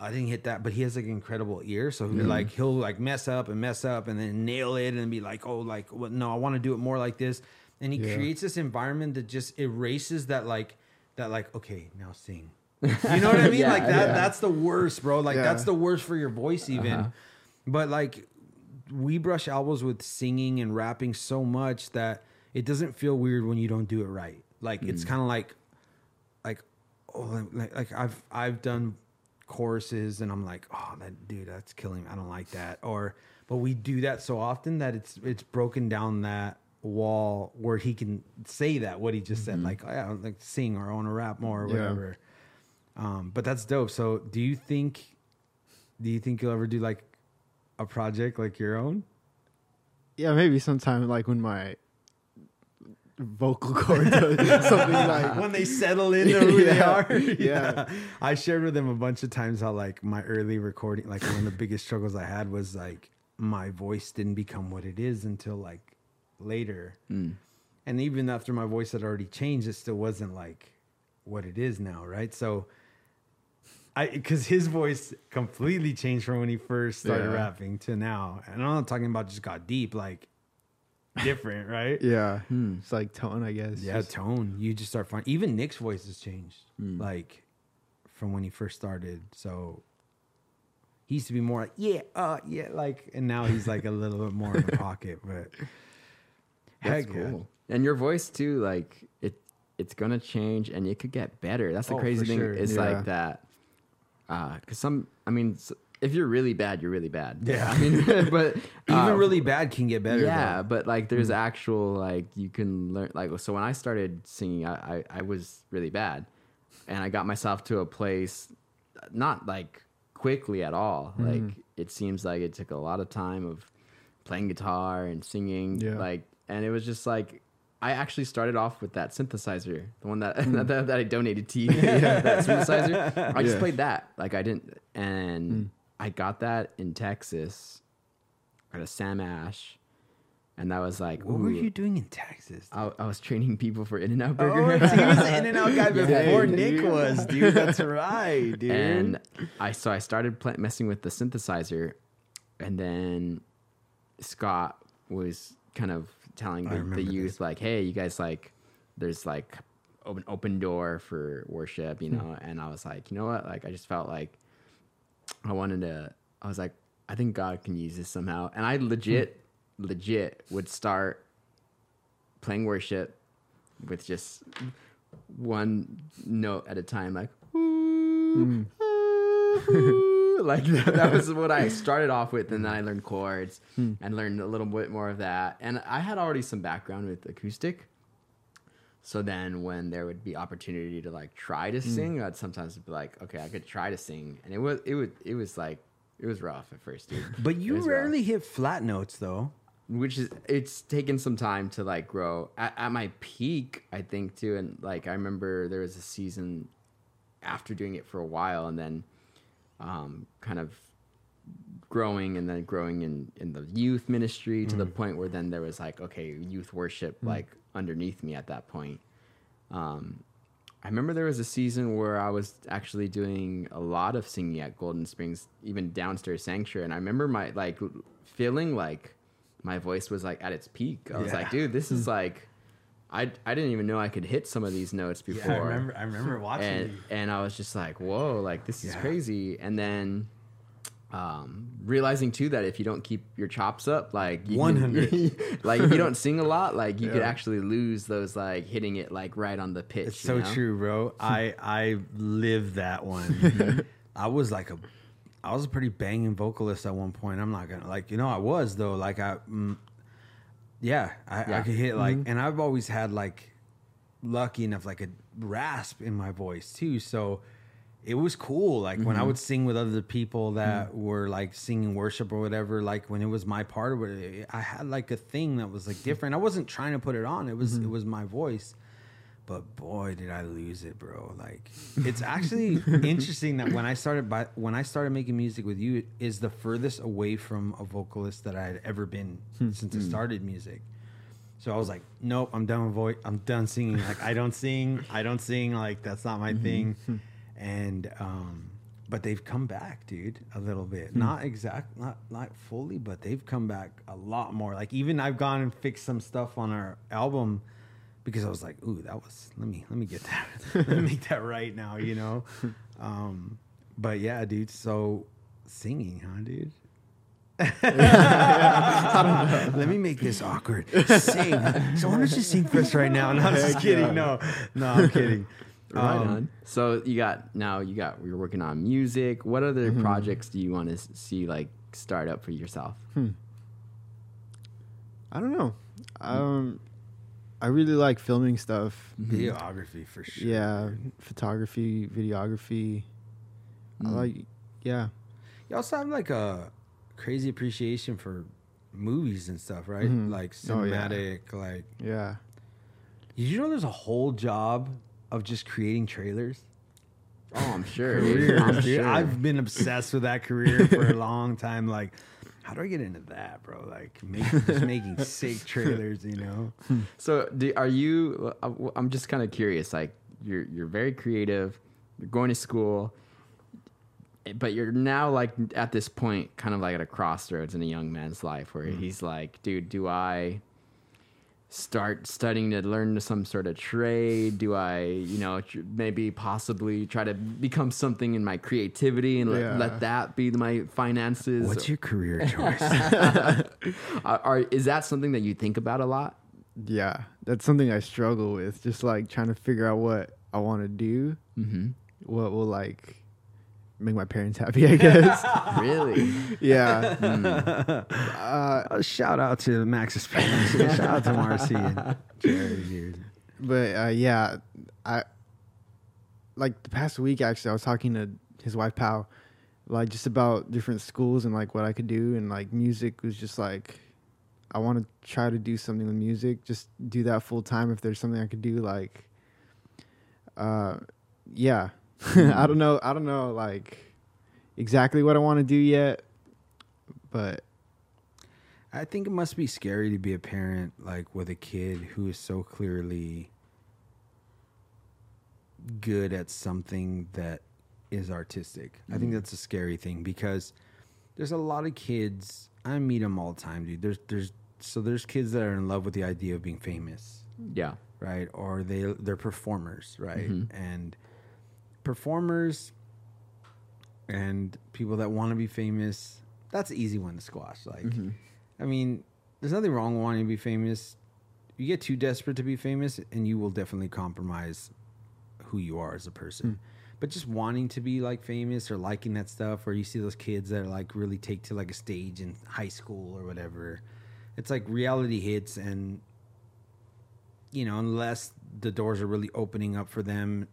I didn't hit that," but he has like an incredible ear, so he like he'll like mess up and mess up and then nail it and be like, "Oh, like what? No, I want to do it more like this." And he Yeah. creates this environment that just erases that like that like okay now sing. You know what I mean? Yeah, like that. yeah. That's the worst, bro. Like that's the worst for your voice, even. Uh-huh. But like, we brush elbows with singing and rapping so much that it doesn't feel weird when you don't do it right. Like Mm. it's kind of like, like, oh, like, like I've I've done choruses and I'm like, oh, that dude, that's killing. Me. I don't like that. Or, but we do that so often that it's it's broken down that wall where he can say that what he just said, like, oh, yeah, I like to sing or I want to rap more or Yeah. whatever. Um, but that's dope. So, do you think, do you think you'll ever do like a project like your own? yeah, maybe sometime like when my vocal cords does something like when they settle into who they are. Yeah. I shared with him a bunch of times how like my early recording, like one of the biggest struggles I had was like my voice didn't become what it is until like later. Mm. And even after my voice had already changed, it still wasn't like what it is now, right? So I because his voice completely changed from when he first started Yeah. rapping to now. And I'm not talking about just got deep, like different, right? yeah, Hmm. it's like tone, I guess. Yeah, Just- tone. You just start finding even Nick's voice has changed, Mm. like from when he first started. So he used to be more like yeah, uh, yeah, like, and now he's like a little bit more in the pocket. But That's heck yeah. cool. And your voice too, like it, it's gonna change, and it could get better. That's the Oh, crazy thing. sure. It's Yeah. like that. Uh, cause some, I mean, s- if you're really bad, you're really bad. Yeah. I mean, but even uh, really bad can get better. yeah, though. but like there's hmm. actual like you can learn like so when I started singing I, I I was really bad and I got myself to a place not like quickly at all hmm. like it seems like it took a lot of time of playing guitar and singing Yeah. like and it was just like I actually started off with that synthesizer the one that hmm. that, that I donated to you that synthesizer I just Yeah. played that like I didn't and I got that in Texas at a Sam Ash, and that was like, what were you doing in Texas? I, I was training people for In-N-Out Burger. Oh, Burger, he was the In-N-Out guy before dude. Nick was, dude. That's right, dude. and I so I started pla messing with the synthesizer, and then Scott was kind of telling the, the youth this. like, "Hey, you guys like, there's like open open door for worship, you Hmm. know." and I was like, you know what? Like, I just felt like I wanted to. I was like, I think God can use this somehow, and I legit, Hmm. legit would start playing worship with just one note at a time, like. Mm. like that, that was what I started off with, and then I learned chords and learned a little bit more of that. And I had already some background with acoustic, so then when there would be opportunity to like try to mm. sing, I'd sometimes be like, okay, I could try to sing, and it was it would it was like it was rough at first, dude. but you was rough. rarely hit flat notes though. which is it's taken some time to like grow at, at my peak i think too and like i remember there was a season after doing it for a while and then um, kind of growing and then growing in in the youth ministry to the mm. point where then there was like okay youth worship mm. like underneath me at that point um, I remember there was a season where I was actually doing a lot of singing at Golden Springs, even downstairs sanctuary, and I remember my like feeling like my voice was like at its peak. I was Yeah. like, dude, this is like, I I didn't even know I could hit some of these notes before. Yeah, I remember. I remember watching. and and I was just like, whoa, like this is Yeah. crazy. And then um, realizing too that if you don't keep your chops up, like 100. like if you don't sing a lot, like you could actually lose those like hitting it like right on the pitch. It's so know? true, bro. I I lived that one. I was like a I was a pretty banging vocalist at one point. I'm not gonna like you know I was though like I mm, yeah I, I could hit like and I've always had like lucky enough like a rasp in my voice too so it was cool like when I mm-hmm. would sing with other people that mm-hmm. were like singing worship or whatever like when it was my part of it I had like a thing that was like different I wasn't trying to put it on it was it mm-hmm. was my voice but boy did I lose it, bro. Like it's actually interesting that when I started by when I started making music with you is the furthest away from a vocalist that I had ever been hmm. since I hmm. started music. So I was like, nope, I'm done with voice. I'm done singing. Like I don't sing. I don't sing. Like that's not my thing. Hmm. And um, but they've come back, dude, a little bit. Not exact, not not fully, but they've come back a lot more. Like even I've gone and fixed some stuff on our album because I was like, ooh, that was let me let me get that let me make that right now, you know. Um, but yeah, dude. So singing, huh, dude? Let me make this awkward. Sing. So why don't you sing for us right now? No, I'm just kidding. No, no, I'm kidding. Right Um, on. So you got now you got you're working on music. What other Mm-hmm. projects do you want to see like start up for yourself? I don't know. Um, I really like filming stuff. Videography for sure. Yeah, photography, videography. I Mm. like. Yeah. You also have like a crazy appreciation for movies and stuff, right? Mhm. Like Oh, yeah. cinematic. Like, Yeah. did you know there's a whole job of just creating trailers? Oh, I'm sure. career. I'm dude. sure. I've been obsessed with that career for a long time. Like, how do I get into that, bro? Like, make, just making sick trailers, you know? So, do, are you? uh, I'm just kind of curious. Like, you're you're very creative. You're going to school, but you're now like at this point, kind of like at a crossroads in a young man's life, where he's like, "Dude, do I start studying to learn some sort of trade? Do I, you know, tr- maybe possibly try to become something in my creativity and Yeah. let, let that be my finances? What's your career choice? are, are, is that something that you think about a lot? Yeah. That's something I struggle with. Just like trying to figure out what I want to do. Mm-hmm. What will like make my parents happy, I guess. Really? yeah. uh, a shout out to Max's parents. shout out to Marcy and Jared here. But uh, yeah, I like the past week actually I was talking to his wife pal like just about different schools and like what I could do and like music was just like I want to try to do something with music, just do that full time if there's something I could do like uh yeah. I don't know I don't know like exactly what I want to do yet, but I think it must be scary to be a parent like with a kid who is so clearly good at something that is artistic. I think that's a scary thing because there's a lot of kids I meet them all the time, dude. There's there's so there's kids that are in love with the idea of being famous, Yeah. right? Or they they're performers, right? Mhm. And performers and people that want to be famous, that's an easy one to squash. Like Mhm. I mean, there's nothing wrong with wanting to be famous. You get too desperate to be famous, and you will definitely compromise who you are as a person. But just wanting to be like famous or liking that stuff, or you see those kids that are like really take to like a stage in high school or whatever. It's like reality hits, and you know, unless the doors are really opening up for them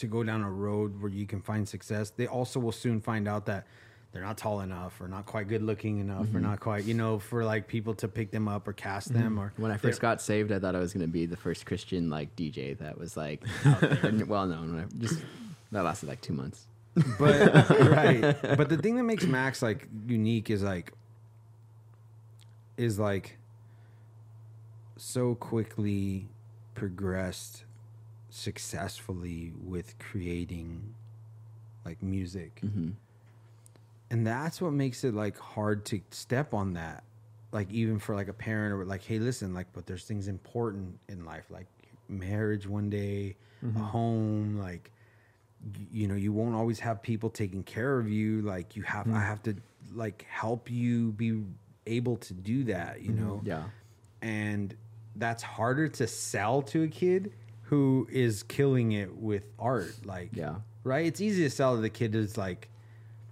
to go down a road where you can find success, they also will soon find out that they're not tall enough or not quite good looking enough or mm-hmm. not quite, you know, for like people to pick them up or cast mm-hmm. them or When I first got saved, I thought I was going to be the first Christian like DJ that was like well known. Just that lasted like two months. but right but the thing that makes max like unique is like is like so quickly progressed successfully with creating like music. Mm-hmm. and that's what makes it like hard to step on that. Like even for like a parent or like hey listen like but there's things important in life like marriage one day a mm-hmm. home like you know you won't always have people taking care of you. Like you have i mm-hmm. have to like help you be able to do that you mm-hmm. know? Yeah. and that's harder to sell to a kid who is killing it with art like Yeah. right it's easy to sell to the kid who's like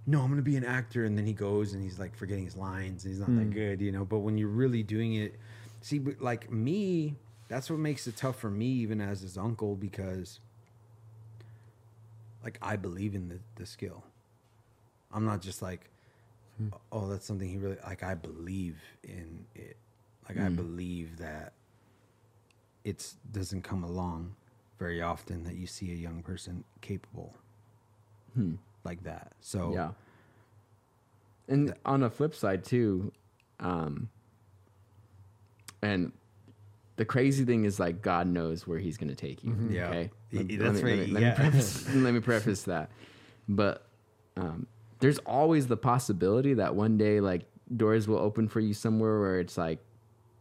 no, I'm gonna be an actor, and then he goes and he's like forgetting his lines, and he's not that mm. good, you know. But when you're really doing it, see, but like me, that's what makes it tough for me, even as his uncle, because like I believe in the the skill. I'm not just like, hmm. oh, that's something he really like. I believe in it. Like I hmm. believe that it's doesn't come along very often that you see a young person capable like that. So Yeah. And on the flip side too, um, and the crazy thing is like God knows where He's going to take you. Yeah. Okay. Let- that's let me, right, Let me, let yeah. me preface, let me preface that, but um, there's always the possibility that one day like doors will open for you somewhere where it's like,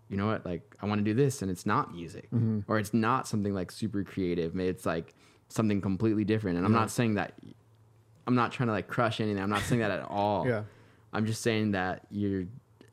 you know what, like I want to do this, and it's not music, mm-hmm. or it's not something like super creative. Maybe it's like something completely different. And I'm not saying that I'm not trying to like crush anything. I'm not saying that at all. Yeah. I'm just saying that you're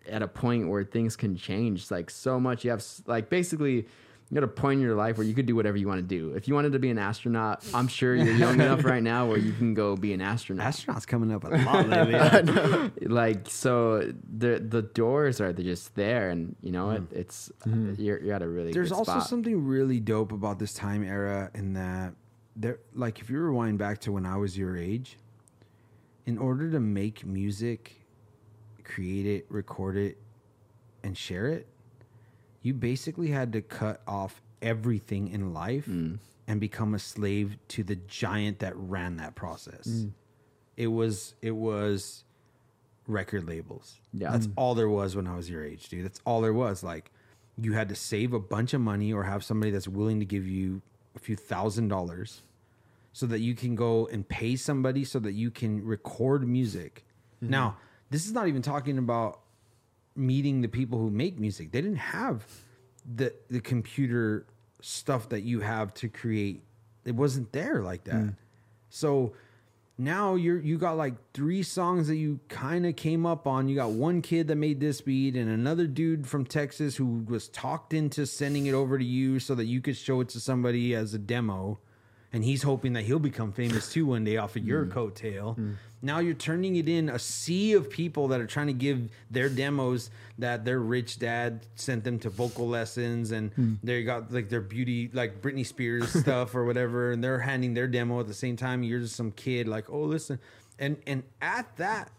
at a point where things can change like so much. You have like basically you're at a point in your life where you could do whatever you want to do. If you wanted to be an astronaut, I'm sure you're young enough right now where you can go be an astronaut. astronauts coming up a lot lately. like so the the doors are just there and you know what mm-hmm. it's you're, you're at a really There's also spot. something really dope about this time era in that there like if you rewind back to when I was your age, in order to make music, create it, record it, and share it, you basically had to cut off everything in life Mm. and become a slave to the giant that ran that process. Mm. It was it was record labels. Yeah. That's mm. all there was when I was your age, dude. That's all there was. Like you had to save a bunch of money or have somebody that's willing to give you a few thousand dollars so that you can go and pay somebody so that you can record music. Mm-hmm. Now, this is not even talking about meeting the people who make music. They didn't have the the computer stuff that you have to create. It wasn't there like that. Mm. So now you're you got like three songs that you kind of came up on. You got one kid that made this beat and another dude from Texas who was talked into sending it over to you so that you could show it to somebody as a demo. And he's hoping that he'll become famous too one day off of your mm. coattail. Mm. Now you're turning it in a sea of people that are trying to give their demos that their rich dad sent them to vocal lessons and mm. they got like their beauty like Britney Spears stuff or whatever and they're handing their demo at the same time. You're just some kid like oh listen. And and at that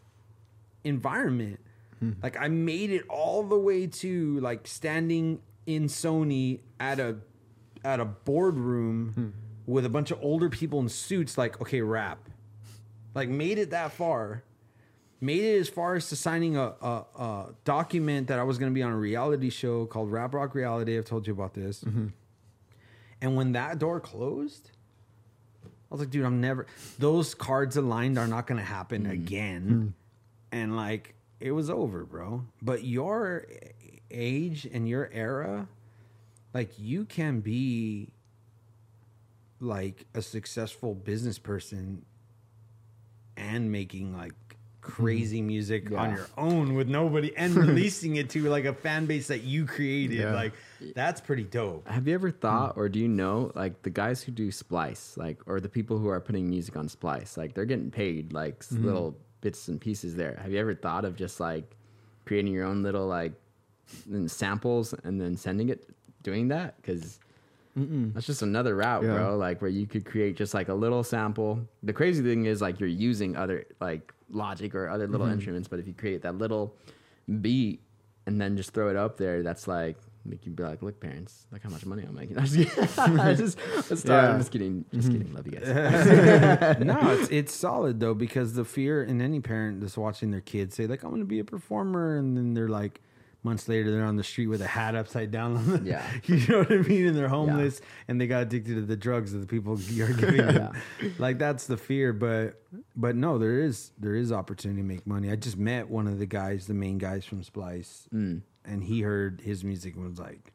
environment hmm. like I made it all the way to like standing in Sony at a at a boardroom hmm. With a bunch of older people in suits like okay rap. Like made it that far. Made it as far as to signing a, a, a document that i was going to be on a reality show called rap rock reality. I've told you about this. Mm-hmm. And when that door closed i was like dude i'm never those cards aligned are not going to happen mm. again. Mm. And like it was over bro. But your age and your era like you can be like a successful business person and making like crazy mm-hmm. music on your own with nobody and releasing it to like a fan base that you created Yeah. like that's pretty dope Have you ever thought, mm. or do you know, like the guys who do Splice, like, or the people who are putting music on Splice, like they're getting paid like s- mm-hmm. little bits and pieces there. Have you ever thought of just like creating your own little like samples and then sending it, doing that? Because that's just another route, Yeah. bro. Like where you could create just like a little sample. The crazy thing is like you're using other like Logic or other little mm-hmm. instruments, but if you create that little beat and then just throw it up there, that's like make you be like, look, parents, look how much money I'm making. I'm just, kidding. I just. Yeah. I'm just kidding. Just kidding. Mm-hmm. Love you guys. no, it's it's solid though because the fear in any parent that's watching their kids say like I'm going to be a performer and then they're like months later they're on the street with a hat upside down. Yeah. you know what I mean, and they're homeless and they got addicted to the drugs that the people are giving them. Like that's the fear, but but no, there is there is opportunity to make money. I just met one of the guys, the main guys from Splice, Mm. and he heard his music and was like,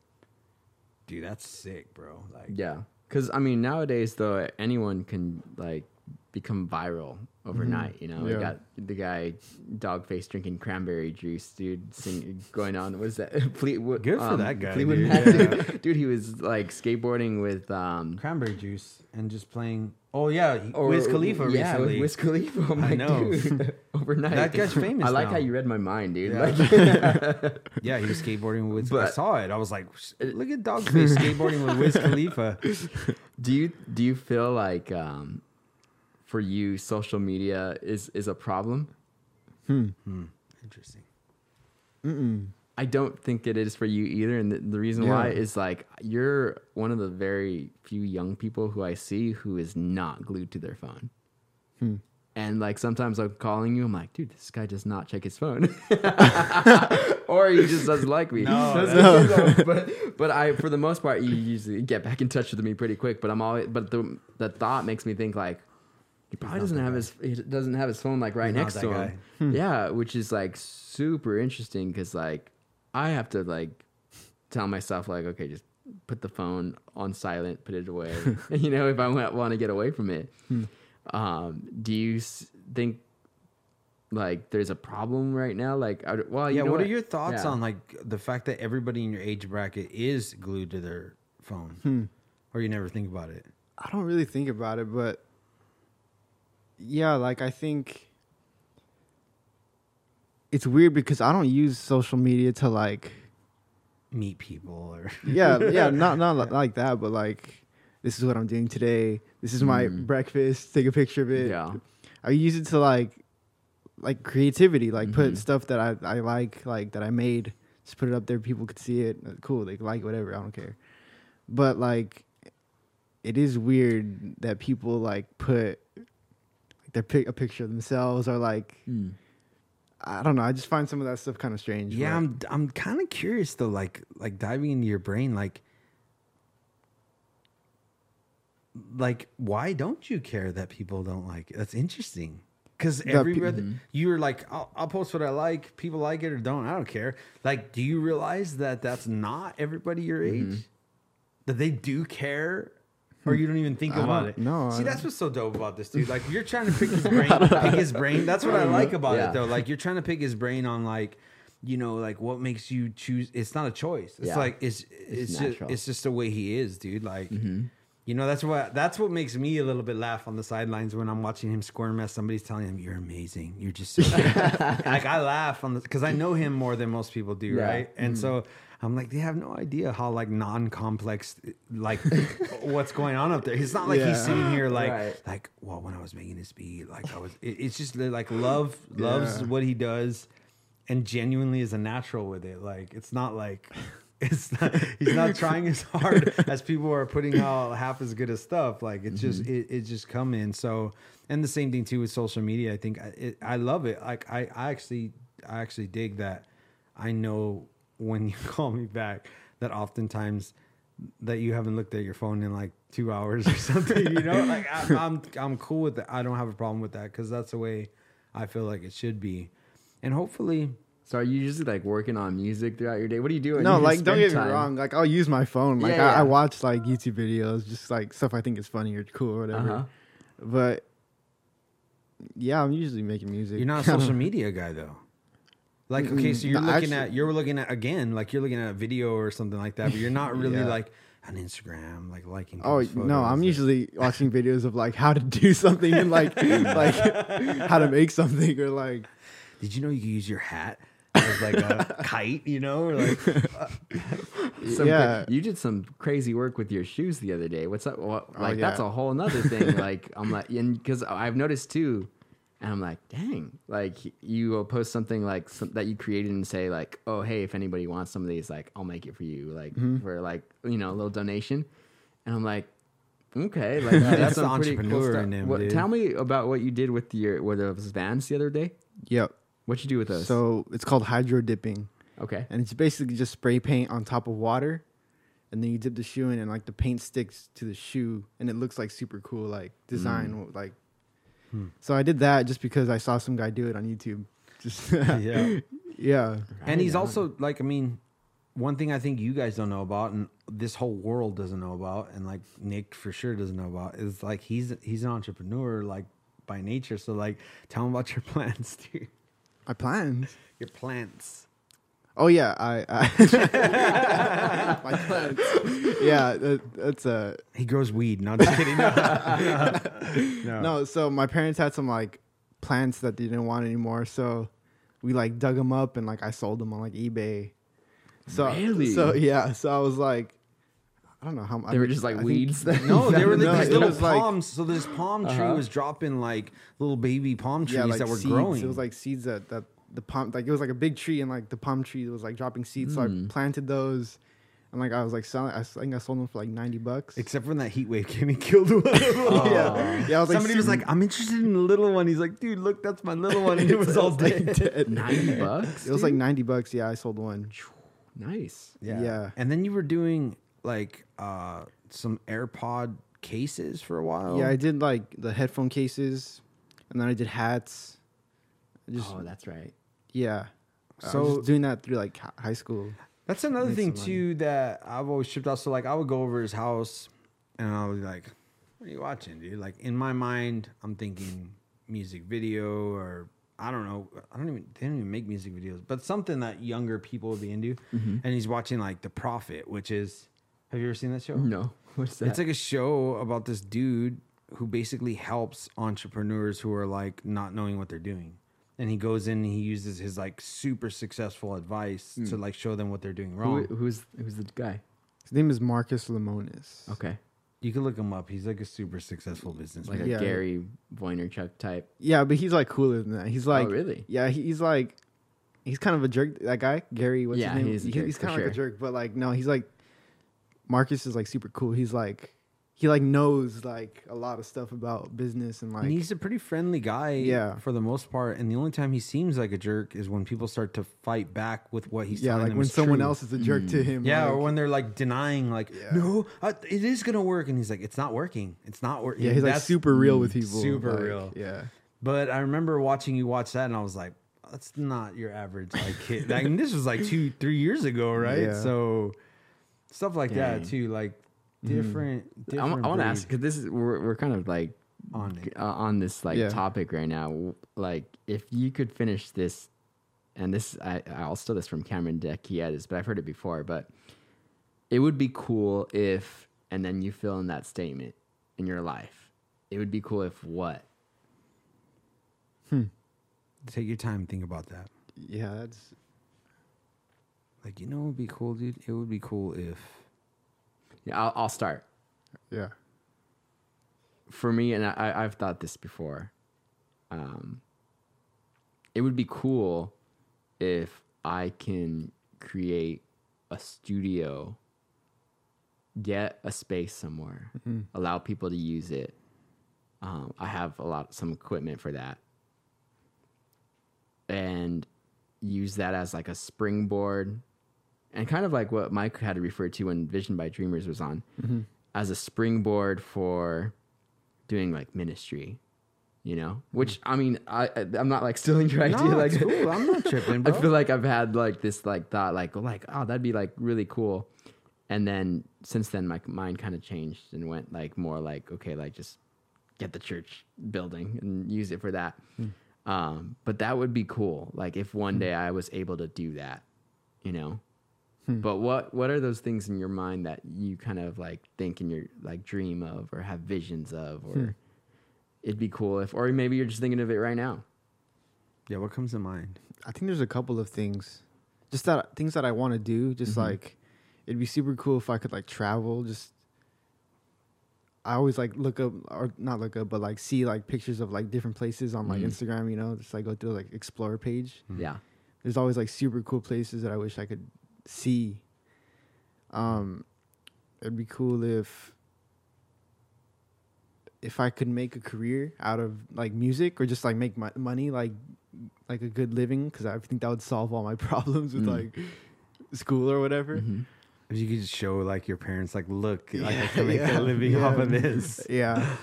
"Dude, that's sick, bro!" Like, Yeah, because I mean nowadays though anyone can like become viral overnight. You know, we got the guy dog face drinking cranberry juice, dude, sing, going on. Was that Fleetwood? Good for that guy, Fleetwood dude. Mac, Yeah. dude. Dude, he was like skateboarding with um. Cranberry juice and just playing. Oh yeah, he- or- Wiz Khalifa yeah, recently. with Wiz Khalifa. I'm I like, know. dude, overnight. That guy's famous I like now. how you read my mind, dude. Yeah. Like, yeah, he was skateboarding with. I But- saw it. I was like, look at Doggface skateboarding with Wiz Khalifa. do you do you feel like um, for you social media is is a problem? Hmm. Interesting. Mm-mm. I don't think it is for you either, and the, the reason why is like you're one of the very few young people who I see who is not glued to their phone. Hmm. And like sometimes I'm calling you, I'm like, dude, this guy does not check his phone, or he just doesn't like me. No, That's- but but I, for the most part, you usually get back in touch with me pretty quick. But I'm always, but the the thought makes me think like he probably doesn't have guy. his he doesn't have his phone like right He's next to guy. him. Hmm. Yeah, which is like super interesting because like I have to like tell myself like okay, just put the phone on silent, put it away. you know, if I want to get away from it. Hmm. Um, do you s- think like there's a problem right now? Like, I, well, you yeah. know What, are your thoughts Yeah. on like the fact that everybody in your age bracket is glued to their phone, hmm. or you never think about it? I don't really think about it, but yeah, like I think it's weird because I don't use social media to like Meet people or yeah, yeah, not not li- like that, but like this is what I'm doing today. This is my Mm. breakfast. Take a picture of it. Yeah. I use it to like like creativity, like Mhm. put stuff that I I like, like that I made, just put it up there. People could see it. Uh, Cool, they like whatever. I don't care. But like, it is weird that people like put their pic a picture of themselves or like Mm. I don't know. I just find some of that stuff kind of strange. Yeah, I'm I'm kind of curious though, like like diving into your brain, like like why don't you care that people don't like it? That's interesting. Because every pe- other- you're like, I'll, I'll post what I like. People like it or don't. I don't care. Like, do you realize that that's not everybody your age? That they do care, or you don't even think I about it. no, See, that's what's so dope about this dude. Like, you're trying to pick his brain, pick his brain. That's what I like about Yeah. it, though. Like, you're trying to pick his brain on like, you know, like what makes you choose. It's not a choice. It's Yeah. like it's it's, just it's just the way he is, dude. Like. Mm-hmm. You know, that's what that's what makes me a little bit laugh on the sidelines when I'm watching him squirm as somebody's telling him, "You're amazing. You're just so like I laugh on the because I know him more than most people do, Yeah. right? And mm-hmm. so I'm like, they have no idea how like non-complex, like what's going on up there. It's not like he's sitting here like, Right. like, well, when I was making this beat, like I was. It, it's just like love, loves Yeah. what he does, and genuinely is a natural with it. Like it's not like. It's not, he's not trying as hard as people are putting out half as good as stuff. Like it's just mm-hmm. it, it just come in. So and the same thing too with social media. I think I, it, I love it. Like I, I actually I actually dig that. I know when you call me back that oftentimes that you haven't looked at your phone in like two hours or something. You know, like I, I'm I'm cool with that. I don't have a problem with that because that's the way I feel like it should be. And hopefully, So are you usually like working on music throughout your day? What are you doing? No, You like don't spend get me wrong. Like I'll use my phone. Like Yeah, I, yeah. I watch like YouTube videos, just like stuff I think is funny or cool or whatever. Uh-huh. But yeah, I'm usually making music. you're not a social media guy though. Like okay, so you're No, looking actually- at you're looking at again, like you're looking at a video or something like that, but you're not really Yeah. like on Instagram, like liking. Oh people's no, I'm usually watching videos of like how to do something and like like how to make something or like Did you know you could use your hat as like a kite? You know, or like Some Yeah. cra- you did some crazy work with your shoes the other day. What's up? What, Oh, like that's a whole nother thing. like I'm like, and because I've noticed too, and I'm like, dang, like you will post something like some, that you created and say like, oh hey, if anybody wants some of these, like I'll make it for you, like Mm-hmm. for like you know a little donation, and I'm like. Okay, like you That's the some pretty cool entrepreneur stuff. in him, What- dude. Tell me about what you did with your with those vans the other day. yep. What you do with those? So it's called hydro dipping, okay, and it's basically just spray paint on top of water, and then you dip the shoe in, and like the paint sticks to the shoe, and it looks like super cool, like design, like. Hmm. So I did that just because I saw some guy do it on YouTube. Just yeah. yeah. and he's on. also like, I mean, one thing I think you guys don't know about, and this whole world doesn't know about, and like Nick for sure doesn't know about, is like he's he's an entrepreneur, like by nature. So like, tell him about your plans, dude. My plans. Your plants. Oh yeah, I. I my plans. Yeah, that, that's a He grows weed. No, just kidding. No. no. no. So my parents had some like plants that they didn't want anymore, so we like dug them up and like I sold them on like eBay. So Really? So yeah. So I was like, I don't know how. They were just like weeds. then? No, they were like No, these little was like- palms. so this palm tree Uh-huh. was dropping like little baby palm trees yeah, like that were seeds. growing. It was like seeds that that the palm like it was like a big tree and like the palm tree was like dropping seeds. So I Mm. planted those, and like I was like selling. I think I sold them for like ninety bucks. Except when that heat wave came and killed one of them. yeah, yeah. I was like, Somebody was like, "I'm interested in the little one." He's like, "Dude, look, that's my little one," and it was all dead. dead. Ninety bucks. It was like ninety bucks. Yeah, I sold one. nice. Yeah. And then you were doing like uh some AirPod cases for a while. Yeah, I did like the headphone cases, and then I did hats. I just Oh, that's right. yeah. So I was just doing that through like high school. That's another thing some too that I've always shipped out. So like I would go over his house and I was like, What are you watching, dude? Like in my mind, I'm thinking music video or I don't know. I don't even they don't even make music videos, but something that younger people would be into. And he's watching like The Profit, which is have you ever seen that show? No, what's that? It's like a show about this dude who basically helps entrepreneurs who are like not knowing what they're doing. And he goes in and he uses his like super successful advice hmm. to like show them what they're doing wrong. Who, who's who's the guy? His name is Marcus Lemonis. Okay, You can look him up. He's like a super successful businessman. like a Yeah. Gary Vaynerchuk type. Yeah, but he's like cooler than that. He's oh, like, oh, really? yeah, he- he's like, he's kind of a jerk. That guy, Gary. What's Yeah, his name? he's a jerk, he's for kind of like a jerk, but like, no, he's like, Marcus is like super cool. He's like, he like knows like a lot of stuff about business and like, and he's a pretty friendly guy Yeah. for the most part. And the only time he seems like a jerk is when people start to fight back with what he's yeah, telling like them when is someone true. else is a jerk to mm. him. Yeah, like, or when they're like denying, like, Yeah. no, I, it is gonna work, and he's like, it's not working, it's not working. yeah, he's like super real with mm, people. super like, real. Yeah, But I remember watching you watch that, and I was like, that's not your average like kid. like, and this was like two, three years ago, right? Yeah. So stuff like that too, like Mm-hmm. different. I, different want to ask because this is we're we're kind of like on it. uh, on this like Yeah. topic right now. Like, if you could finish this, and this I I'll steal this from Cameron Deckiadis, but I've heard it before. But it would be cool if, and then you fill in that statement in your life. It would be cool if what? Hmm. Take your time, and think about that. yeah, that's Like, you know, it would be cool, dude. It would be cool if Yeah, I'll, I'll start. yeah, for me, and I, I've thought this before. Um, it would be cool if I can create a studio, get a space somewhere, allow people to use it. Um, I have a lot, some equipment for that, and use that as like a springboard, and kind of like what Mike had referred to when Vision by Dreamers was on, mm-hmm. as a springboard for doing like ministry, you know. Which mm. I mean, I I'm not like stealing your idea. no, like cool. I'm not tripping, I feel like I've had like this like thought like oh, like oh that'd be like really cool, and then since then my mind kind of changed and went like more like okay like just get the church building and use it for that. Hmm. Um, but that would be cool. Like if one hmm. day I was able to do that, you know. But what what are those things in your mind that you kind of like think and your like dream of or have visions of or it'd be cool if or maybe you're just thinking of it right now. yeah, what comes to mind? I think there's a couple of things, just that things that I want to do. Just Mm-hmm. like it'd be super cool if I could like travel. Just I always like look up or not look up, but like see like pictures of like different places on like Mhm. Instagram. You know, just like go through like explore page. Yeah. There's always like super cool places that I wish I could see. Um, it'd be cool if if I could make a career out of like music or just like make my money like like a good living because I think that would solve all my problems with Mm. like school or whatever. Mhm. If you could just show like your parents, like, look, like I can make yeah, a living yeah. off of this. Yeah.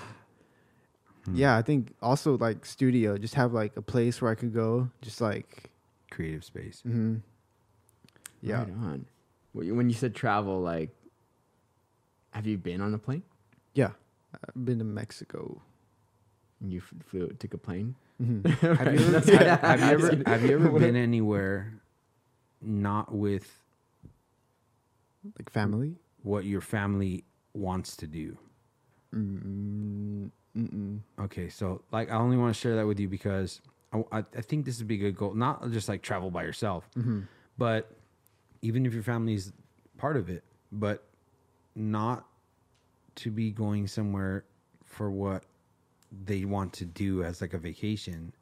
Hmm. Yeah, I think also like studio, just have like a place where I could go, just like, Creative space. hmm yeah, Right on. When you- said travel, like, have you been on a plane? yeah. I've been to Mexico. And you flew, took a plane. Mhm. Have you ever, That's- have, have you ever, have you ever been anywhere not with like family. what your family wants to do? Mm, mm-mm. Okay, so like I only want to share that with you because I, I, I think this would be a good goal. Not just like travel by yourself, Mm-hmm. but even if your family's part of it, but not to be going somewhere for what they want to do as like a vacation,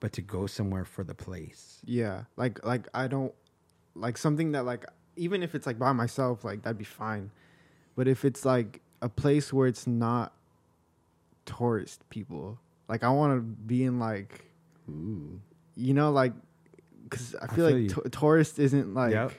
but to go somewhere for the place. Yeah, like like I don't like something that like even if it's like by myself, like that'd be fine. But if it's like a place where it's not tourist people, like I want to be in like Ooh. you know like because I I feel, feel like you. to- tourist isn't like Yep.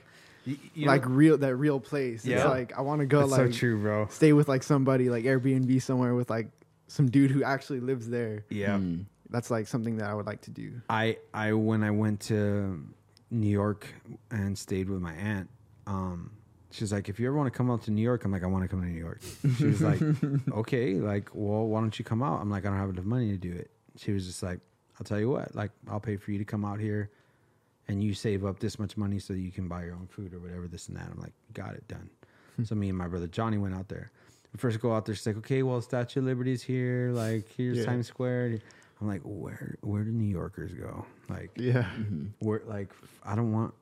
Y- you like know- real that real place. Yeah. It's like I want to go That's like so true, bro. stay with like somebody like Airbnb somewhere with like some dude who actually lives there. Yeah. Mm. That's like something that I would like to do. I I when I went to New York and stayed with my aunt, um, she's like, if you ever want to come out to New York, I'm like, I want to come to New York. She was like, okay, like, well, why don't you come out? I'm like, I don't have enough money to do it. She was just like, I'll tell you what, like, I'll pay for you to come out here, and you save up this much money so you can buy your own food or whatever, this and that. I'm like, got it done. so me and my brother Johnny went out there. We first go out there, she's like, okay, well, Statue of Liberty's here, like, here's Yeah. Times Square. I'm like, where where do New Yorkers go? Like, Yeah. where like I don't want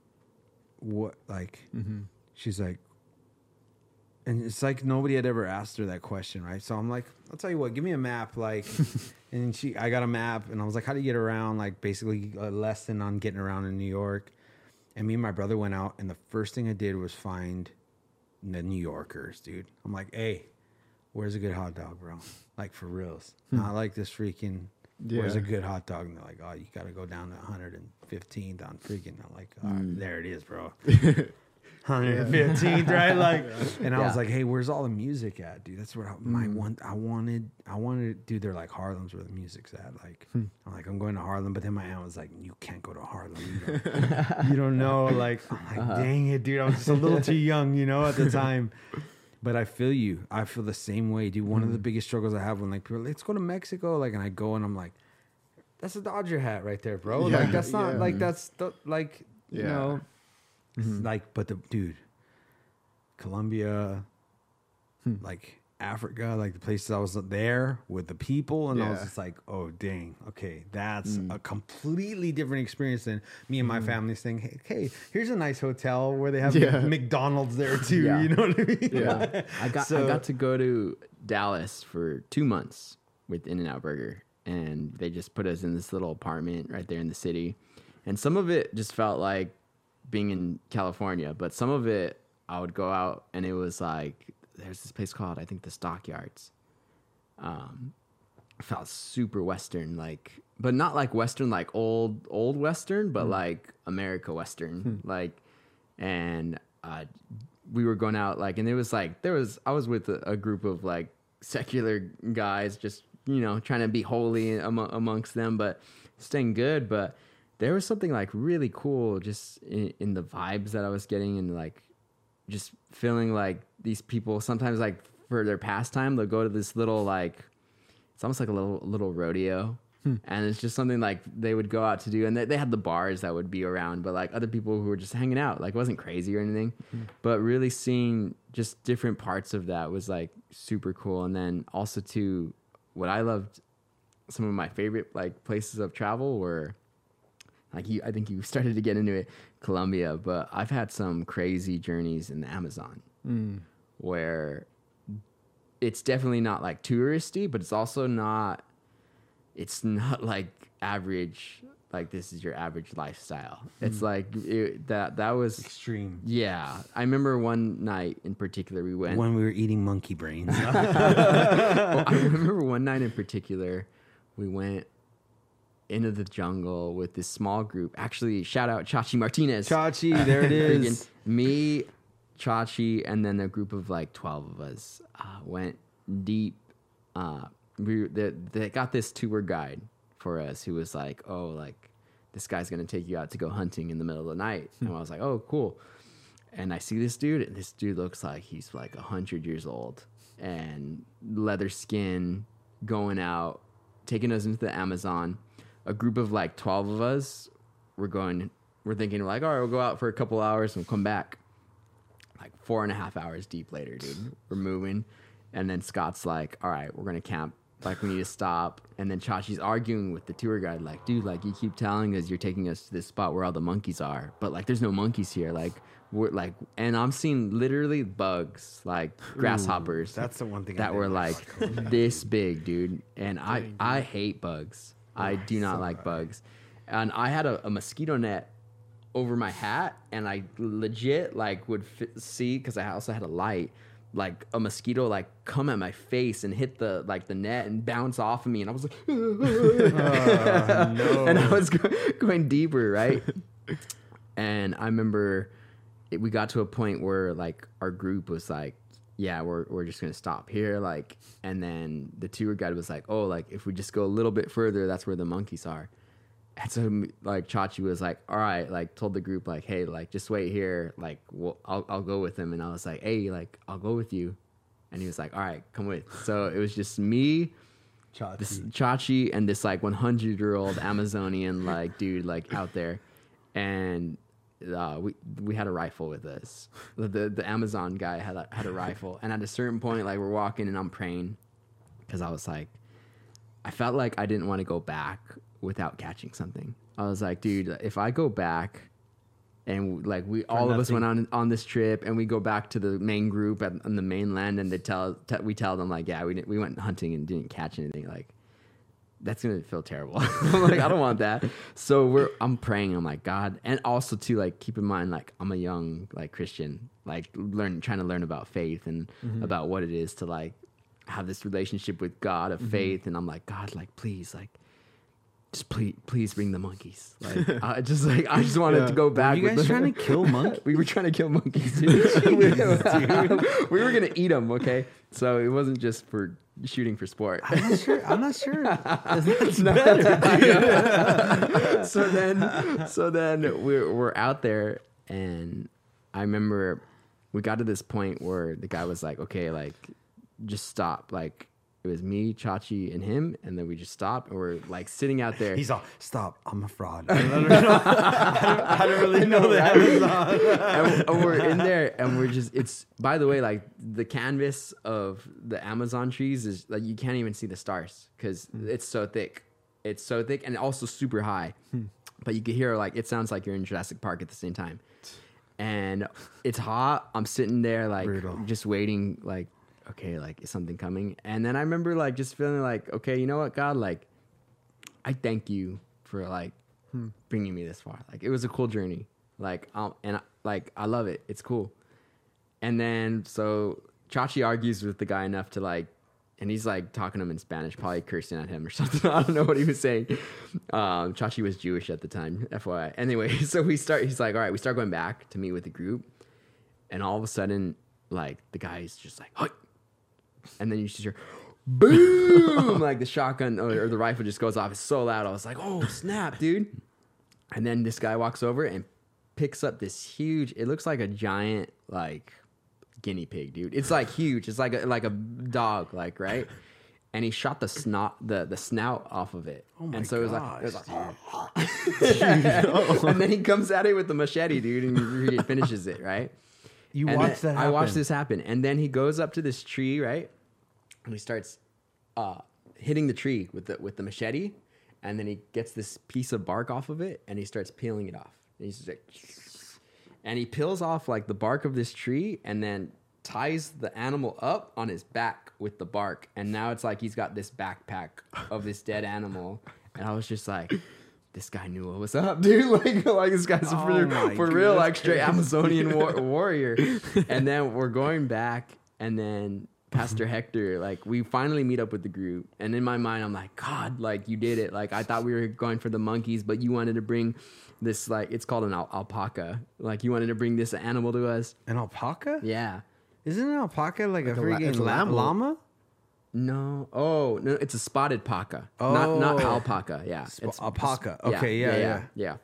what like Mm-hmm. she's like and it's like nobody had ever asked her that question, right? So I'm like, I'll tell you what, give me a map, like, and she, I got a map, and I was like, how do you get around? Like, basically a lesson on getting around in New York. And me and my brother went out, and the first thing I did was find the New Yorkers, dude. I'm like, hey, where's a good hot dog, bro? Like for reals, hmm. not like this freaking. Where's a good hot dog? And they're like, oh, you got to go down to 115th on freaking. I'm like, right, there it is, bro. 115th, right? Like, and I was like, hey, where's all the music at, dude? That's where I, my hmm. one. I wanted, I wanted, dude. They're like Harlem's where the music's at. Like, hmm. I'm like, I'm going to Harlem, but then my aunt was like, you can't go to Harlem. You don't, you don't know. Like, I'm like, uh-huh. dang it, dude. I was just a little too young, you know, at the time. But I feel you. I feel the same way, dude. One of the hmm. biggest struggles I have when like people, are, let's go to Mexico, like, and I go and I'm like, that's a Dodger hat right there, bro. Yeah, like that's not yeah. like that's the, like you know, it's mm-hmm. like but the dude, Colombia, hmm. like Africa, like the places I was there with the people, and I was just like, oh dang, okay, that's Mm. a completely different experience than me and my mm-hmm. family saying, hey, hey, here's a nice hotel where they have Yeah. McDonald's there too. Yeah. You know what I mean? Yeah. I got I got to go to Dallas for two months with In-N-Out Burger, and they just put us in this little apartment right there in the city, and some of it just felt like being in California, but some of it I would go out and it was like there's this place called I think the Stockyards. Um, felt super western like but not like western like old old western but like america western like and uh we were going out like and it was like there was i was with a, a group of like secular guys just you know trying to be holy amo- amongst them but staying good but there was something like really cool just in, in the vibes that i was getting and like just feeling like these people sometimes like for their pastime they'll go to this little like it's almost like a little little rodeo. Hmm. And it's just something like they would go out to do. And they, they had the bars that would be around but like other people who were just hanging out like it wasn't crazy or anything. Hmm. But really seeing just different parts of that was like super cool. And then also too what i loved some of my favorite like places of travel were like you i think you started to get into it colombia but i've had some crazy journeys in the amazon Mm. where it's definitely not like touristy, but it's also not it's not like average like this is your average lifestyle. It's like it, that that was Extreme. yeah. I remember one night in particular we went When we were eating monkey brains. well, I remember one night in particular, we went into the jungle with this small group. Actually, shout out Chachi Martinez. Chachi, there it is. Me, Chachi, and then a group of like twelve of us uh, went deep. Uh, we they, they got this tour guide for us who was like, "Oh, like this guy's gonna take you out to go hunting in the middle of the night," and I was like, "Oh, cool." And I see this dude, and this dude looks like he's like hundred years old and leather skin, going out taking us into the Amazon. A group of like twelve of us. We're going. We're thinking like, all right, we'll go out for a couple hours and we'll come back. Like four and a half hours deep later, dude. We're moving, and then Scott's like, all right, we're gonna camp. Like we need to stop. And then Chachi's arguing with the tour guide, like, dude, like you keep telling us you're taking us to this spot where all the monkeys are, but like there's no monkeys here. Like we're like, and I'm seeing literally bugs, like grasshoppers. that's the one thing that were like. like this big, dude. And I I hate bugs. I do not like bugs. And I had a, a mosquito net over my hat, and I legit like would fi- see because I also had a light. Like a mosquito, like come at my face and hit the like the net and bounce off of me, and I was like, oh, and I was go- going deeper, right? and I remember it, we got to a point where like our group was like, yeah, we're we're just gonna stop here, like, and then the tour guide was like, oh, like if we just go a little bit further, that's where the monkeys are. And so like Chachi was like, all right, like told the group like, hey, like just wait here, like we'll, I'll I'll go with him, and I was like, hey, like I'll go with you, and he was like, all right, come with. So it was just me, this Chachi and this like 100 year old Amazonian like dude like out there, and uh, we we had a rifle with us. The, the the Amazon guy had a, had a rifle, and at a certain point, like we're walking and I'm praying because I was like, I felt like I didn't want to go back without catching something. I was like, dude, if I go back. And like we, all of us went on on this trip, and we go back to the main group at, on the mainland, and they tell te- we tell them like, yeah, we didn't, we went hunting and didn't catch anything. Like, that's gonna feel terrible. I'm like, I don't want that. So we're I'm praying, I'm like, God, and also to like keep in mind, like I'm a young like Christian, like learn trying to learn about faith and mm-hmm. about what it is to like have this relationship with God of mm-hmm. faith. And I'm like, God, like please, like just please please bring the monkeys. Like I just like I just wanted to go Were back. you guys the- trying to kill monkeys? we were trying to kill monkeys. Dude. we, we were gonna eat them. Okay, so it wasn't just for shooting for sport. I'm not sure. I'm not sure. That's so then, so then we're we're out there, and I remember we got to this point where the guy was like, "Okay, like, just stop." Like, it was me, Chachi, and him, and then we just stopped, and we're like sitting out there. He's all, stop. I'm a fraud. I don't, know. I don't, I don't really know that. and, and we're in there and we're just it's by the way like the canvas of the amazon trees is like you can't even see the stars because hmm. it's so thick it's so thick and also super high hmm. but you can hear like it sounds like you're in jurassic park at the same time and it's hot i'm sitting there like Brutal. just waiting like okay like is something coming and then i remember like just feeling like okay you know what god like i thank you for like bringing me this far. Like it was a cool journey. Like um, and I, like I love it. It's cool. And then so Chachi argues with the guy enough to like, and he's like talking to him in Spanish, probably cursing at him or something. I don't know what he was saying. Um, Chachi was Jewish at the time, FYI. Anyway, so we start. He's like, all right, we start going back to meet with the group, and all of a sudden, like the guy's just like, "Hey," and then you just hear. Boom! like the shotgun or, the rifle just goes off. It's so loud. I was like, "Oh snap, dude!" And then this guy walks over and picks up this huge. It looks like a giant like guinea pig, dude. It's like huge. It's like a, like a dog, like right. And he shot the snot the the snout off of it. Oh my and so it was like, it was gosh, like and then he comes at it with the machete, dude, and he finishes it, right? You And then that I watched this happen. And then he goes up to this tree, right? And he starts uh, hitting the tree with the with the machete. And then he gets this piece of bark off of it and he starts peeling it off. And he's just like and he peels off like the bark of this tree and then ties the animal up on his back with the bark. And now it's like he's got this backpack of this dead animal. And I was just like, this guy knew what was up, dude. Like, like this guy's Oh for, for real, like straight Amazonian war- warrior. And then we're going back, and then Pastor mm-hmm. Hector, like, we finally meet up with the group. And in my mind, I'm like, God, like, you did it. Like, I thought we were going for the monkeys, but you wanted to bring this, like, it's called an al- alpaca. Like, you wanted to bring this animal to us. An alpaca? Yeah. Isn't an alpaca like, Like a a freaking a la- llama. llama? No. Oh, no, it's a spotted paca. Not not Oh. alpaca. Yeah. Sp- alpaca. Okay, yeah, yeah. yeah. yeah.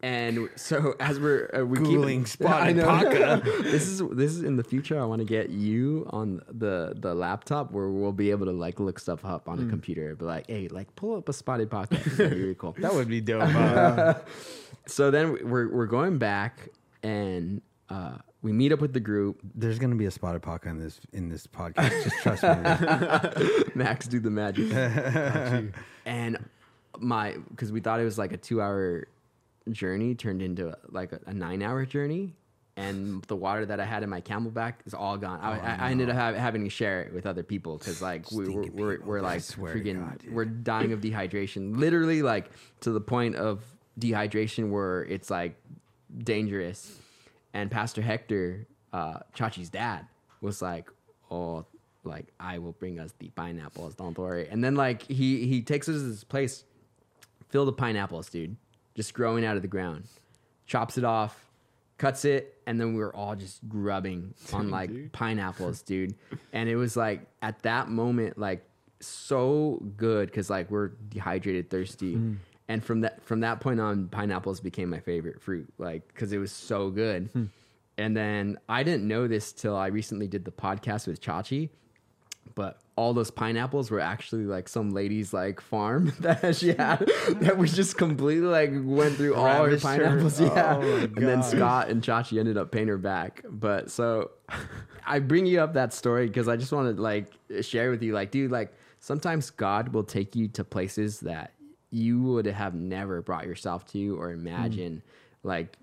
And so as we're uh, we Googling keep spotted I know. this is this is in the future. I want to get you on the the laptop where we'll be able to like look stuff up on a computer. Be like, hey, like pull up a spotted pocket. That'd be really cool. That would be dope. Uh, so then we're we're going back and uh, we meet up with the group. there's gonna be a spotted pocket in this in this podcast. Just trust me. Max do the magic. and my because we thought it was like a two hour journey turned into like a, a nine hour journey. And the water that I had in my CamelBak is all gone. I, I, I ended up ha- having to share it with other people because like we, we're, Stinking we're, we're like freaking God, we're dying of dehydration. Literally like to the point of dehydration where it's like dangerous. And Pastor Hector, uh, Chachi's dad, was like, "Oh, like I will bring us the pineapples. Don't worry." And then like he he takes us to this place filled with pineapples, dude, just growing out of the ground. Chops it off, cuts it, and then we were all just grubbing on like pineapples, dude. And it was like at that moment, like so good because like we're dehydrated, thirsty. Mm. And from that from that point on, pineapples became my favorite fruit, like because it was so good. Hmm. And then I didn't know this till I recently did the podcast with Chachi, but all those pineapples were actually like some lady's like farm that she had that was just completely like went through all her Ravished her. pineapples. Yeah. Oh and then. Scott and Chachi ended up paying her back. But so I bring you up that story because I just want to like share with you, like, dude, like sometimes God will take you to places that you would have never brought yourself to or hmm. imagine. Like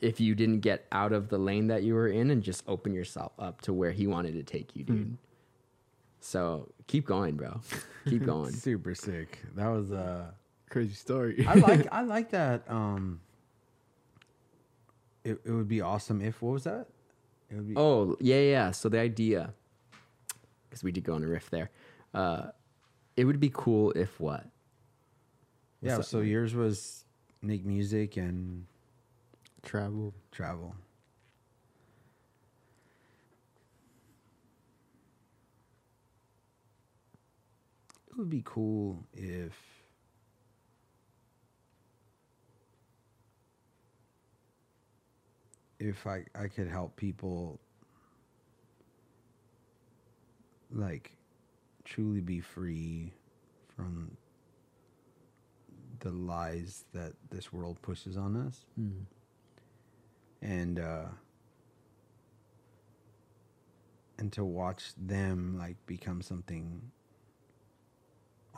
if you didn't get out of the lane that you were in and just open yourself up to where he wanted to take you, dude. Hmm. So keep going, bro. Keep going. Super sick. That was a Crazy story. I like I like that. Um it, it would be awesome if what was that? It would be Oh, yeah, yeah. So the idea, because we did go on a riff there, uh, it would be cool if what? yeah, what's so yours was make music and Travel. travel. Would be cool if if I I could help people like truly be free from the lies that this world pushes on us. And uh and to watch them like become something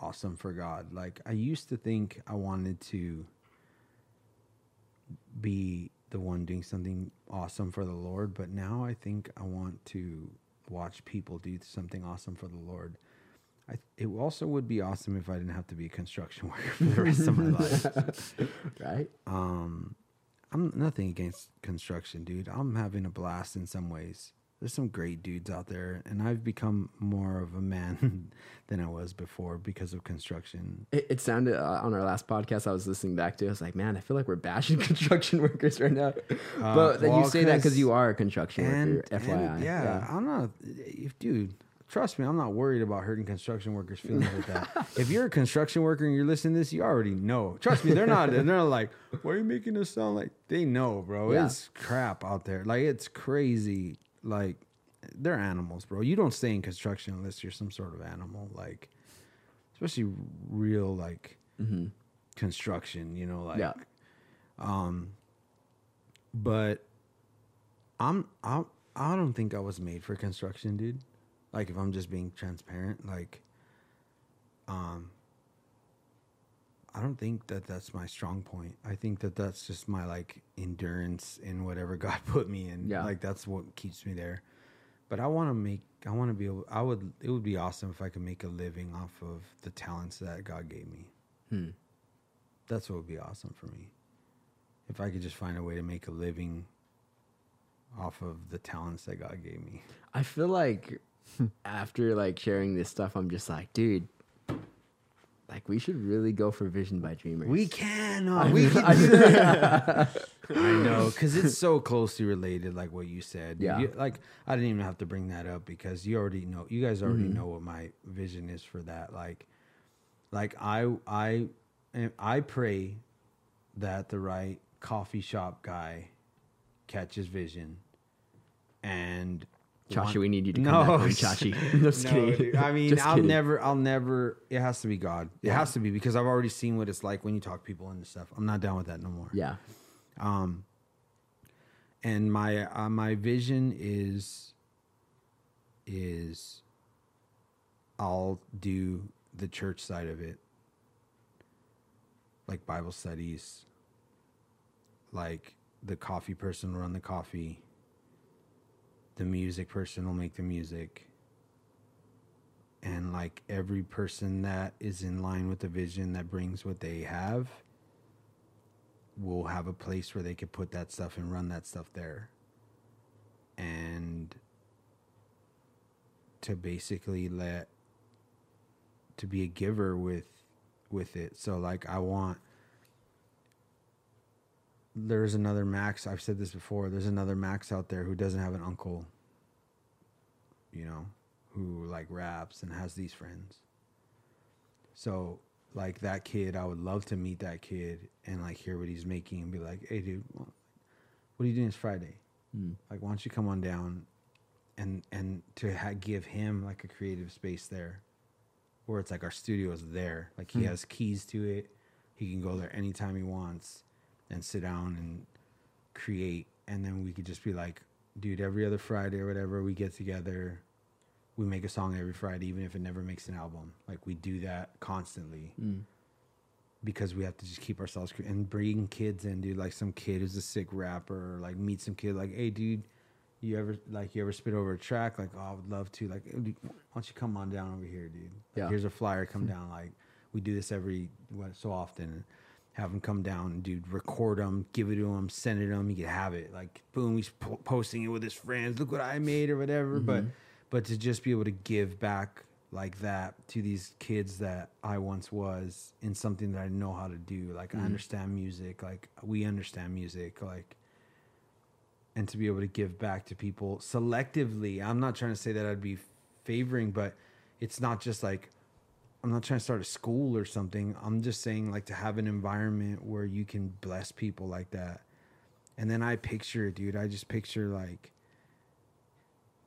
awesome for God. Like I used to think I wanted to be the one doing something awesome for the Lord, but now I think I want to watch people do something awesome for the Lord. I, it also would be awesome if I didn't have to be a construction worker for the rest of my life. Right? Um, I'm nothing against construction, dude. I'm having a blast in some ways. There's some great dudes out there, and I've become more of a man than I was before because of construction. It, it sounded uh, on our last podcast I was listening back to. I was like, man, I feel like we're bashing construction workers right now. but then you say that because you are a construction And, worker, FYI. and yeah, I'm not. If dude, trust me, I'm not worried about hurting construction workers' feelings with that. if you're a construction worker and you're listening to this, you already know. Trust me, they're not. They're not like, why are you making us sound like? They know, bro. Yeah. It's crap out there. Like it's crazy. Like they're animals, bro. You don't stay in construction unless you're some sort of animal. Like especially real like construction. You know, like yeah. but I'm I I don't think I was made for construction, dude. Like if I'm just being transparent, like um I don't think that that's my strong point. I think that that's just my like endurance in whatever God put me in. Yeah. Like that's what keeps me there. But I want to make I want to be able I would it would be awesome if I could make a living off of the talents that God gave me. Hmm. That's what would be awesome for me. If I could just find a way to make a living off of the talents that God gave me. I feel like after like sharing this stuff, I'm just like, dude, like we should really go for Vision by Dreamers. We can. uh, we can. do that. I know, because it's so closely related, like what you said. Yeah. You- like I didn't even have to bring that up because you already know. You guys already know what my vision is for that. Like, like I, I, I pray that the right coffee shop guy catches vision and Chachi, we need you to come No. back home, Chachi. Just no, kidding. dude. I mean, Just I'll kidding. never, I'll never. It has to be God. It Yeah. has to be because I've already seen what it's like when you talk people into stuff. I'm not down with that no more. Yeah. Um, and my uh, my vision is is I'll do the church side of it, like Bible studies, like the coffee person run the coffee, the music person will make the music. And like every person that is in line with the vision that brings what they have, will have a place where they could put that stuff and run that stuff there. And to basically let to be a giver with with it. So like I want there's another Max, I've said this before, there's another Max out there who doesn't have an uncle, you know, who like raps and has these friends. So like that kid, I would love to meet that kid and like hear what he's making and be like, "Hey, dude, what are you doing this Friday? Mm. Like, why don't you come on down?" And and to ha- give him like a creative space there, where it's like our studio is there, like he Hmm. has keys to it, he can go there anytime he wants, and sit down and create, and then we could just be like, "Dude, every other Friday or whatever, we get together." We make a song every Friday, even if it never makes an album. Like we do that constantly Mm. because we have to just keep ourselves cre- and bring kids in, dude. Like some kid who's a sick rapper, or like meet some kid, like, hey, dude, you ever like you ever spit over a track? Like, oh, I would love to. Like, why don't you come on down over here, dude? Like, Yeah. Here's a flyer. Come down. Like, we do this every what, so often. Have them come down and dude, record them, give it to him, send it to him. He could have it. Like, boom, he's po- posting it with his friends. Look what I made or whatever. But, mm-hmm. but to just be able to give back like that to these kids that I once was in something that I know how to do. Like I mm-hmm. understand music, like we understand music, like and to be able to give back to people selectively. I'm not trying to say that I'd be favoring, but it's not just like I'm not trying to start a school or something. I'm just saying like to have an environment where you can bless people like that. And then I picture it, dude. I just picture like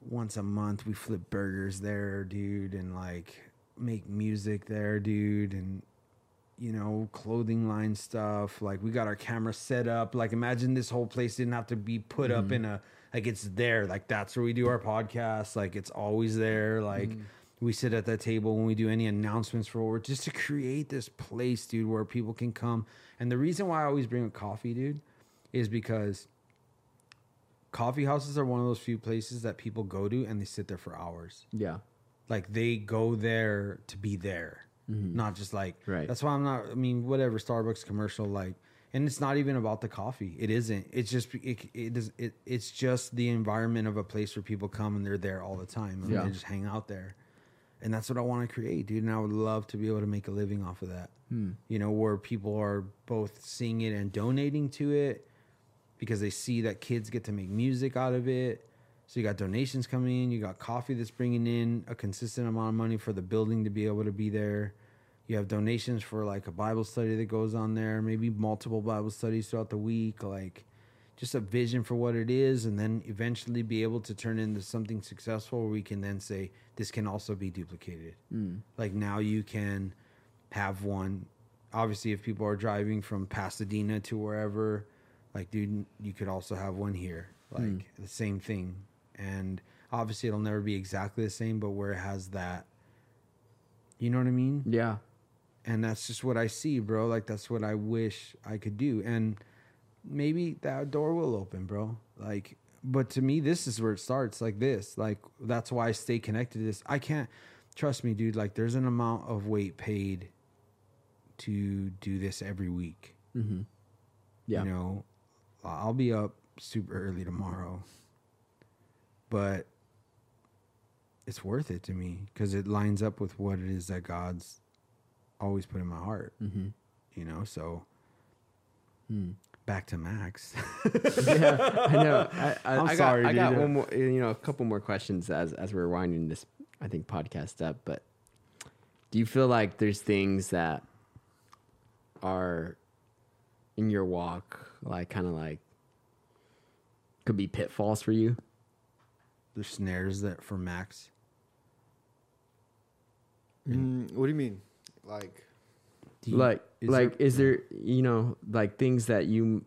once a month we flip burgers there, dude, and like make music there, dude, and you know, clothing line stuff. Like we got our camera set up. Like imagine this whole place didn't have to be put up mm-hmm. in a like it's there. Like that's where we do our podcast. Like it's always there. Like mm. We sit at that table when we do any announcements for work just to create this place, dude, where people can come. And the reason why I always bring a coffee, dude, is because coffee houses are one of those few places that people go to and they sit there for hours Yeah. like they go there to be there mm-hmm. not just like Right. that's why i'm not i mean whatever starbucks commercial like and it's not even about the coffee it isn't it's just it, it is it, it's just the environment of a place where people come and they're there all the time and Yeah. they just hang out there and that's what i want to create dude and i would love to be able to make a living off of that hmm. you know where people are both seeing it and donating to it because they see that kids get to make music out of it. So you got donations coming in, you got coffee that's bringing in a consistent amount of money for the building to be able to be there. You have donations for like a Bible study that goes on there, maybe multiple Bible studies throughout the week, like just a vision for what it is, and then eventually be able to turn into something successful where we can then say this can also be duplicated. Hmm. Like now you can have one. Obviously, if people are driving from Pasadena to wherever, like, dude, you could also have one here. Hmm. Like the same thing. And obviously, it'll never be exactly the same, but where it has that, you know what I mean? Yeah. and that's just what I see, bro. Like that's what I wish I could do, and maybe that door will open, bro. Like, but to me, this is where it starts. Like this, like that's why I stay connected to this. I can't trust me, dude. Like, there's an amount of weight paid to do this every week. Mm-hmm. Yeah. You know, I'll be up super early tomorrow, but it's worth it to me because it lines up with what it is that God's always put in my heart. Mm-hmm. You know, so Hmm. Back to Max. yeah, I know. I, I, I'm I sorry, got, I got one more, you know, a couple more questions as as we're winding this, I think, podcast up. But do you feel like there's things that are in your walk, like kind of like could be pitfalls for you? There's snares that for Max. Mm, what do you mean? Like, Do you- like is like there- is there you know like things that you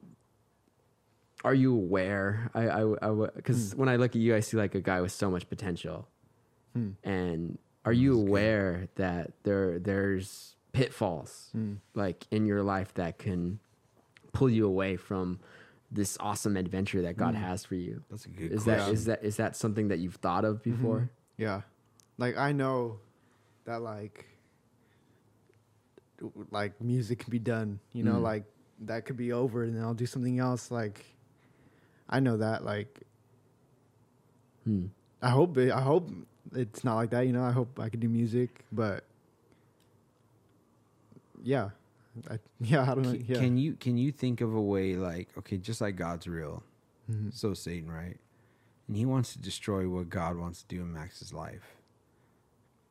are you aware? I i I, because when i look at you i see like a guy with so much potential. Hmm. and are you That's good. aware that there there's pitfalls Hmm. like in your life that can pull you away from this awesome adventure that god has for you? That's a good is question. that is that is that something that you've thought of before? Yeah, like I know that like like music can be done. You know, Mm. like that could be over, and then I'll do something else. Like, I know that. Like, Hmm. I hope it, I hope it's not like that. You know, I hope I can do music, but yeah, I, yeah, I don't know. Can, Yeah. can you can you think of a way like okay, just like God's real, Mhm. so Satan, right? And he wants to destroy what God wants to do in Max's life.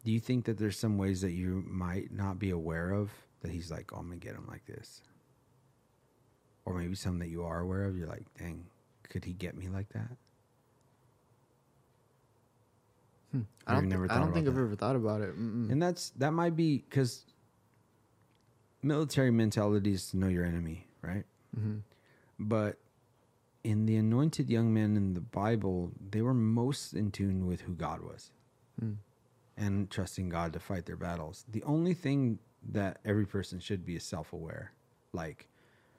Do you think that there's some ways that you might not be aware of that he's like, oh, I'm gonna get him like this, or maybe some that you are aware of? You're like, dang, could he get me like that? Hmm. I don't, you've I don't think about I've ever thought about it. Mm-mm. And that's that might be because military mentality is to know your enemy, right? Mhm. But in the anointed young men in the Bible, they were most in tune with who God was Hmm. And trusting God to fight their battles. The only thing that every person should be is self aware. Like,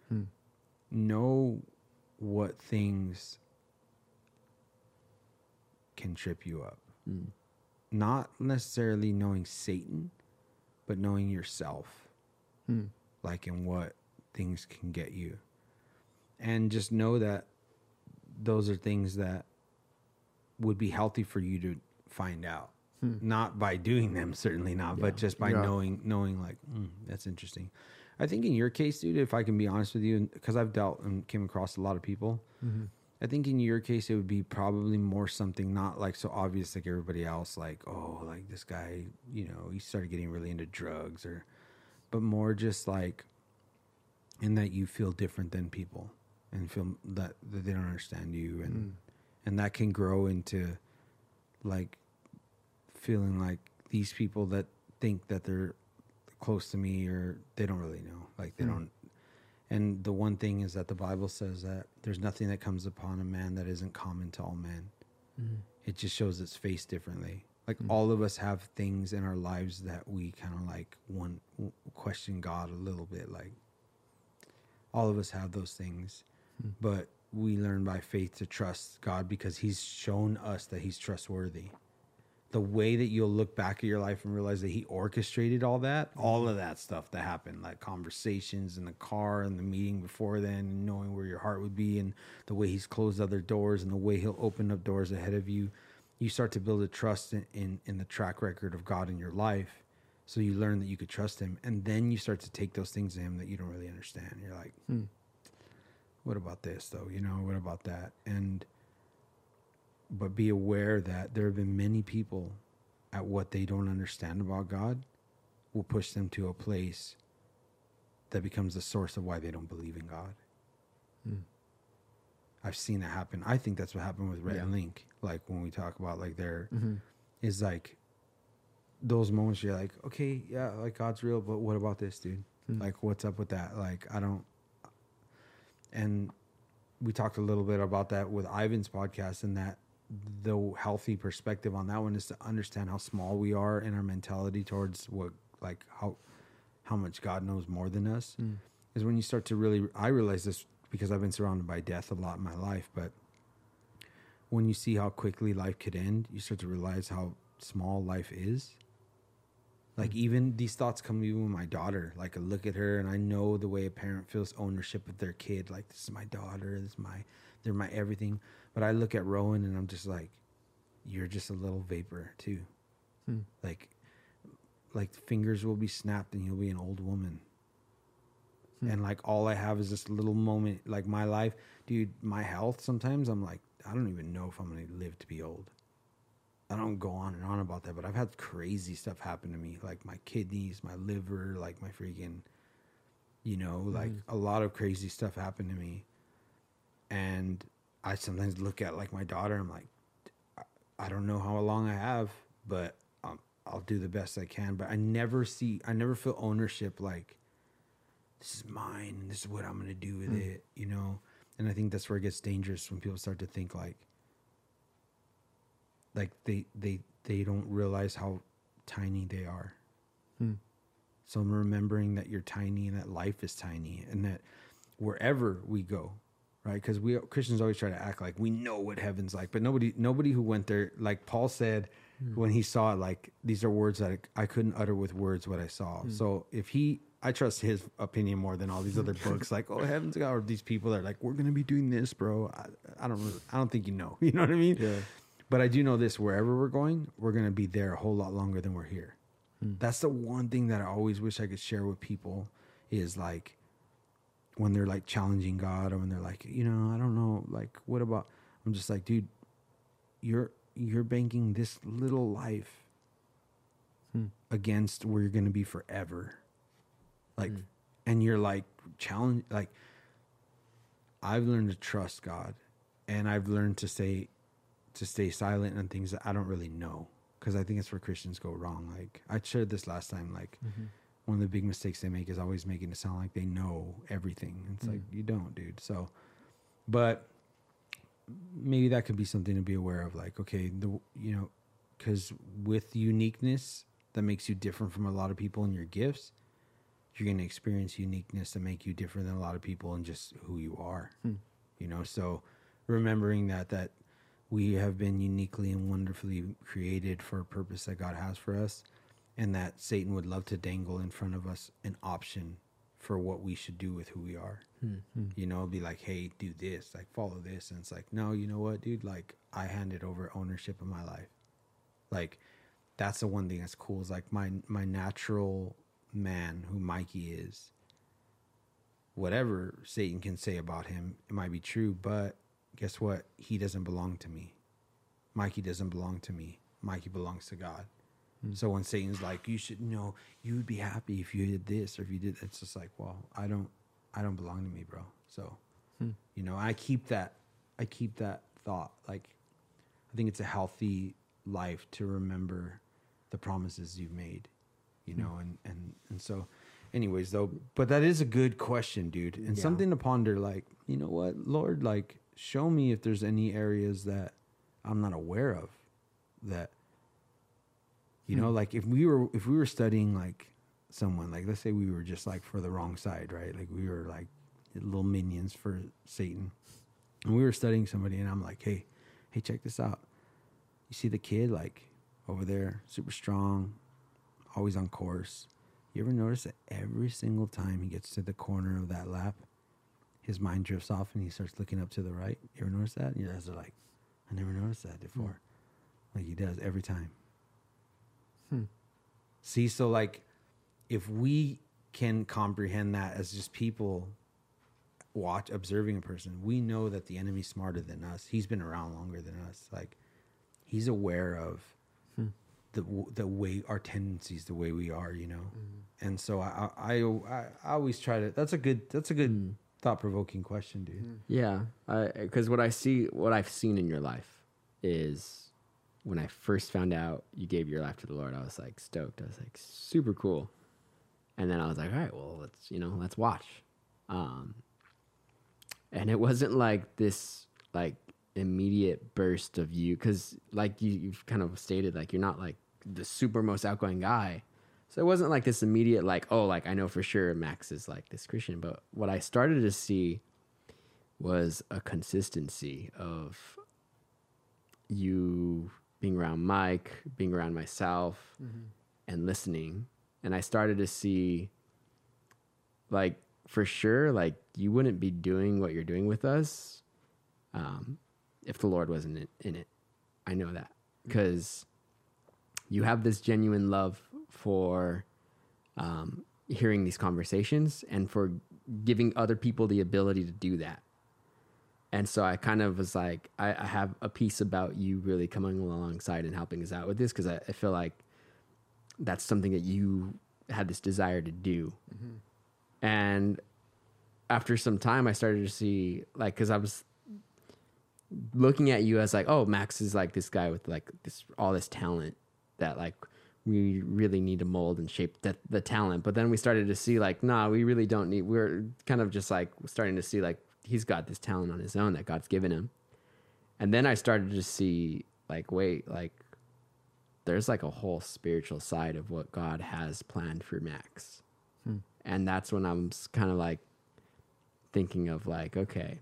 Hmm. know what things can trip you up. Mm. Not necessarily knowing Satan, but knowing yourself Hmm. like in what things can get you and just know that those are things that would be healthy for you to find out Hmm. not by doing them certainly not but just by Yeah. knowing knowing like mm, that's interesting i think in your case dude if i can be honest with you because i've dealt and came across a lot of people Mhm. I think in your case, it would be probably more something not like so obvious like everybody else, like, oh, like this guy, you know, he started getting really into drugs or, but more just like in that you feel different than people and feel that, that they don't understand you. And, Mm. and that can grow into like feeling like these people that think that they're close to me or they don't really know, like they Mm. don't and the one thing is that the Bible says that there's nothing that comes upon a man that isn't common to all men. Mhm. It just shows its face differently. Like Mm. all of us have things in our lives that we kind of like one question God a little bit. Like all of us have those things, Mm. but we learn by faith to trust God because He's shown us that He's trustworthy. The way that you'll look back at your life and realize that He orchestrated all that, all of that stuff that happened, like conversations in the car and the meeting before then, and knowing where your heart would be, and the way He's closed other doors and the way He'll open up doors ahead of you, you start to build a trust in, in, in the track record of God in your life. So you learn that you could trust Him, and then you start to take those things to Him that you don't really understand. You're like, Hmm. what about this though you know what about that and but be aware that there have been many people at what they don't understand about god will push them to a place that becomes the source of why they don't believe in god Hmm. i've seen that happen i think that's what happened with Rhett Yeah. and link like when we talk about like their Mhm. is like those moments you're like okay yeah like god's real but what about this dude Hmm. like what's up with that like i don't and we talked a little bit about that with ivan's podcast and that the healthy perspective on that one is to understand how small we are in our mentality towards what like how how much god knows more than us. Mm. is when you start to really i realize this because i've been surrounded by death a lot in my life but when you see how quickly life could end you start to realize how small life is. Like even these thoughts come even with my daughter. Like i look at her and i know the way a parent feels ownership of their kid. Like this is my daughter. This is my they're my everything but i look at rowan and i'm just like you're just a little vapor too Hmm. like like fingers will be snapped and you'll be an old woman Hmm. and like all i have is this little moment like my life dude my health sometimes i'm like i don't even know if i'm gonna live to be old i don't go on and on about that but i've had crazy stuff happen to me like my kidneys my liver like my freaking You know, like a lot of crazy stuff happened to me. And I sometimes look at like my daughter, I'm like, I- don't know how long I have, but um, I'll do the best I can. But I never see, I never feel ownership like, this is mine and this is what I'm to do with it, you know? And I think that's where it gets dangerous when people start to think like, like they, they, they don't realize how tiny they are. So I'm remembering that you're tiny and that life is tiny and that wherever we go, right? Because we Christians always try to act like we know what heaven's like, but nobody nobody who went there, like Paul said hmm. when he saw it, like these are words that I, I couldn't utter with words what I saw. Hmm. So if he I trust his opinion more than all these other books. Like, oh, heavens, God, or these people that are like, we're gonna be doing this, bro. I, I don't, really, I don't think you know. You know what I mean? Yeah. But I do know this: wherever we're going, we're gonna be there a whole lot longer than we're here. Hmm. That's the one thing that I always wish I could share with people is like when they're like challenging God or when they're like, you know, I don't know, like what about I'm just like, dude, you're you're banking this little life hmm. against where you're gonna be forever. Like hmm. and you're like challenge like I've learned to trust God and I've learned to say to stay silent on things that I don't really know because I think it's where Christians go wrong. Like I shared this last time. Like mm-hmm. One of the big mistakes they make is always making it sound like they know everything. It's like mm. you don't, dude. So, but maybe that could be something to be aware of. Like, okay, the you know, because with uniqueness that makes you different from a lot of people in your gifts, you're going to experience uniqueness that make you different than a lot of people and just who you are. Hmm. You know, so remembering that that we have been uniquely and wonderfully created for a purpose that God has for us, and that Satan would love to dangle in front of us an option for what we should do with who we are. Mm-hmm. You know, be like, hey, do this, like follow this, and it's like, no, you know what, dude? Like, I handed over ownership of my life. Like, that's the one thing that's cool is like my my natural man who Mikey is. Whatever Satan can say about him, it might be true, but guess what? He doesn't belong to me. Mikey doesn't belong to me. Mikey belongs to God. So when Satan's like, you should know, you would be happy if you did this or if you did, it's just like, well, I don't, I don't belong to me, bro. So, hmm. you know, I keep that, I keep that thought. Like, I think it's a healthy life to remember the promises you've made, you hmm. know, and and and so, anyways, though, but that is a good question, dude, and Yeah. something to ponder. Like, you know what, Lord, like, show me if there's any areas that I'm not aware of that you know like if we were if we were studying like someone like let's say we were just like for the wrong side right? Like we were like little minions for satan. And we were studying somebody and i'm like hey hey check this out. You see the kid like over there super strong always on course. You ever notice that every single time he gets to the corner of that lap his mind drifts off and he starts looking up to the right? You ever notice that? And you guys are like i never noticed that before. Mm. Like he does every time Hmm. See, so like if we can comprehend that as just people watch observing a person, we know that the enemy's smarter than us. He's been around longer than us. Like he's aware of hmm. the the way our tendencies, the way we are, you know. Mm-hmm. And so I I, I I always try to. That's a good that's a good hmm. thought provoking question, dude. Yeah, because what I see, what I've seen in your life, is when I first found out you gave your life to the Lord, I was like stoked. I was like super cool, and then I was like, all right, well, let's you know, let's watch. Um, and it wasn't like this like immediate burst of you, because like you, you've kind of stated, like you're not like the super most outgoing guy. So it wasn't like this immediate, like, oh, like I know for sure Max is like this Christian. But what I started to see was a consistency of you being around Mike, being around myself, and listening. And I started to see, like, for sure, like, you wouldn't be doing what you're doing with us um, if the Lord wasn't in, it. I know that because you have this genuine love for um, hearing these conversations and for giving other people the ability to do that. And so I kind of was like, I, I have a piece about you really coming alongside and helping us out with this because I, I feel like that's something that you had this desire to do. Mm-hmm. And after some time, I started to see like because I was looking at you as like, oh, Max is like this guy with like this all this talent that like we really need to mold and shape the, the talent. But then we started to see like, nah, we really don't need. We're kind of just like starting to see like he's got this talent on his own that God's given him. And then I started to see like, wait, like there's like a whole spiritual side of what God has planned for Max. Hmm. And that's when I'm kind of like thinking of like, okay,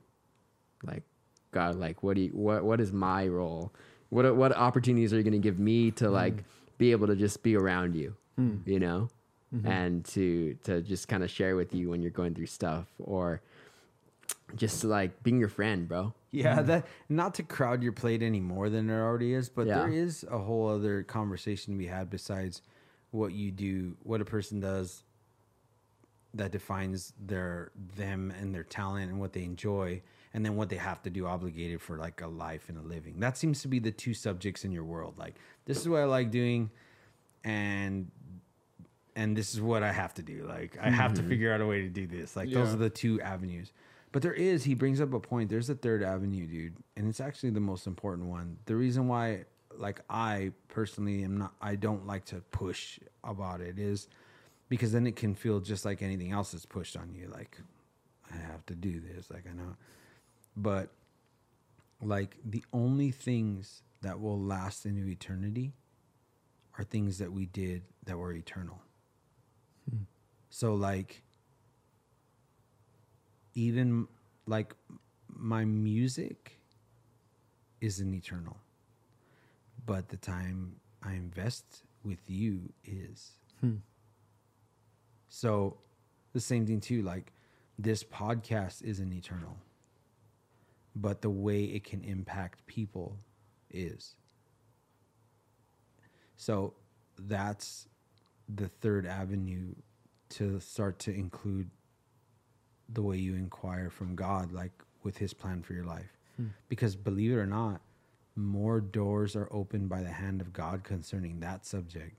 like God, like what do you, what what is my role? What what opportunities are you going to give me to hmm. like be able to just be around you, hmm. you know, mm-hmm. and to to just kind of share with you when you're going through stuff or just like being your friend, bro. Yeah, mm-hmm. that not to crowd your plate any more than there already is, but Yeah. there is a whole other conversation to be had besides what you do, what a person does that defines their them and their talent and what they enjoy and then what they have to do obligated for like a life and a living. That seems to be the two subjects in your world. Like this is what I like doing and and this is what I have to do. Like I have to mm-hmm. figure out a way to do this. Like those are the two avenues. But there is, he brings up a point. There's a third avenue, dude, and it's actually the most important one. The reason why, like, I personally am not, I don't like to push about it is because then it can feel just like anything else that's pushed on you. Like, I have to do this. Like, I know. But, like, the only things that will last into eternity are things that we did that were eternal. Hmm. So, like, even like my music isn't eternal, but the time I invest with you is. Hmm. So, the same thing too. Like, this podcast isn't eternal, but the way it can impact people is. So, that's the third avenue to start to include the way you inquire from God, like with His plan for your life. Hmm. Because believe it or not, more doors are opened by the hand of God concerning that subject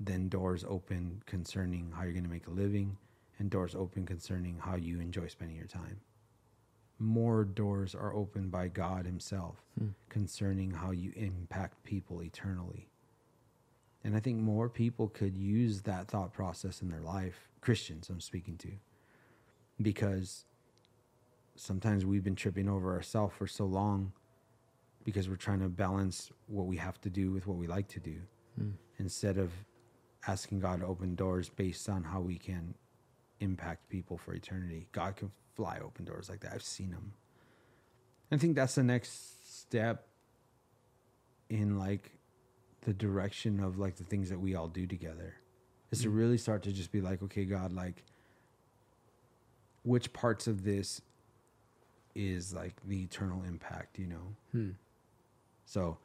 than doors open concerning how you're going to make a living and doors open concerning how you enjoy spending your time. More doors are opened by God Himself hmm. concerning how you impact people eternally. And I think more people could use that thought process in their life, Christians I'm speaking to, because sometimes we've been tripping over ourselves for so long because we're trying to balance what we have to do with what we like to do hmm. instead of asking God to open doors based on how we can impact people for eternity. God can fly open doors like that. I've seen them. I think that's the next step in like the direction of like the things that we all do together is to hmm. really start to just be like, okay, God, like which parts of this is like the eternal impact, you know? Hmm. So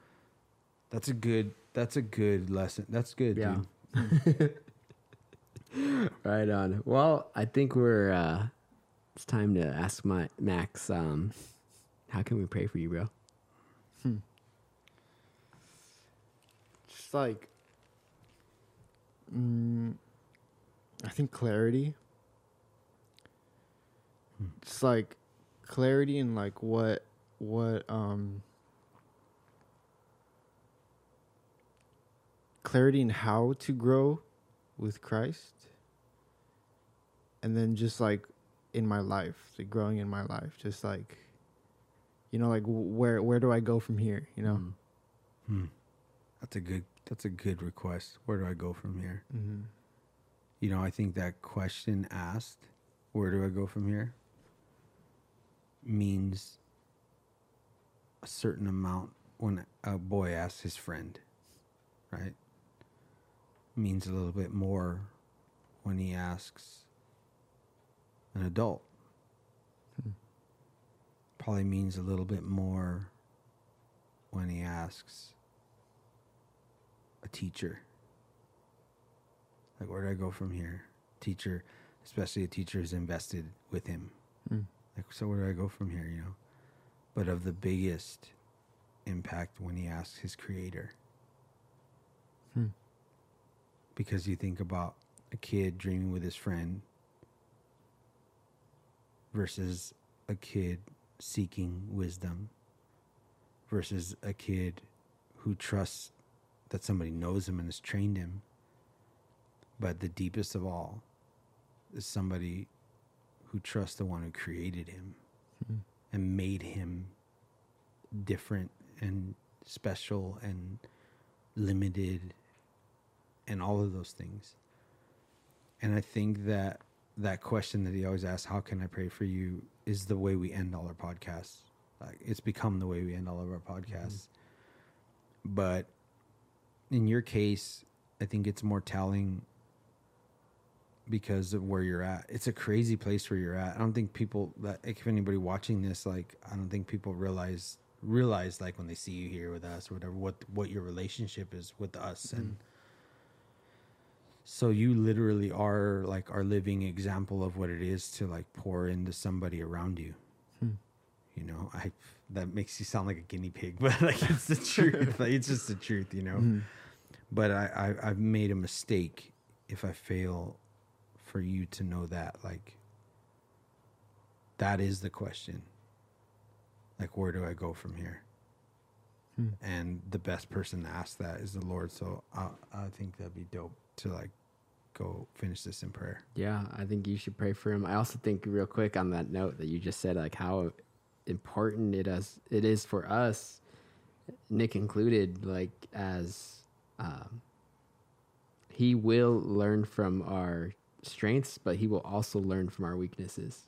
that's a good that's a good lesson. That's good, Yeah. dude. Right on. Well, I think we're. uh It's time to ask my Max. Um, how can we pray for you, bro? just like mm, i think clarity just like clarity in like what what um clarity in how to grow with christ and then just like in my life like growing in my life just like you know like where where do i go from here you know Hmm. That's a good that's a good request. Where do I go from here? mm-hmm. You know, I think that question asked, where do I go from here? Means a certain amount when a boy asks his friend, right? Means a little bit more when he asks an adult. Probably means a little bit more when he asks a teacher. Like, where do I go from here? Teacher, especially a teacher who's invested with him. Mm. Like, so where do I go from here, you know? But of the biggest impact when he asks his creator. Hmm. Because you think about a kid dreaming with his friend versus a kid seeking wisdom versus a kid who trusts that somebody knows him and has trained him. But the deepest of all is somebody who trusts the one who created him Hmm. and made him different and special and limited and all of those things. And I think that that question that he always asks, "How can I pray for you?" is the way we end all our podcasts. Like it's become the way we end all of our podcasts. But in your case, I think it's more telling because of where you're at. It's a crazy place where you're at. I don't think people that if anybody watching this, like I don't think people realize realize like when they see you here with us or whatever what what your relationship is with us and so you literally are like our living example of what it is to like pour into somebody around you. Hmm. You know, I that makes you sound like a guinea pig, but like it's the truth. like, it's just the truth, you know. Mhm. But I, I I've made a mistake if I fail for you to know that like that is the question. Like where do I go from here? Hmm. And the best person to ask that is the Lord. So I I think that'd be dope to like go finish this in prayer. Yeah, I think you should pray for him. I also think real quick on that note that you just said, like how important it is it is for us, Nick included, like as um, he will learn from our strengths, but he will also learn from our weaknesses.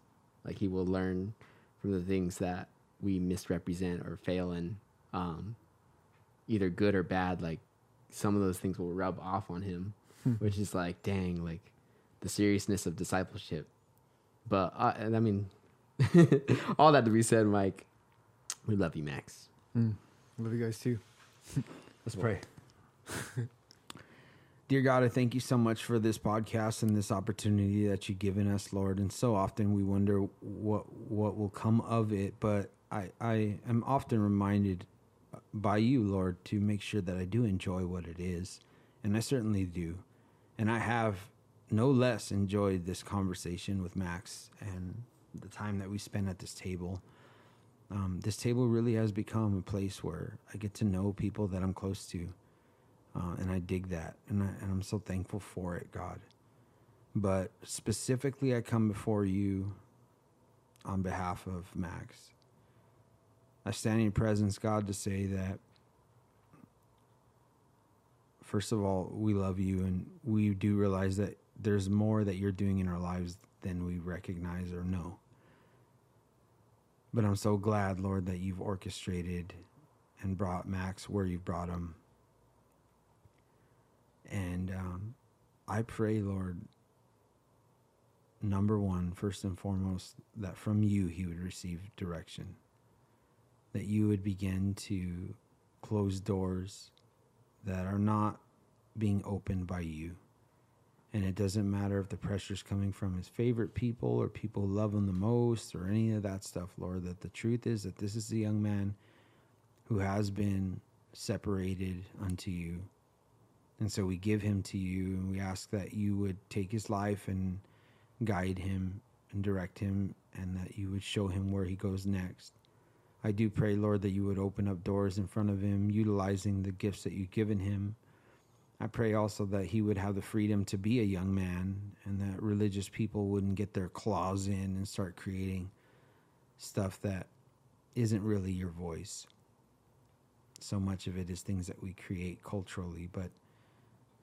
Like he will learn from the things that we misrepresent or fail in, um, either good or bad. Like some of those things will rub off on him, which is like, dang, like the seriousness of discipleship. But uh, I mean, all that to be said, Mike, we love you, Max. Mm. Love you guys too. Let's pray. Dear God, I thank you so much for this podcast and this opportunity that you've given us, Lord. And so often we wonder what what will come of it, but I, I am often reminded by you, Lord, to make sure that I do enjoy what it is. And I certainly do. And I have no less enjoyed this conversation with Max and the time that we spent at this table. Um, this table really has become a place where I get to know people that I'm close to. Uh, and I dig that. And, I, and I'm so thankful for it, God. But specifically, I come before you on behalf of Max. I stand in your presence, God, to say that, first of all, we love you and we do realize that there's more that you're doing in our lives than we recognize or know. But I'm so glad, Lord, that you've orchestrated and brought Max where you've brought him. And um, I pray, Lord, number one, first and foremost, that from you he would receive direction, that you would begin to close doors that are not being opened by you. And it doesn't matter if the pressure's coming from his favorite people or people who love him the most or any of that stuff, Lord. That the truth is that this is a young man who has been separated unto you. And so we give him to you and we ask that you would take his life and guide him and direct him and that you would show him where he goes next. I do pray, Lord, that you would open up doors in front of him, utilizing the gifts that you've given him. I pray also that he would have the freedom to be a young man and that religious people wouldn't get their claws in and start creating stuff that isn't really your voice. So much of it is things that we create culturally, but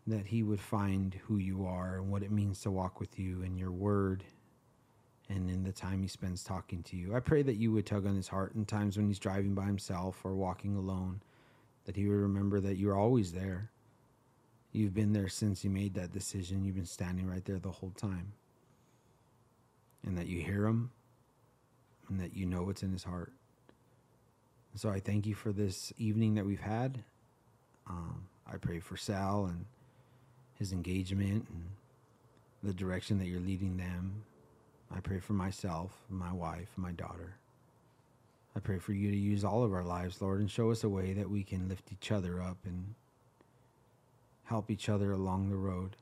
that he would find who you are and what it means to walk with you and your word and in the time he spends talking to you. I pray that you would tug on his heart in times when he's driving by himself or walking alone, that he would remember that you're always there. You've been there since you made that decision. You've been standing right there the whole time. And that you hear him and that you know what's in his heart. So I thank you for this evening that we've had. Um, I pray for Sal and his engagement and the direction that you're leading them. I pray for myself, my wife, my daughter. I pray for you to use all of our lives, Lord, and show us a way that we can lift each other up and help each other along the road.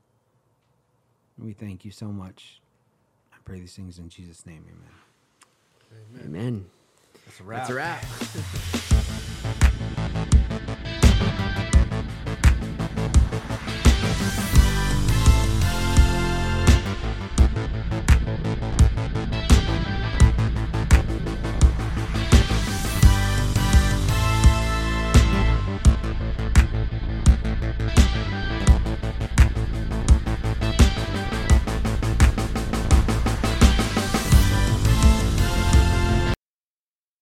We thank you so much. I pray these things in Jesus' name, amen. Amen. That's a wrap. That's a wrap.